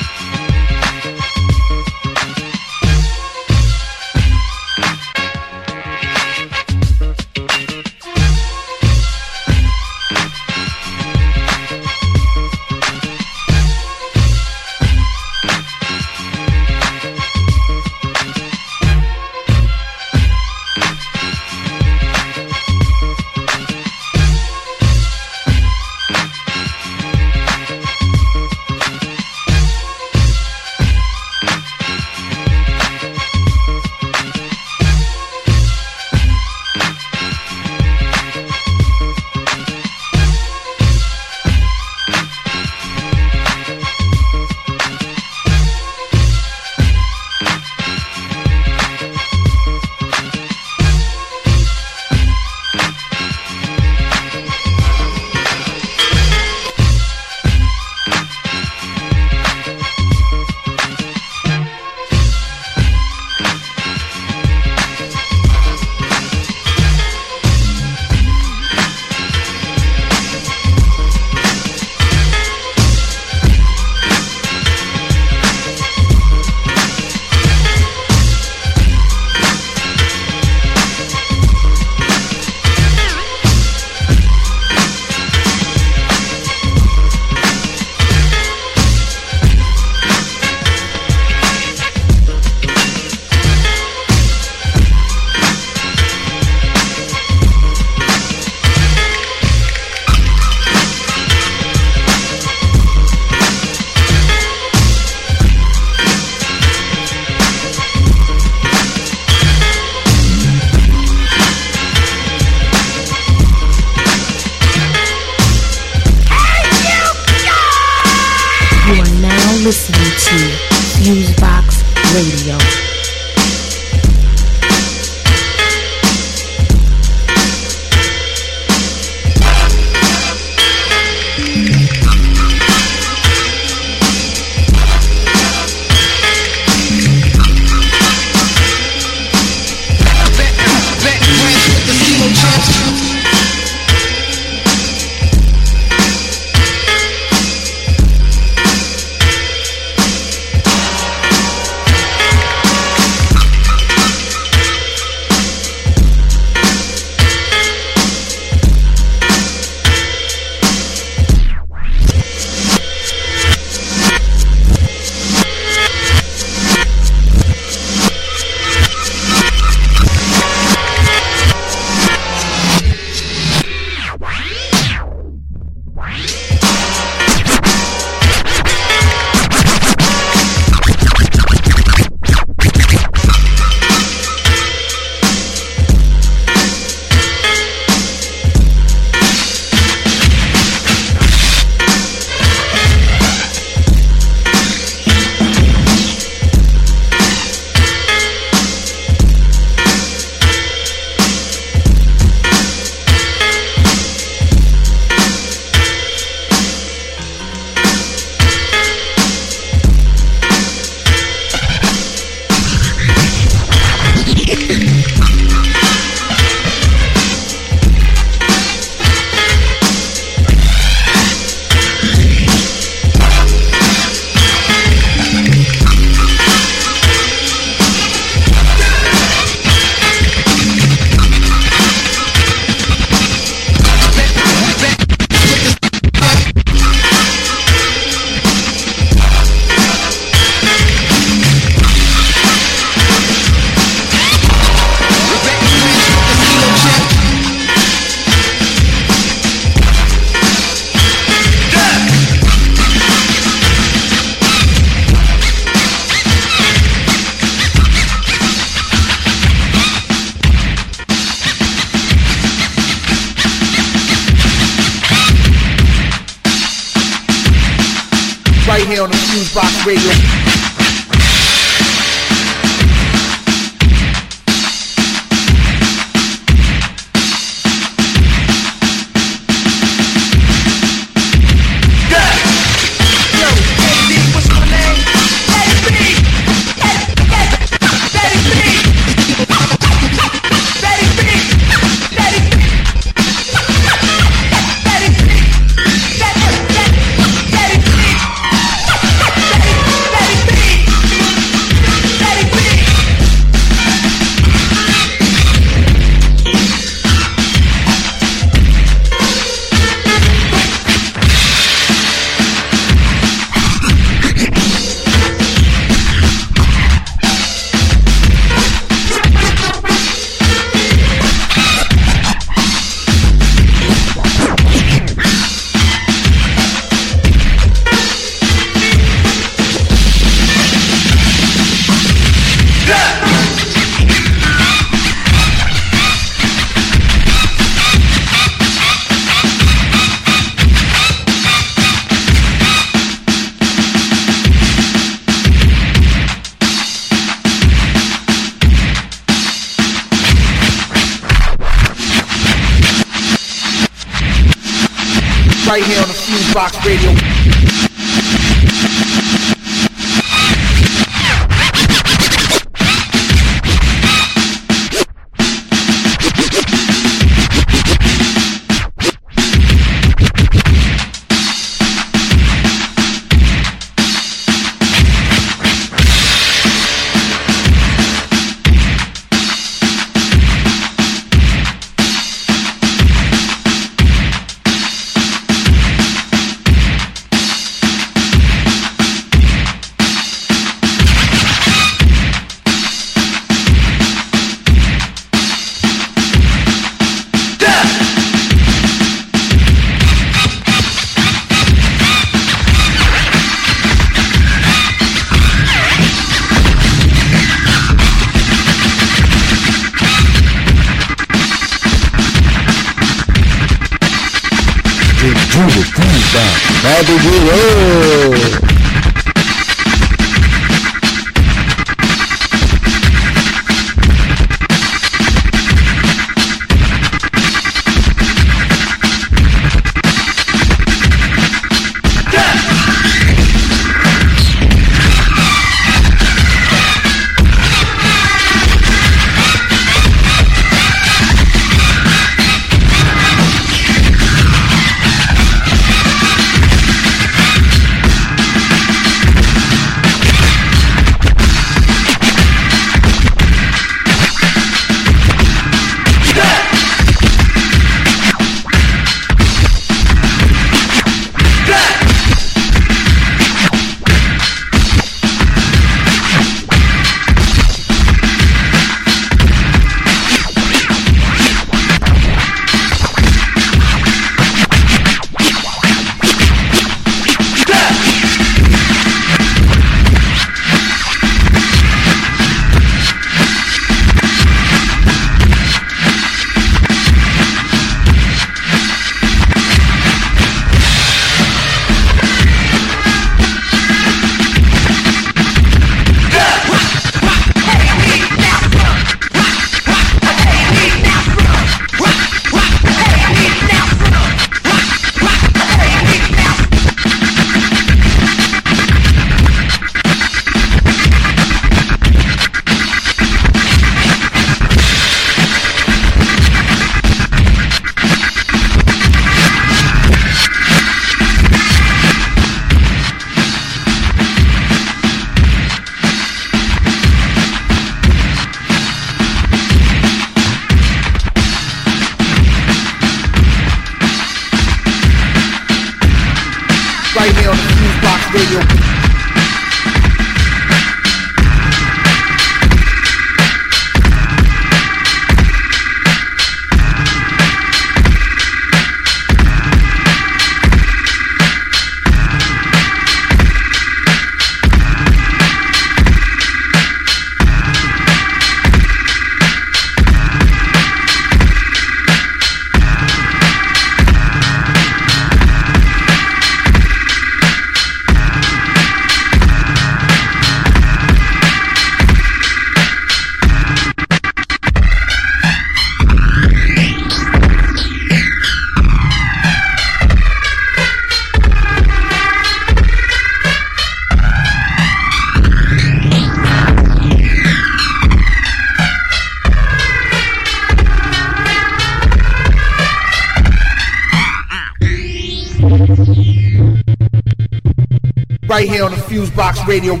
Radio.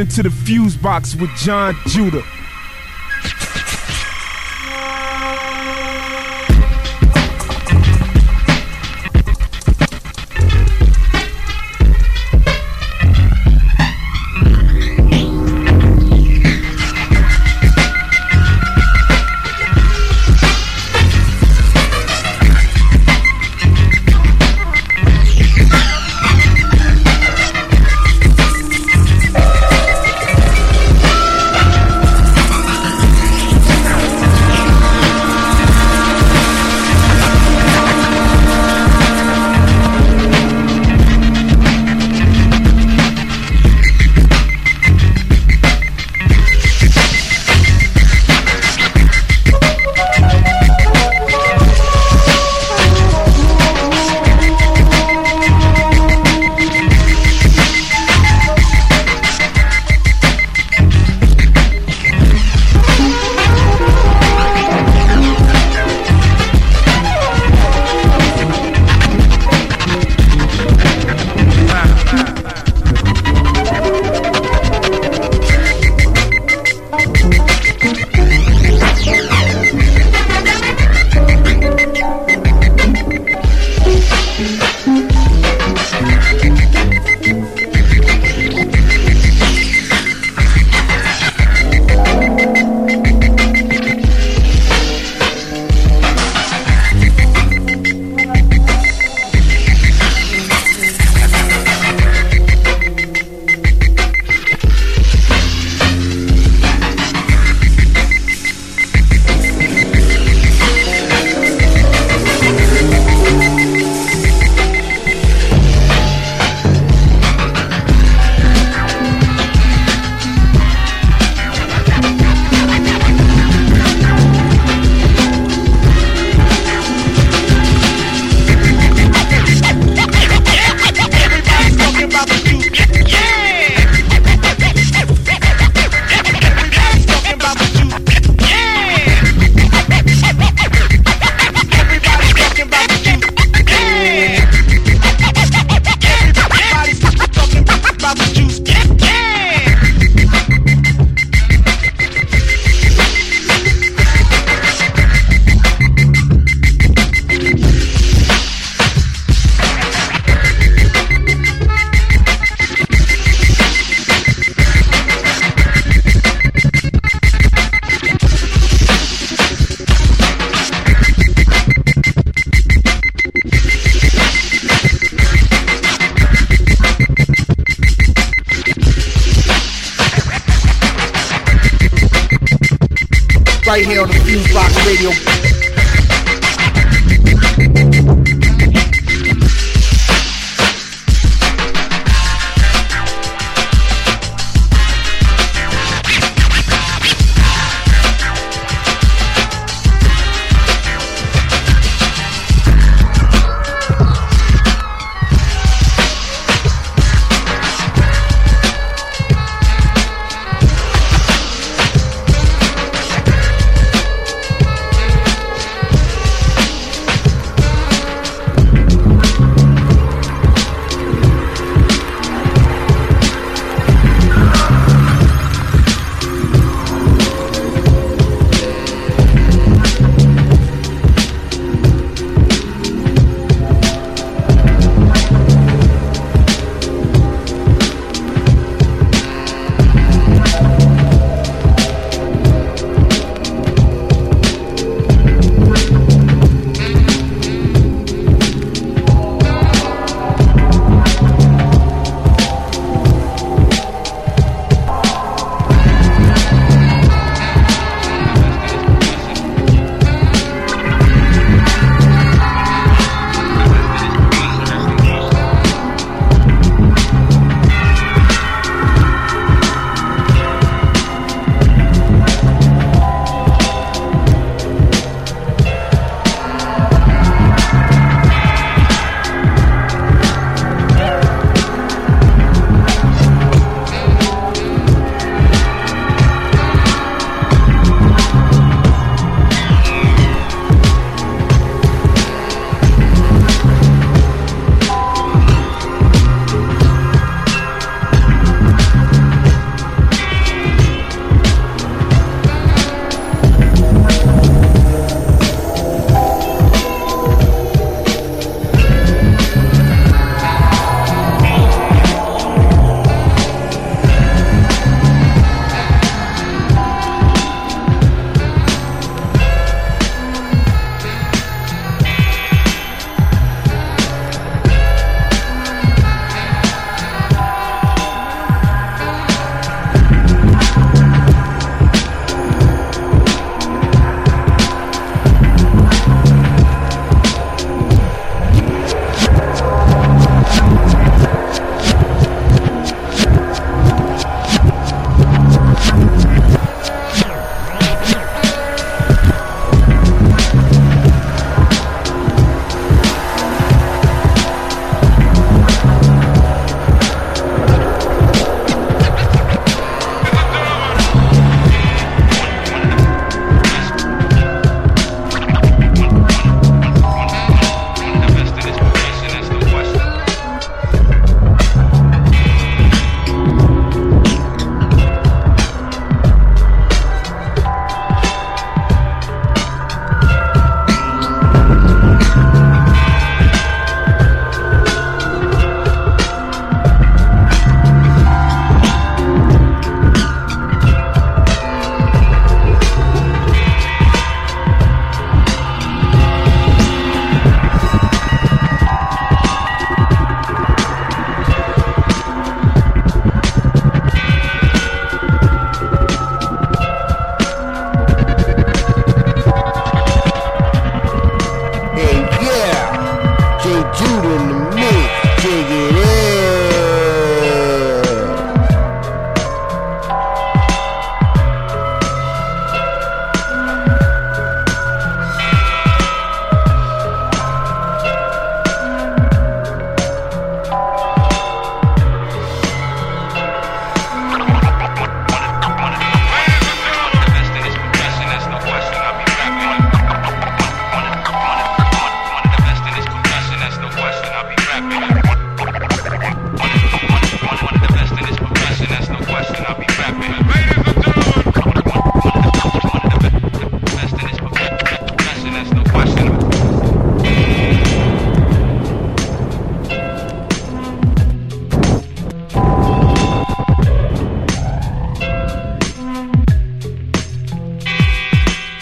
Now listening to the Fuse Box with Jon Judah.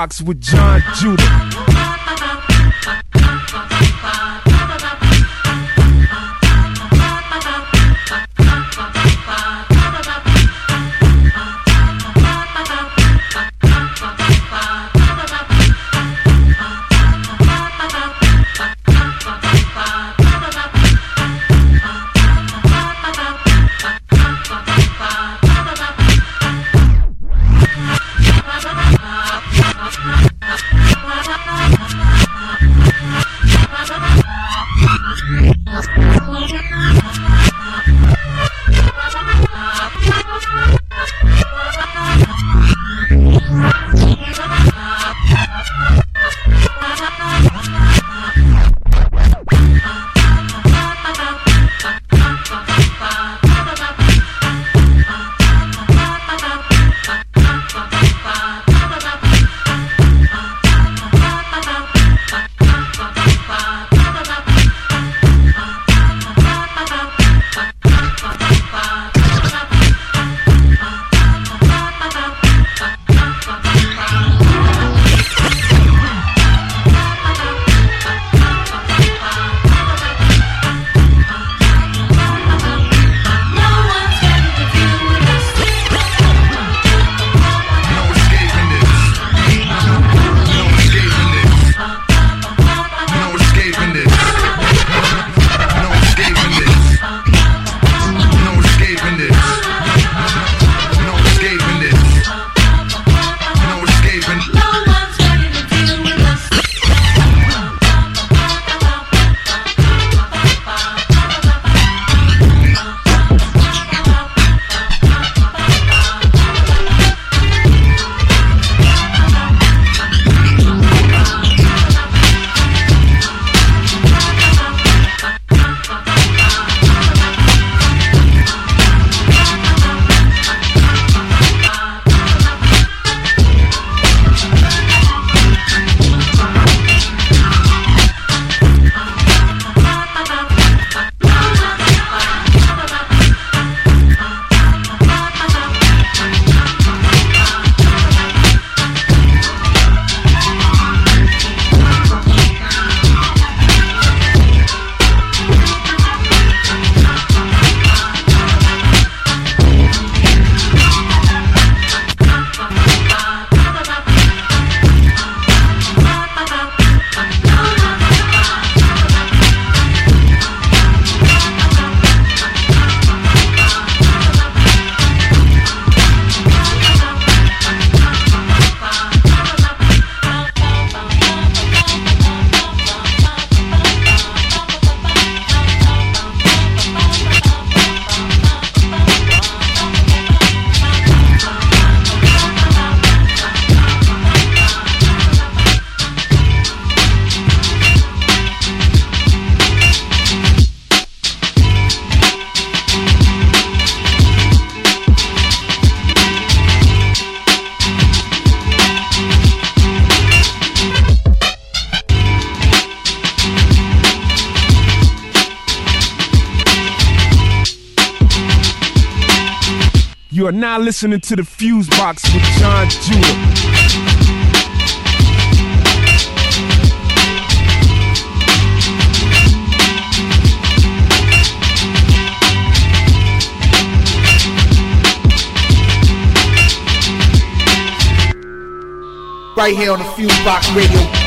Box with Jon Judah. Listening to the Fuse Box with Jon Judah. Right here on the Fuse Box Radio.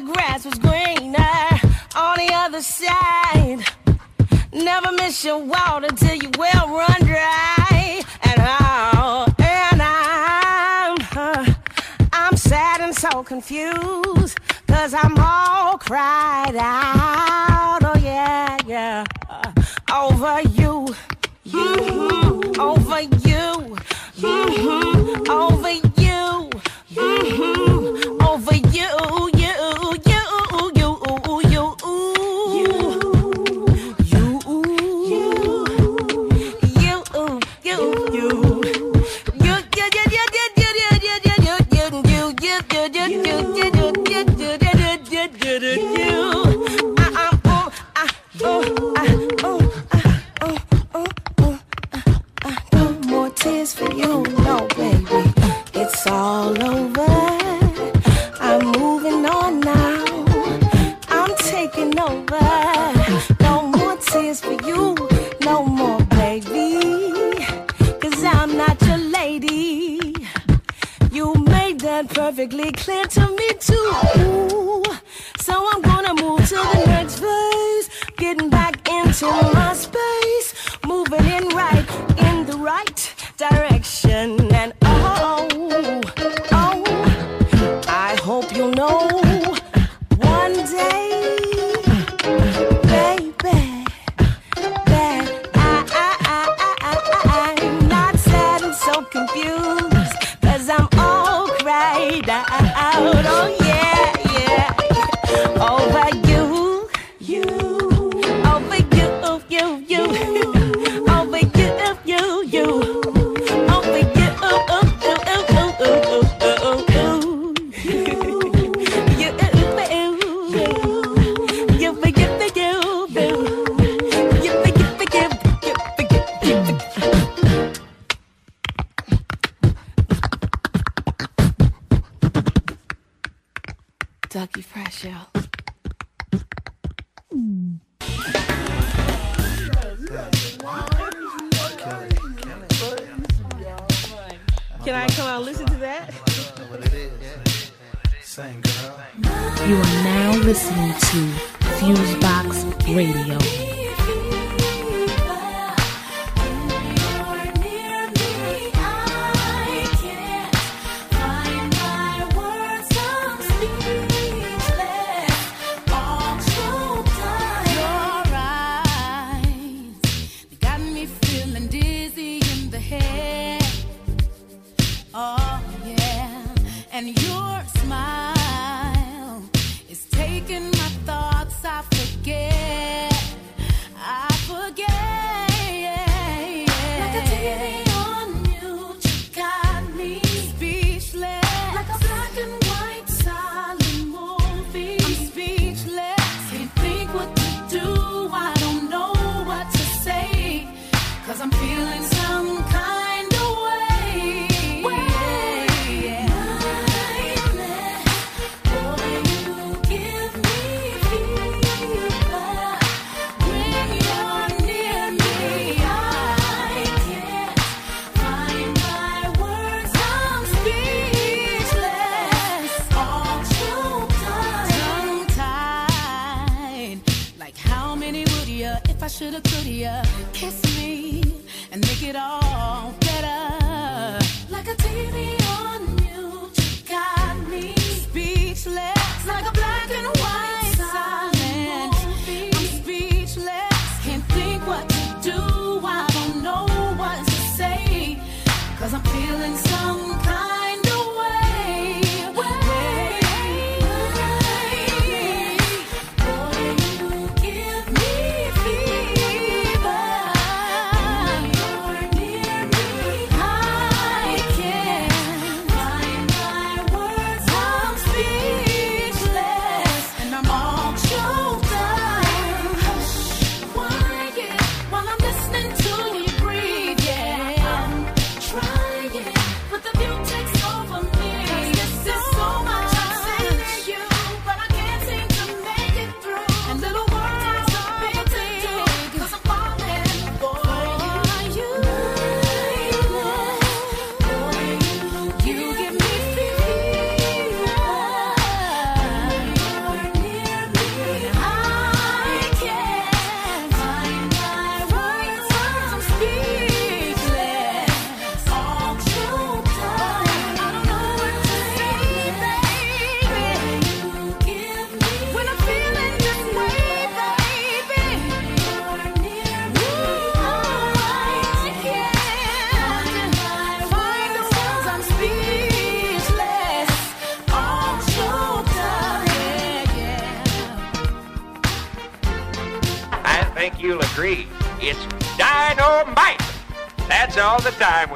the grass was greener on the other side. Never miss your water till you well run dry. And oh, and I'm, uh, I'm sad and so confused, cause I'm all cried out. Oh, yeah, yeah. Uh, over you, you, mm-hmm. over you, mm-hmm. over you, mm-hmm. over you.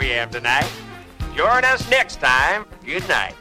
We have tonight. Join us next time. Good night.